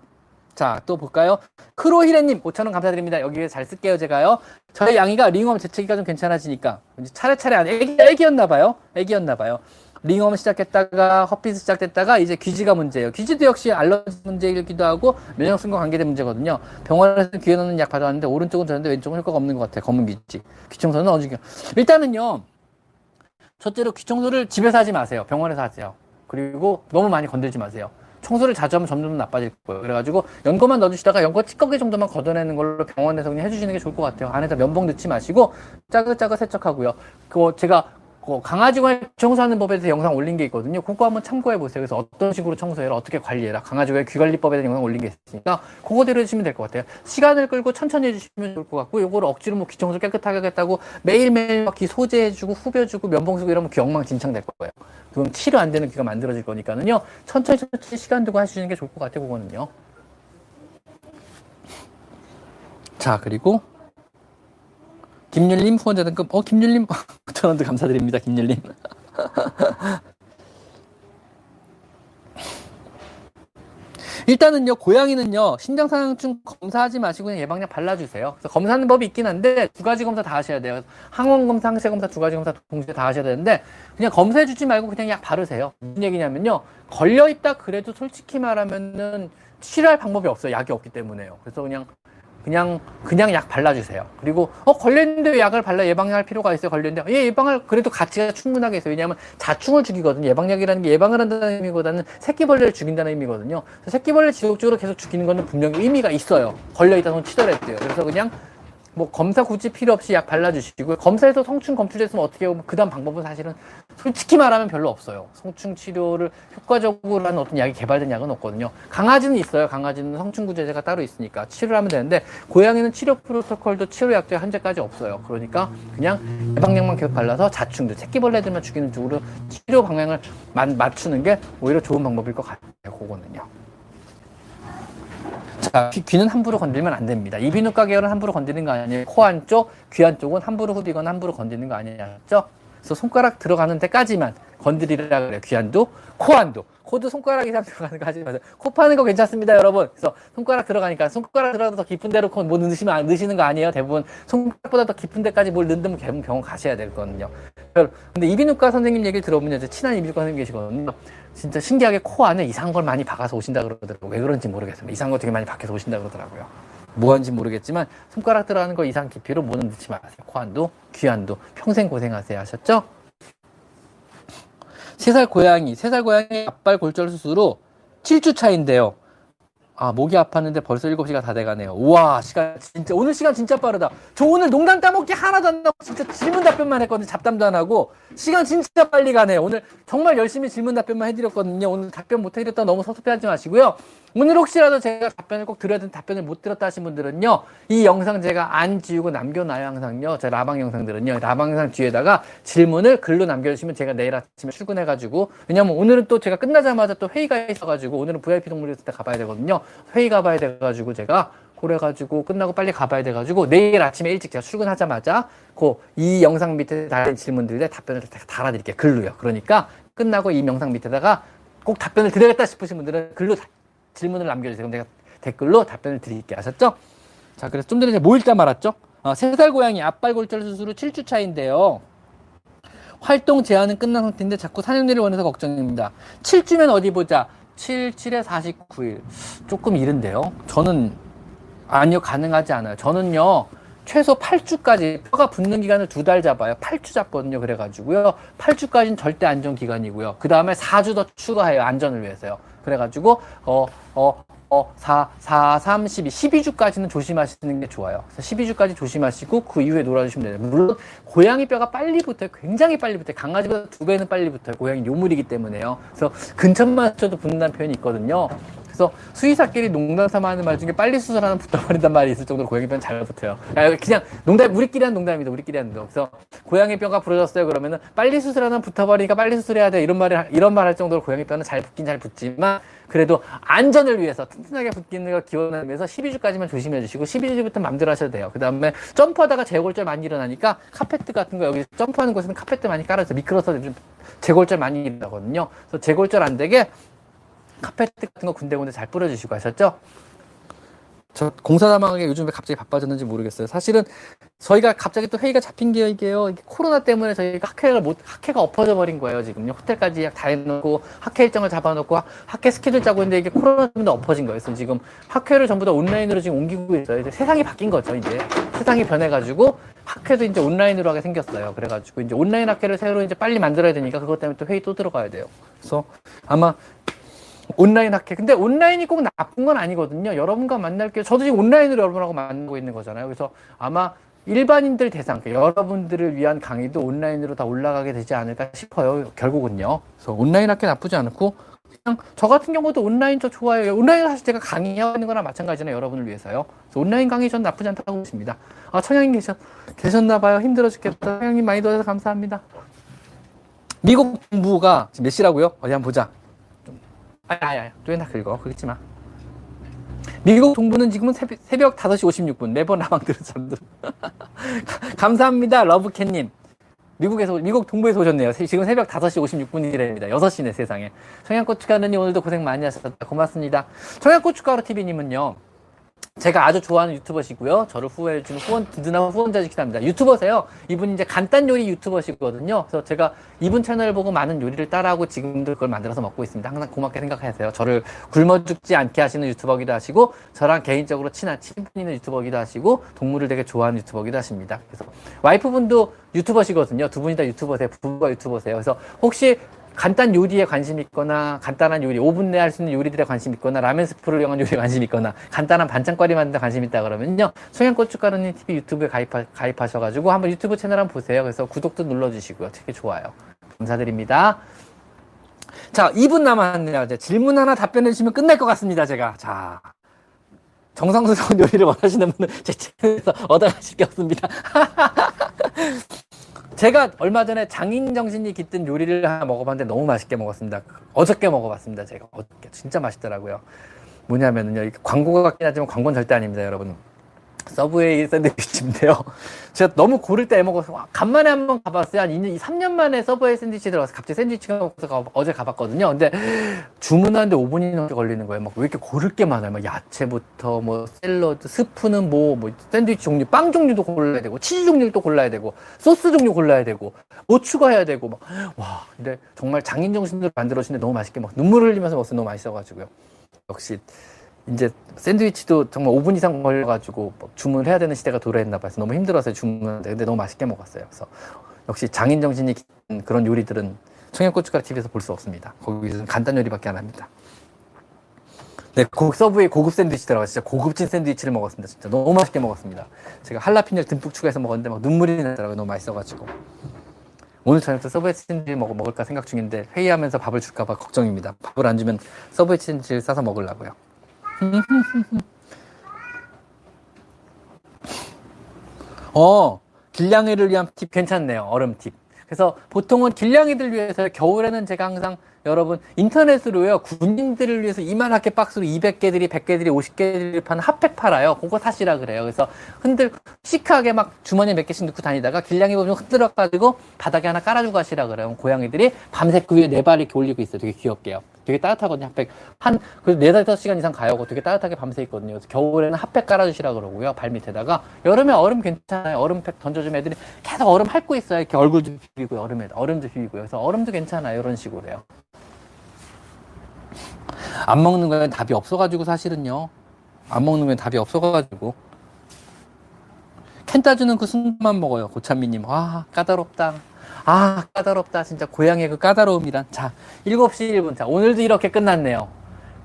A: 자, 또 볼까요? 크로히레님 5천원 감사드립니다. 여기에 잘 쓸게요, 제가요. 저희 냥이가 ringworm 재채기가 좀 괜찮아지니까 차례차례 안 애기, 애기였나봐요. 애기였나봐요. ringworm 시작했다가 herpes 시작됐다가 이제 귀지가 문제예요. 귀지도 역시 알러지 문제이기도 하고 면역성과 관계된 문제거든요. 병원에서 귀에 넣는 약 받아왔는데 오른쪽은 되는데 왼쪽은 효과가 없는 것 같아요. 검은 귀지. 귀청소는 어느 정도. 일단은요. 첫째로 귀청소를 집에서 하지 마세요. 병원에서 하세요. 그리고 너무 많이 건들지 마세요. 청소를 자주 하면 점점 나빠질 거예요. 그래가지고 연고만 넣어주시다가 연고 찌꺼기 정도만 걷어내는 걸로 병원에서 그냥 해주시는 게 좋을 것 같아요. 안에다 면봉 넣지 마시고 짜긋짜긋 세척하고요. 그거 제가 그 강아지가 청소하는 법에 대해서 영상 올린 게 있거든요. 그거 한번 참고해 보세요. 그래서 어떤 식으로 청소해라, 어떻게 관리해라. 강아지가 귀관리법에 대한 영상 올린 게 있으니까 그거대로 해주시면 될 것 같아요. 시간을 끌고 천천히 해주시면 좋을 것 같고, 요거를 억지로 뭐 귀청소 깨끗하게 하겠다고 매일매일 막 귀 소재해주고 후벼주고 면봉 쓰고 이러면 귀 엉망진창 될 거예요. 그럼 치료 안 되는 귀가 만들어질 거니까는요. 천천히 천천히 시간 두고 하시는 게 좋을 것 같아요. 그거는요. 자, 그리고 김율님 후원자 등급, 어, 김율님, 천원도 감사드립니다, 김율님. 일단은요, 고양이는요, 신장상충 검사하지 마시고 그냥 예방약 발라주세요. 그래서 검사하는 법이 있긴 한데, 두 가지 검사 다 하셔야 돼요. 항원 검사, 항체 검사 두 가지 검사 동시에 다 하셔야 되는데, 그냥 검사해주지 말고 그냥 약 바르세요. 무슨 얘기냐면요, 걸려있다 그래도 솔직히 말하면은, 치료할 방법이 없어요. 약이 없기 때문에요. 그래서 그냥 그냥 그냥 약 발라주세요. 그리고 어 걸렸는데 왜 약을 발라 예방할 필요가 있어요. 걸렸는데 예 예방할 그래도 가치가 충분하게 있어요. 왜냐하면 자충을 죽이거든요. 예방약이라는 게 예방을 한다는 의미보다는 새끼벌레를 죽인다는 의미거든요. 새끼벌레 지속적으로 계속 죽이는 거는 분명히 의미가 있어요. 걸려 있다 손 치더라도요. 그래서 그냥 뭐 검사 굳이 필요 없이 약 발라주시고 검사에서 성충 검출됐으면 어떻게 하고 그다음 방법은 사실은 솔직히 말하면 별로 없어요. 성충 치료를 효과적으로 하는 어떤 약이 개발된 약은 없거든요. 강아지는 있어요. 강아지는 성충 구제제가 따로 있으니까 치료를 하면 되는데 고양이는 치료 프로토콜도 치료 약도 현재까지 없어요. 그러니까 그냥 예방약만 계속 발라서 자충들 새끼벌레들만 죽이는 쪽으로 치료 방향을 맞추는 게 오히려 좋은 방법일 것 같아요. 그거는요. 자, 귀, 는 함부로 건들면 안 됩니다. 이비인후과 계열은 함부로 건드는 거 아니에요. 코 안쪽, 귀 안쪽은 함부로 후비거나 함부로 건드는 거 아니냐죠? 그래서 손가락 들어가는 데까지만 건드리라 그래요. 귀 안도, 코 안도. 코도 손가락 이상 들어가는 거 하지 마세요. 코 파는 거 괜찮습니다, 여러분. 그래서 손가락 들어가니까 손가락 들어가도 더 깊은 데로 뭐 넣으시면 안 넣으시는 거 아니에요? 대부분 손가락보다 더 깊은 데까지 뭘 넣으면 대부분 병원 가셔야 되거든요. 근데 이비인후과 선생님 얘기를 들어보면 이제 친한 이비인후과 선생님 계시거든요. 진짜 신기하게 코 안에 이상한 걸 많이 박아서 오신다 그러더라고요. 왜 그런지 모르겠어요. 이상한 거 되게 많이 박혀서 오신다 그러더라고요. 뭐 하는지 모르겠지만 손가락 들어가는 거 이상 깊이로 뭐는 넣지 마세요. 코 안도, 귀 안도 평생 고생하세요. 하셨죠? 세 살 고양이, 세 살 고양이 앞발 골절 수술로 7주 차인데요. 아, 목이 아팠는데 벌써 7시가 다 돼가네요. 우와, 시간, 진짜, 오늘 시간 진짜 빠르다. 저 오늘 농담 따먹기 하나도 안 나고 진짜 질문 답변만 했거든요. 잡담도 안 하고. 시간 진짜 빨리 가네요. 오늘 정말 열심히 질문 답변만 해드렸거든요. 오늘 답변 못 해드렸다 너무 섭섭해 하지 마시고요. 오늘 혹시라도 제가 답변을 꼭 드려야 되는 답변을 못 들었다 하신 분들은요. 이 영상 제가 안 지우고 남겨놔요. 항상요. 제 라방 영상들은요. 라방 영상 뒤에다가 질문을 글로 남겨주시면 제가 내일 아침에 출근해가지고 왜냐면 오늘은 또 제가 끝나자마자 또 회의가 있어가지고 오늘은 VIP 동물이 있을 때 가봐야 되거든요. 회의 가봐야 돼가지고 제가 그래가지고 끝나고 빨리 가봐야 돼가지고 내일 아침에 일찍 제가 출근하자마자 그 이 영상 밑에 달린 질문들에 답변을 달아드릴게요. 글로요. 그러니까 끝나고 이 영상 밑에다가 꼭 답변을 드려야겠다 싶으신 분들은 글로 질문을 남겨주세요. 그럼 제가 댓글로 답변을 드릴게요. 아셨죠? 자, 그래서 좀 전에 제가 뭐 읽다 말았죠? 어, 3살 고양이 앞발 골절 수술 후 7주 차인데요. 활동 제한은 끝난 상태인데 자꾸 사냥리를 원해서 걱정입니다. 7주면 어디 보자. 7, 7에 49일. 조금 이른데요. 저는 아니요, 가능하지 않아요. 저는요, 최소 8주까지 뼈가 붙는 기간을 두 달 잡아요. 8주 잡거든요. 그래가지고요. 8주까지는 절대 안전 기간이고요. 그 다음에 4주 더 추가해요. 안전을 위해서요. 그래가지고, 어, 어, 어, 4, 4, 3, 12, 12주까지는 조심하시는 게 좋아요. 그래서 12주까지 조심하시고 그 이후에 놀아주시면 돼요. 물론 고양이 뼈가 빨리 붙어요. 굉장히 빨리 붙어요. 강아지보다 두 배는 빨리 붙어요. 고양이 요물이기 때문에요. 그래서 근처만 쳐도 붙는다는 표현이 있거든요. 그래서 수의사끼리 농담 삼아 하는 말 중에 빨리 수술하는 붙어버린단 말이 있을 정도로 고양이 뼈는 잘 붙어요. 그냥 농담, 우리끼리 하는 농담입니다. 우리끼리 하는 농담. 그래서 고양이 뼈가 부러졌어요. 그러면은 빨리 수술하는 붙어버리니까 빨리 수술해야 돼. 이런 말을, 이런 말 할 정도로 고양이 뼈는 잘 붙긴 잘 붙지만 그래도 안전을 위해서 튼튼하게 붙기는 걸 기원하기 위해서 12주까지만 조심해 주시고 12주부터 맘대로 하셔도 돼요. 그 다음에 점프하다가 재골절 많이 일어나니까 카페트 같은 거 여기 점프하는 곳에는 카페트 많이 깔아서 미끄러서 좀 재골절 많이 일어나거든요. 그래서 재골절 안 되게 카페트 같은 거 군데군데 잘 뿌려주시고 하셨죠? 저 공사다망하게 요즘에 갑자기 바빠졌는지 모르겠어요. 사실은 저희가 갑자기 또 회의가 잡힌 게 이게요. 이게 코로나 때문에 저희가 학회가 못, 학회가 엎어져 버린 거예요. 지금요. 호텔까지 다 해놓고 학회 일정을 잡아놓고 학회 스케줄 짜고 있는데 이게 코로나 때문에 엎어진 거예요. 지금 학회를 전부 다 온라인으로 지금 옮기고 있어요. 이제 세상이 바뀐 거죠. 이제 세상이 변해가지고 학회도 이제 온라인으로 하게 생겼어요. 그래가지고 이제 온라인 학회를 새로 이제 빨리 만들어야 되니까 그것 때문에 또 회의 또 들어가야 돼요. 그래서 아마 온라인 학회. 근데 온라인이 꼭 나쁜 건 아니거든요. 여러분과 만날 게, 저도 지금 온라인으로 여러분하고 만나고 있는 거잖아요. 그래서 아마 일반인들 대상, 여러분들을 위한 강의도 온라인으로 다 올라가게 되지 않을까 싶어요. 결국은요. 그래서 온라인 학교 나쁘지 않고 그냥 저 같은 경우도 온라인 저 좋아해요. 온라인 사실 제가 강의하는 거나 마찬가지나 여러분을 위해서요. 온라인 강의 전 나쁘지 않다고 보십니다. 아, 청양님 계셨, 계셨나 봐요. 힘들어 죽겠다. 청양님 많이 도와서 감사합니다. 미국 정부가 몇 시라고요? 어디 한번 보자. 좀, 아야, 아야, 또나 긁어. 긁지 마. 미국 동부는 지금은 새벽, 새벽 5시 56분. 매번 라방 들어 잠들 감사합니다. 러브캣님. 미국에서, 미국 동부에서 오셨네요. 지금 새벽 5시 56분이랍니다. 6시네, 세상에. 청양고춧가루님 오늘도 고생 많이 하셨다. 고맙습니다. 청양고춧가루TV님은요. 제가 아주 좋아하는 유튜버시고요. 저를 후원해주는 후원, 든든한 후원자시기도 합니다. 유튜버세요. 이분이 이제 간단 요리 유튜버시거든요. 그래서 제가 이분 채널을 보고 많은 요리를 따라하고 지금도 그걸 만들어서 먹고 있습니다. 항상 고맙게 생각하세요. 저를 굶어 죽지 않게 하시는 유튜버기도 하시고, 저랑 개인적으로 친한 친분 있는 유튜버기도 하시고, 동물을 되게 좋아하는 유튜버기도 하십니다. 그래서 와이프분도 유튜버시거든요. 두 분이 다 유튜버세요. 부부가 유튜버세요. 그래서 혹시 간단 요리에 관심 있거나 간단한 요리 5분 내에 할 수 있는 요리들에 관심 있거나 라면 스프를 이용한 요리에 관심 있거나 간단한 반찬거리 만드는 데 관심 있다 그러면요. 소양고춧가루님 TV 유튜브에 가입하, 가입하셔가지고 한번 유튜브 채널 한번 보세요. 그래서 구독도 눌러주시고요. 되게 좋아요. 감사드립니다. 자 2분 남았네요. 이제 질문 하나 답변해 주시면 끝날 것 같습니다 제가. 자 정성스러운 요리를 원하시는 분은 제 채널에서 얻어가실 게 없습니다 제가 얼마 전에 장인 정신이 깃든 요리를 하나 먹어봤는데 너무 맛있게 먹었습니다. 어저께 먹어봤습니다. 제가 어저께 진짜 맛있더라고요. 뭐냐면은요, 광고가 같긴 하지만 광고는 절대 아닙니다, 여러분. 서브웨이 샌드위치인데요. 제가 너무 고를 때 먹어서 간만에 한번 가봤어요. 한 2년, 3년 만에 서브웨이 샌드위치 들어가서 갑자기 샌드위치가 먹어서 어제 가봤거든요. 근데 주문하는데 5분이 넘게 걸리는 거예요. 막 왜 이렇게 고를 게 많아요. 막 야채부터 뭐 샐러드, 스프는 뭐, 뭐 샌드위치 종류, 빵 종류도 골라야 되고, 치즈 종류도 골라야 되고, 소스 종류 골라야 되고, 뭐 추가해야 되고, 막, 와, 근데 정말 장인 정신으로 만들어주는데 너무 맛있게 먹, 눈물을 흘리면서 먹어서 너무 맛있어가지고요. 역시 이제 샌드위치도 정말 5분 이상 걸려가지고 주문을 해야 되는 시대가 도래했나 봐서 너무 힘들어서 주문하는데 근데 너무 맛있게 먹었어요. 그래서 역시 장인 정신이 그런 요리들은 청양고춧가루 TV에서 볼 수 없습니다. 거기서 간단 요리밖에 안 합니다. 네, 고, 서브웨이 고급 샌드위치 들어가 진짜 고급진 샌드위치를 먹었습니다. 진짜 너무 맛있게 먹었습니다. 제가 할라피뇨 듬뿍 추가해서 먹었는데 막 눈물이 나더라고요. 너무 맛있어가지고. 오늘 저녁도 서브웨이 샌드위치 먹, 먹을까 생각 중인데 회의하면서 밥을 줄까봐 걱정입니다. 밥을 안 주면 서브웨이 샌드위치를 싸서 먹으려고요. 어, 길냥이를 위한 팁 괜찮네요. 얼음 팁. 그래서 보통은 길냥이들 위해서 겨울에는 제가 항상 여러분 인터넷으로요 군인들을 위해서 이만하게 박스로 200개들이 100개들이 50개들이 파는 핫팩 팔아요 그거 사시라 그래요 그래서 흔들 시크하게 막 주머니에 몇 개씩 넣고 다니다가 길냥이 보면 흔들어 가지고 바닥에 하나 깔아주고 가시라 그래요 고양이들이 밤새 그 위에 네 발 이렇게 올리고 있어요 되게 귀엽게요 되게 따뜻하거든요 핫팩 한 그래도 네다 시간 이상 가요 되게 따뜻하게 밤새 있거든요 겨울에는 핫팩 깔아주시라 그러고요 발 밑에다가 여름에 얼음 괜찮아요 얼음팩 던져주면 애들이 계속 얼음 핥고 있어요 이렇게 얼굴도 비비고 얼음에 얼음도 비비고요 그래서 얼음도 괜찮아요 이런 식으로요 안 먹는 거에 답이 없어가지고 사실은요. 안 먹는 건 답이 없어가지고. 캔 따주는 그 순간만 먹어요. 고찬미님. 아, 까다롭다. 아, 까다롭다. 진짜 고양이의 그 까다로움이란. 자, 7시 1분. 자, 오늘도 이렇게 끝났네요.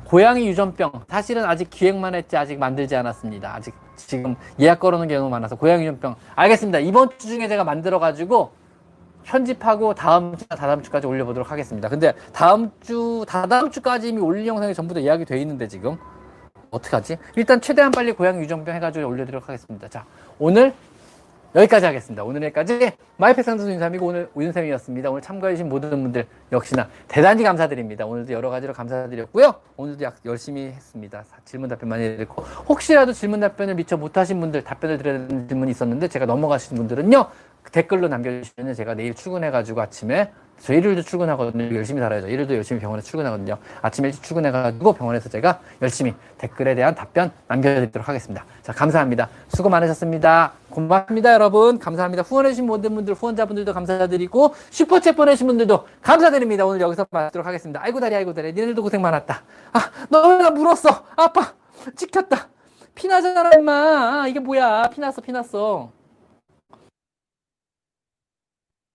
A: 고양이 유전병. 사실은 아직 기획만 했지 아직 만들지 않았습니다. 아직 지금 예약 걸어놓은 게 너무 많아서 고양이 유전병. 알겠습니다. 이번 주 중에 제가 만들어가지고 편집하고 다음 주나 다다음 주까지 올려보도록 하겠습니다. 근데 다음 주, 다다음 주까지 이미 올릴 영상이 전부 다 예약이 돼 있는데 지금 어떡하지? 일단 최대한 빨리 고양이 유정병 해가지고 올려드리도록 하겠습니다. 자, 오늘 여기까지 하겠습니다. 오늘 여기까지 마이패상도 인삼이고 오늘 우윤쌤이었습니다. 오늘 참가해주신 모든 분들 역시나 대단히 감사드립니다. 오늘도 여러 가지로 감사드렸고요. 오늘도 약 열심히 했습니다. 질문 답변 많이 드렸고 혹시라도 질문 답변을 미처 못하신 분들 답변을 되는 질문이 있었는데 제가 넘어가신 분들은요. 댓글로 남겨주시면 제가 내일 출근해가지고 아침에 저 일요일도 출근하거든요. 열심히 살아야죠. 일요일도 열심히 병원에 출근하거든요. 아침에 일찍 출근해가지고 병원에서 제가 열심히 댓글에 대한 답변 남겨드리도록 하겠습니다. 자, 감사합니다. 수고 많으셨습니다. 고맙습니다, 여러분. 감사합니다. 후원해주신 모든 분들, 후원자분들도 감사드리고, 슈퍼챗 보내신 분들도 감사드립니다. 오늘 여기서 마치도록 하겠습니다. 아이고, 다리, 아이고, 다리. 니네들도 고생 많았다. 아, 너왜 나 물었어? 아빠! 찍혔다. 피나잖아, 임마. 아, 이게 뭐야. 피났어, 피났어.